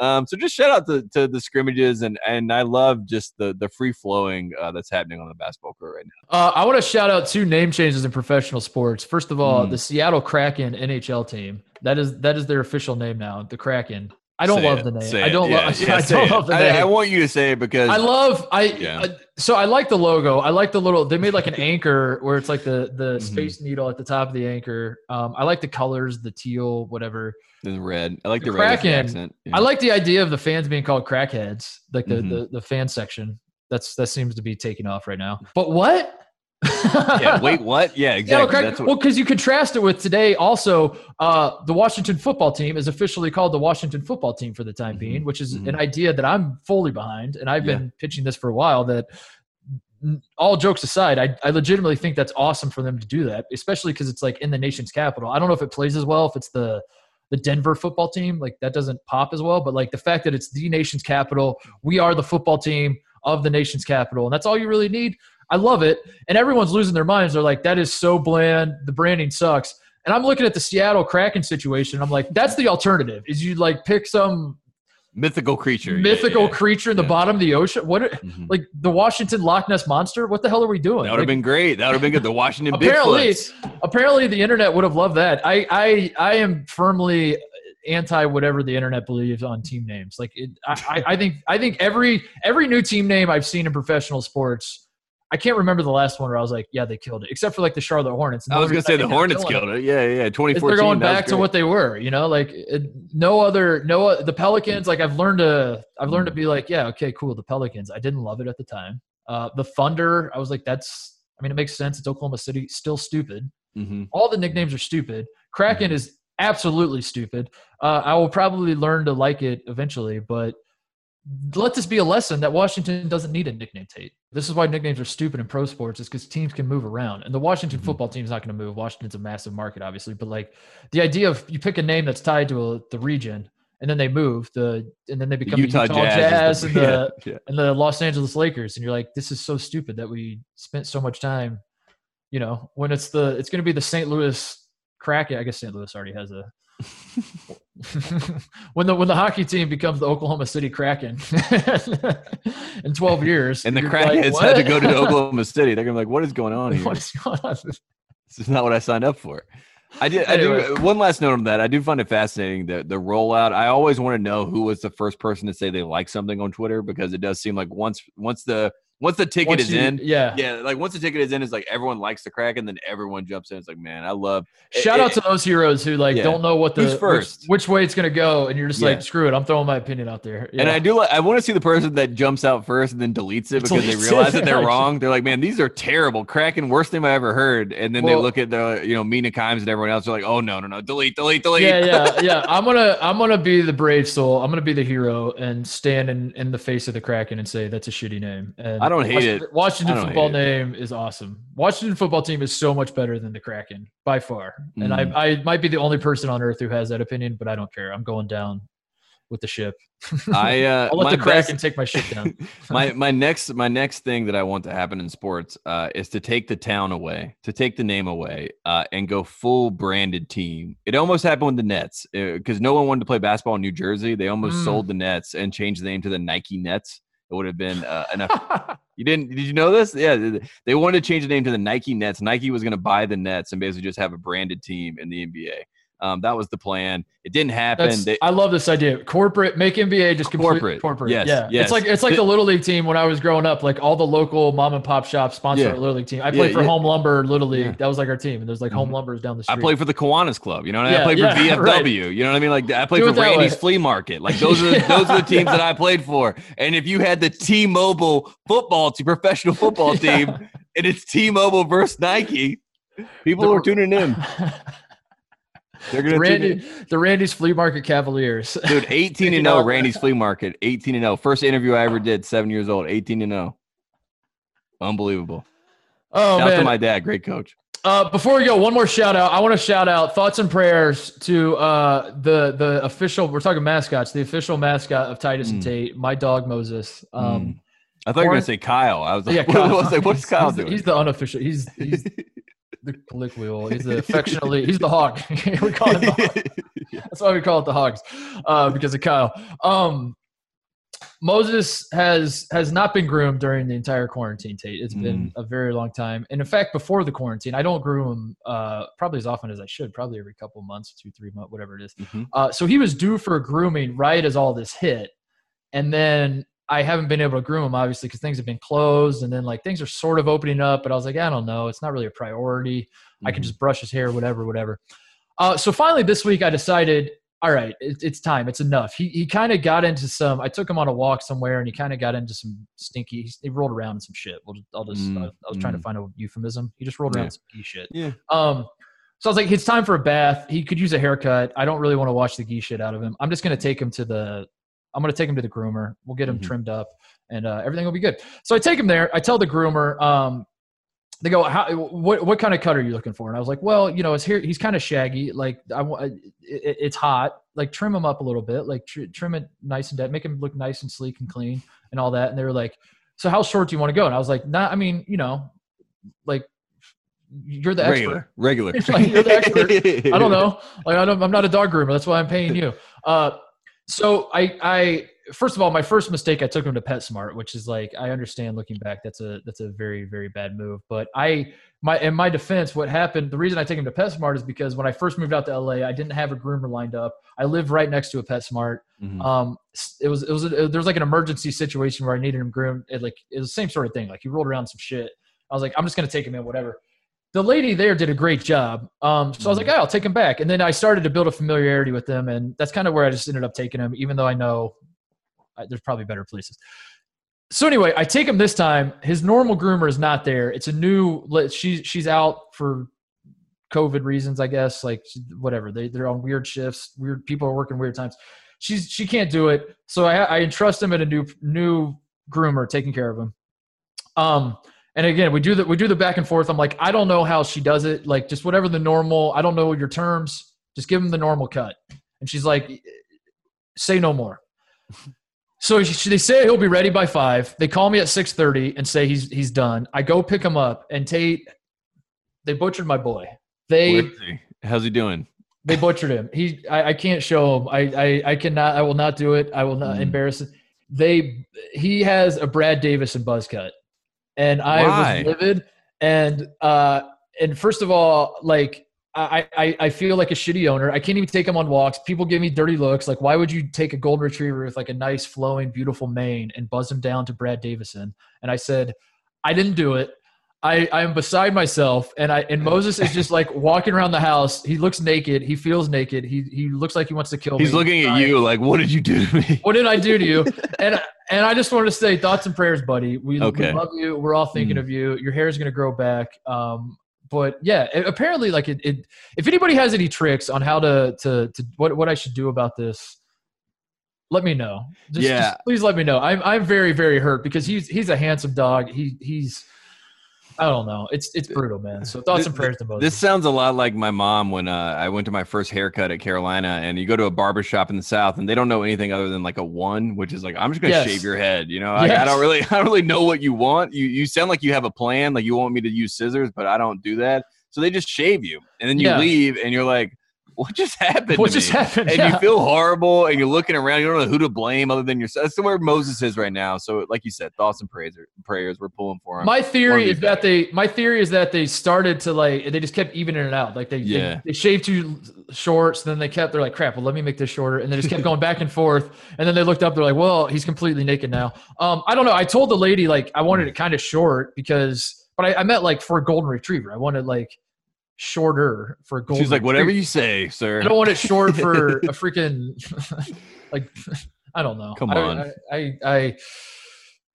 [SPEAKER 2] Um, so just shout out to, to the scrimmages and and I love just the the free flowing uh, that's happening on the basketball court right now.
[SPEAKER 1] Uh, I want to shout out two name changes in professional sports. First of all,
[SPEAKER 2] Mm.
[SPEAKER 1] the Seattle Kraken NHL team. That is that is their official name now. The Kraken. I don't
[SPEAKER 2] Say
[SPEAKER 1] love
[SPEAKER 2] it,
[SPEAKER 1] the name. I don't
[SPEAKER 2] Yeah,
[SPEAKER 1] love.
[SPEAKER 2] yeah,
[SPEAKER 1] I don't love the name.
[SPEAKER 2] I want you to say it because
[SPEAKER 1] I love I
[SPEAKER 2] Yeah.
[SPEAKER 1] so I like the logo. I like the little they made like an anchor where it's like the the
[SPEAKER 2] Mhm.
[SPEAKER 1] space needle at the top of the anchor. Um I like the colors, the teal, whatever.
[SPEAKER 2] the red. I like the,
[SPEAKER 1] The
[SPEAKER 2] red as the
[SPEAKER 1] Kraken,
[SPEAKER 2] accent.
[SPEAKER 1] I like the idea of the fans being called crackheads, like the
[SPEAKER 2] Mhm.
[SPEAKER 1] the, the fan section. That's that seems to be taking off right now. But what?
[SPEAKER 2] Yeah. Wait, what? Yeah,
[SPEAKER 1] Yeah,
[SPEAKER 2] exactly. what,
[SPEAKER 1] well, because you contrast it with today. Also, uh, the Washington football team is officially called the Washington football team for the time
[SPEAKER 2] Mhm,
[SPEAKER 1] being, which is
[SPEAKER 2] mhm.
[SPEAKER 1] an idea that I'm fully behind, and I've
[SPEAKER 2] Yeah.
[SPEAKER 1] been pitching this for a while. That all jokes aside, I, I legitimately think that's awesome for them to do that, especially because it's like in the nation's capital. I don't know if it plays as well if it's the the Denver football team, like that doesn't pop as well. But like the fact that it's the nation's capital, we are the football team of the nation's capital, and that's all you really need. I love it. And everyone's losing their minds. They're like, that is so bland. The branding sucks. And I'm looking at the Seattle Kraken situation. I'm like, that's the alternative. Is you like pick some
[SPEAKER 2] mythical creature.
[SPEAKER 1] Mythical
[SPEAKER 2] yeah.
[SPEAKER 1] creature in the
[SPEAKER 2] yeah.
[SPEAKER 1] bottom of the ocean? What
[SPEAKER 2] Mhm.
[SPEAKER 1] like the Washington Loch Ness monster? What the hell are we doing?
[SPEAKER 2] That would have
[SPEAKER 1] Like,
[SPEAKER 2] been great. That would have been good. The Washington
[SPEAKER 1] Apparently-
[SPEAKER 2] Bigfoots.
[SPEAKER 1] apparently the internet would have loved that. I I I am firmly anti whatever the internet believes on team names. Like it, I, I I think I think every every new team name I've seen in professional sports. I can't remember the last one where I was like, yeah, they killed it, except for like the Charlotte Hornets.
[SPEAKER 2] I was gonna say the Hornets killed it. Yeah, yeah. 2014.
[SPEAKER 1] They're going back to what they were, you know, like it, no other, no the Pelicans. Like I've learned to, I've learned to be like, yeah, okay, cool. The Pelicans. I didn't love it at the time. Uh, the Thunder. I was like, that's. I mean, it makes sense. It's Oklahoma City. Still stupid.
[SPEAKER 2] Mhm.
[SPEAKER 1] All the nicknames are stupid. Kraken
[SPEAKER 2] Mhm.
[SPEAKER 1] is absolutely stupid. Uh, I will probably learn to like it eventually, but let this be a lesson that Washington doesn't need a nickname Tate. This is why nicknames are stupid in pro sports, is because teams can move around. And the Washington
[SPEAKER 2] Mhm.
[SPEAKER 1] football is not going to move. Washington's a massive market, obviously, but like the idea of you pick a name that's tied to a, the region, and then they move the, and then they
[SPEAKER 2] The
[SPEAKER 1] become
[SPEAKER 2] Utah,
[SPEAKER 1] the Utah
[SPEAKER 2] Jazz,
[SPEAKER 1] Jazz,
[SPEAKER 2] the,
[SPEAKER 1] and the
[SPEAKER 2] yeah, yeah.
[SPEAKER 1] and the Los Angeles Lakers, and you're like, this is so stupid that we spent so much time, you know, when it's the it's going to be the St. Louis Kraken. I guess St. Louis already has a. when the when the hockey team becomes the Oklahoma City Kraken in 12 years,
[SPEAKER 2] And the
[SPEAKER 1] you're like,
[SPEAKER 2] had to go to Oklahoma City. They're gonna be like, "What is going on here?
[SPEAKER 1] What is going on?
[SPEAKER 2] This is not what I signed up for." I did. I do. One last note on that. I do find it fascinating the the rollout. I always want to know who was the first person to say they like something on Twitter because it does seem like once once the once the ticket
[SPEAKER 1] Once
[SPEAKER 2] is
[SPEAKER 1] you-
[SPEAKER 2] in,
[SPEAKER 1] yeah.
[SPEAKER 2] yeah, like once the ticket is in, it's like everyone likes the crack, and then everyone jumps in. It's like, man, I love.
[SPEAKER 1] Shout
[SPEAKER 2] it-
[SPEAKER 1] out to those heroes who like
[SPEAKER 2] Yeah.
[SPEAKER 1] don't know what the
[SPEAKER 2] Who's first?
[SPEAKER 1] Which, way it's gonna go, and you're just
[SPEAKER 2] Yeah.
[SPEAKER 1] like, screw it, I'm throwing my opinion out there.
[SPEAKER 2] And I do. Like, I want to see the person that jumps out first and then deletes it because they
[SPEAKER 1] Deletes it.
[SPEAKER 2] realize that they're wrong. They're like, man, these are terrible, cracking, worst thing I ever heard. And then they look at the, you know, Mina Kimes and everyone else. They're like, oh no, no, no, delete, delete, delete.
[SPEAKER 1] yeah, yeah, yeah. I'm gonna I'm gonna be the brave soul. I'm gonna be the hero and stand in, in the face of the Kraken and say that's a shitty name. And
[SPEAKER 2] I don't hate
[SPEAKER 1] Washington,
[SPEAKER 2] it.
[SPEAKER 1] Washington
[SPEAKER 2] don't
[SPEAKER 1] football name is awesome. Washington football team is so much better than the Kraken by far. And
[SPEAKER 2] Mm.
[SPEAKER 1] I I might be the only person on earth who has that opinion, but I don't care. I'm going down with the ship.
[SPEAKER 2] I uh,
[SPEAKER 1] I'll let the Kraken
[SPEAKER 2] best-
[SPEAKER 1] take my shit down.
[SPEAKER 2] my my next my next thing that I want to happen in sports uh, is to take the town away, to take the name away, uh, and go full branded team. It almost happened with the Nets because no one wanted to play basketball in New Jersey. They almost
[SPEAKER 1] Mm.
[SPEAKER 2] sold the Nets and changed the name to the Nike Nets. It would have been uh, enough. You didn't? Did you know this? Yeah, they wanted to change the name to the Nike Nets. Nike was going to buy the Nets and basically just have a branded team in the NBA. Um, that was the plan. It didn't happen. They,
[SPEAKER 1] I love this idea. Corporate, make NBA just
[SPEAKER 2] Corporate.
[SPEAKER 1] corporate.
[SPEAKER 2] Yes,
[SPEAKER 1] yeah,
[SPEAKER 2] yes.
[SPEAKER 1] it's like it's like
[SPEAKER 2] The-
[SPEAKER 1] the little league team when I was growing up. Like all the local mom and pop shops sponsor
[SPEAKER 2] Yeah.
[SPEAKER 1] little league team. I
[SPEAKER 2] Yeah,
[SPEAKER 1] played for
[SPEAKER 2] yeah.
[SPEAKER 1] Home Lumber Little League.
[SPEAKER 2] Yeah.
[SPEAKER 1] That was like our team, and there's like Home
[SPEAKER 2] Mhm.
[SPEAKER 1] Lumbers down the street.
[SPEAKER 2] I played for the Kiwanis Club. You know, what I mean? I played
[SPEAKER 1] yeah,
[SPEAKER 2] for
[SPEAKER 1] right.
[SPEAKER 2] You know what I mean? Like I played
[SPEAKER 1] Do
[SPEAKER 2] for Randy's
[SPEAKER 1] way.
[SPEAKER 2] Flea Market. Like those are those are the teams that I played for. And if you had the T-Mobile football team, professional football team, and it's T-Mobile versus Nike, people
[SPEAKER 1] The-
[SPEAKER 2] are tuning in. They're gonna tune
[SPEAKER 1] Randy, the Randy's Flea Market Cavaliers.
[SPEAKER 2] Dude, 18
[SPEAKER 1] You
[SPEAKER 2] and 0,
[SPEAKER 1] know-
[SPEAKER 2] Randy's Flea Market. 18 and 0. First interview I ever did, seven years old. 18 and 0. Unbelievable.
[SPEAKER 1] Oh
[SPEAKER 2] Shout out to
[SPEAKER 1] man!
[SPEAKER 2] my dad, great coach.
[SPEAKER 1] Uh, before we go, one more shout out. I want to shout out thoughts and prayers to uh, the the official. We're talking mascots. The official mascot of Titus and
[SPEAKER 2] Mm.
[SPEAKER 1] Tate, my dog Moses. Um,
[SPEAKER 2] Mm. I thought you were gonna say Kyle. I was like,
[SPEAKER 1] Yeah, Kyle.
[SPEAKER 2] I was like what's Kyle
[SPEAKER 1] he's,
[SPEAKER 2] doing?
[SPEAKER 1] he's the unofficial. He's he's the colloquial. He's the affectionately. He's the hog. we call him the hog. That's why we call it the hogs, uh, because of Kyle. Um, Moses has has not been groomed during the entire quarantine. Tate, it's been a very long time, and in fact, before the quarantine, I don't groom him uh, probably as often as I should. Probably every couple months, two, three months, whatever it is.
[SPEAKER 2] Mhm.
[SPEAKER 1] Uh, so he was due for grooming right as all this hit, and then I haven't been able to groom him obviously because things have been closed, and then like things are sort of opening up. But I was like, I don't know, it's not really a priority. I can
[SPEAKER 2] Mhm.
[SPEAKER 1] just brush his hair, whatever, whatever. Uh, so finally, this week, I decided, all right, it, it's time. It's enough. He he kind of got into some. I took him on a walk somewhere, and he kind of got into some stinky. He, he rolled around in some shit. We'll just, I'll just.
[SPEAKER 2] Mm,
[SPEAKER 1] I, I was trying to
[SPEAKER 2] mm.
[SPEAKER 1] find a euphemism. He just rolled around
[SPEAKER 2] Yeah.
[SPEAKER 1] some gee shit.
[SPEAKER 2] Yeah.
[SPEAKER 1] Um. So I was like, it's time for a bath. He could use a haircut. I don't really want to wash the gee shit out of him. I'm just gonna take him to the. I'm gonna take him to the groomer. We'll get him
[SPEAKER 2] Mhm.
[SPEAKER 1] trimmed up, and uh, everything will be good. So I take him there. I tell the groomer, um, they go, How, what what kind of cut are you looking for? And I was like, well, you know, his hair, he's kind of shaggy. Like I it, it's hot. Like trim him up a little bit. Like tr- trim it nice and dead, make him look nice and sleek and clean and all that. And they were like, so how short do you want to go? And I was like, nah, I mean, you know, like you're the expert.
[SPEAKER 2] regular, regular.
[SPEAKER 1] Like you're the expert. I don't know. Like I don't, I'm not a dog groomer. That's why I'm paying you. Uh, so I, I first of all, my first mistake, I took him to PetSmart, which is like I understand looking back, that's a that's a very very bad move. But I my in my defense, what happened? The reason I took him to PetSmart is because when I first moved out to LA, I didn't have a groomer lined up. I lived right next to a PetSmart.
[SPEAKER 2] Mhm.
[SPEAKER 1] Um, it was it was there was like an emergency situation where I needed him groomed. It like it was the same sort of thing. Like he rolled around some shit. I was like, I'm just gonna take him in, whatever. The lady there did a great job. Um, so I was like, oh, I'll take him back. And then I started to build a familiarity with them, and that's kind of where I just ended up taking him, even though I know I, there's probably better places. So anyway, I take him this time. His normal groomer is not there. It's a new. She's she's out for COVID reasons, I guess. Like whatever, they they're on weird shifts. Weird people are working weird times. She's she can't do it. So I, I entrust him at a new new groomer taking care of him. Um, and again, we do the we do the back and forth. I'm like, I don't know how she does it. Like just whatever the normal. I don't know your terms. Just give him the normal cut. And she's like, say no more. So she, they say he'll be ready by five. They call me at six thirty and say he's he's done. I go pick him up, and Tate, they butchered my boy. They
[SPEAKER 2] he? How's he doing?
[SPEAKER 1] they butchered him. He I, I can't show him. I, I I cannot. I will not do it. I will not
[SPEAKER 2] Mm.
[SPEAKER 1] embarrass it. They he has a Brad Davison buzz cut, and I
[SPEAKER 2] Why?
[SPEAKER 1] was livid. And uh and first of all, like I, I, I feel like a shitty owner. I can't even take him on walks. People give me dirty looks. Like, why would you take a golden retriever with like a nice, flowing, beautiful mane and buzz him down to Brad Davison? And I said, I didn't do it. I, I am beside myself, and I and Moses is just like walking around the house. He looks naked. He feels naked. He he looks like he wants to kill
[SPEAKER 2] He's
[SPEAKER 1] me.
[SPEAKER 2] He's looking at
[SPEAKER 1] I-
[SPEAKER 2] you like, what did you do to me?
[SPEAKER 1] What did I do to you? And and I just wanted to say thoughts and prayers, buddy. We,
[SPEAKER 2] Okay.
[SPEAKER 1] we love you. We're all thinking
[SPEAKER 2] Mm.
[SPEAKER 1] of you. Your hair is gonna grow back. Um, but yeah, a- apparently, like it, it. If anybody has any tricks on how to to to what what I should do about this, let me know. Just,
[SPEAKER 2] Yeah.
[SPEAKER 1] just please let me know. I'm I'm very very hurt because he's he's a handsome dog. He he's. I don't know. It's it's brutal, man. So thoughts and prayers to Moses.
[SPEAKER 2] This sounds a lot like my mom when uh, I went to my first haircut at Carolina, and you go to a barber shop in the South, and they don't know anything other than like a one, which is like I'm just gonna
[SPEAKER 1] Yes.
[SPEAKER 2] shave your head. You know, Like, I
[SPEAKER 1] Yes.
[SPEAKER 2] don't really, I don't really know what you want. You you sound like you have a plan, like you want me to use scissors, but I don't do that. So they just shave you, and then you
[SPEAKER 1] Yeah.
[SPEAKER 2] leave, and you're like, what just happened?
[SPEAKER 1] what just
[SPEAKER 2] me?
[SPEAKER 1] happened?
[SPEAKER 2] and
[SPEAKER 1] Yeah.
[SPEAKER 2] you feel horrible and you're looking around. You don't know who to blame other than yourself. That's where Moses is right now. So, like you said, thoughts and prayers, prayers we're pulling for him.
[SPEAKER 1] My theory is that they my theory is that they started to like they just kept evening it out. Like they
[SPEAKER 2] Yeah.
[SPEAKER 1] they, they shaved too short, so then they kept they're like crap. Well, let me make this shorter, and they just kept going back and forth. And then they looked up, they're like, well, he's completely naked now. Um, I don't know. I told the lady like I wanted it kind of short because, but I, I meant like for a golden retriever. I wanted like shorter for gold.
[SPEAKER 2] She's like, whatever you say, sir.
[SPEAKER 1] I don't want it short for a freaking like I don't know.
[SPEAKER 2] Come
[SPEAKER 1] I-
[SPEAKER 2] on.
[SPEAKER 1] I I,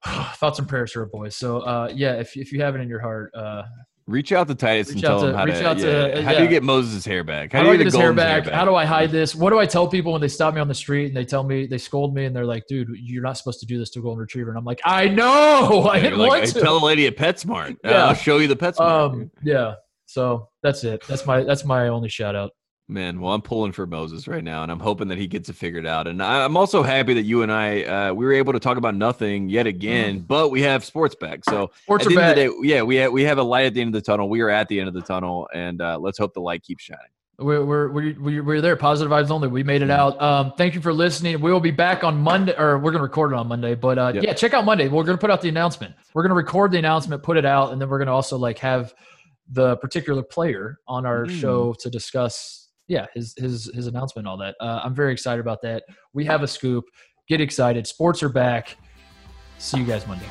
[SPEAKER 1] I thoughts and prayers for a boy. So uh yeah, if if you have it in your heart, uh
[SPEAKER 2] Reach out to Titus and tell
[SPEAKER 1] out
[SPEAKER 2] him how
[SPEAKER 1] reach
[SPEAKER 2] to.
[SPEAKER 1] out to-
[SPEAKER 2] yeah. How do you get Moses' hair back?
[SPEAKER 1] how, do I get his hair
[SPEAKER 2] Golden's
[SPEAKER 1] back? How do I hide this? What do I tell people when they stop me on the street and they tell me they scold me and they're like, dude, you're not supposed to do this to a golden retriever. And I'm like, I know. I
[SPEAKER 2] Yeah,
[SPEAKER 1] didn't
[SPEAKER 2] like,
[SPEAKER 1] want
[SPEAKER 2] "Hey,
[SPEAKER 1] to.
[SPEAKER 2] Tell a lady at PetSmart. Uh,
[SPEAKER 1] Yeah.
[SPEAKER 2] I'll show you the PetSmart.
[SPEAKER 1] um yeah. So that's it. That's my that's my only shout out.
[SPEAKER 2] Man, well, I'm pulling for Moses right now, and I'm hoping that he gets it figured out. And I'm also happy that you and I uh, we were able to talk about nothing yet again, but we have sports back. So
[SPEAKER 1] Mm. Sports
[SPEAKER 2] at
[SPEAKER 1] are
[SPEAKER 2] the end
[SPEAKER 1] back.
[SPEAKER 2] of the day, yeah, we have, we have a light at the end of the tunnel. We are at the end of the tunnel, and uh, let's hope the light keeps shining.
[SPEAKER 1] We're, we're, we're, we're there. Positive vibes only. We made it out. Um, thank you for listening. We will be back on Monday, or we're going to record it on Monday. But uh,
[SPEAKER 2] Yep.
[SPEAKER 1] yeah, check out Monday. We're going to put out the announcement. We're going to record the announcement, put it out, and then we're going to also like have the particular player on our
[SPEAKER 2] Mm.
[SPEAKER 1] show to discuss. Yeah, his his his announcement, and all that. Uh, I'm very excited about that. We have a scoop. Get excited. Sports are back. See you guys Monday.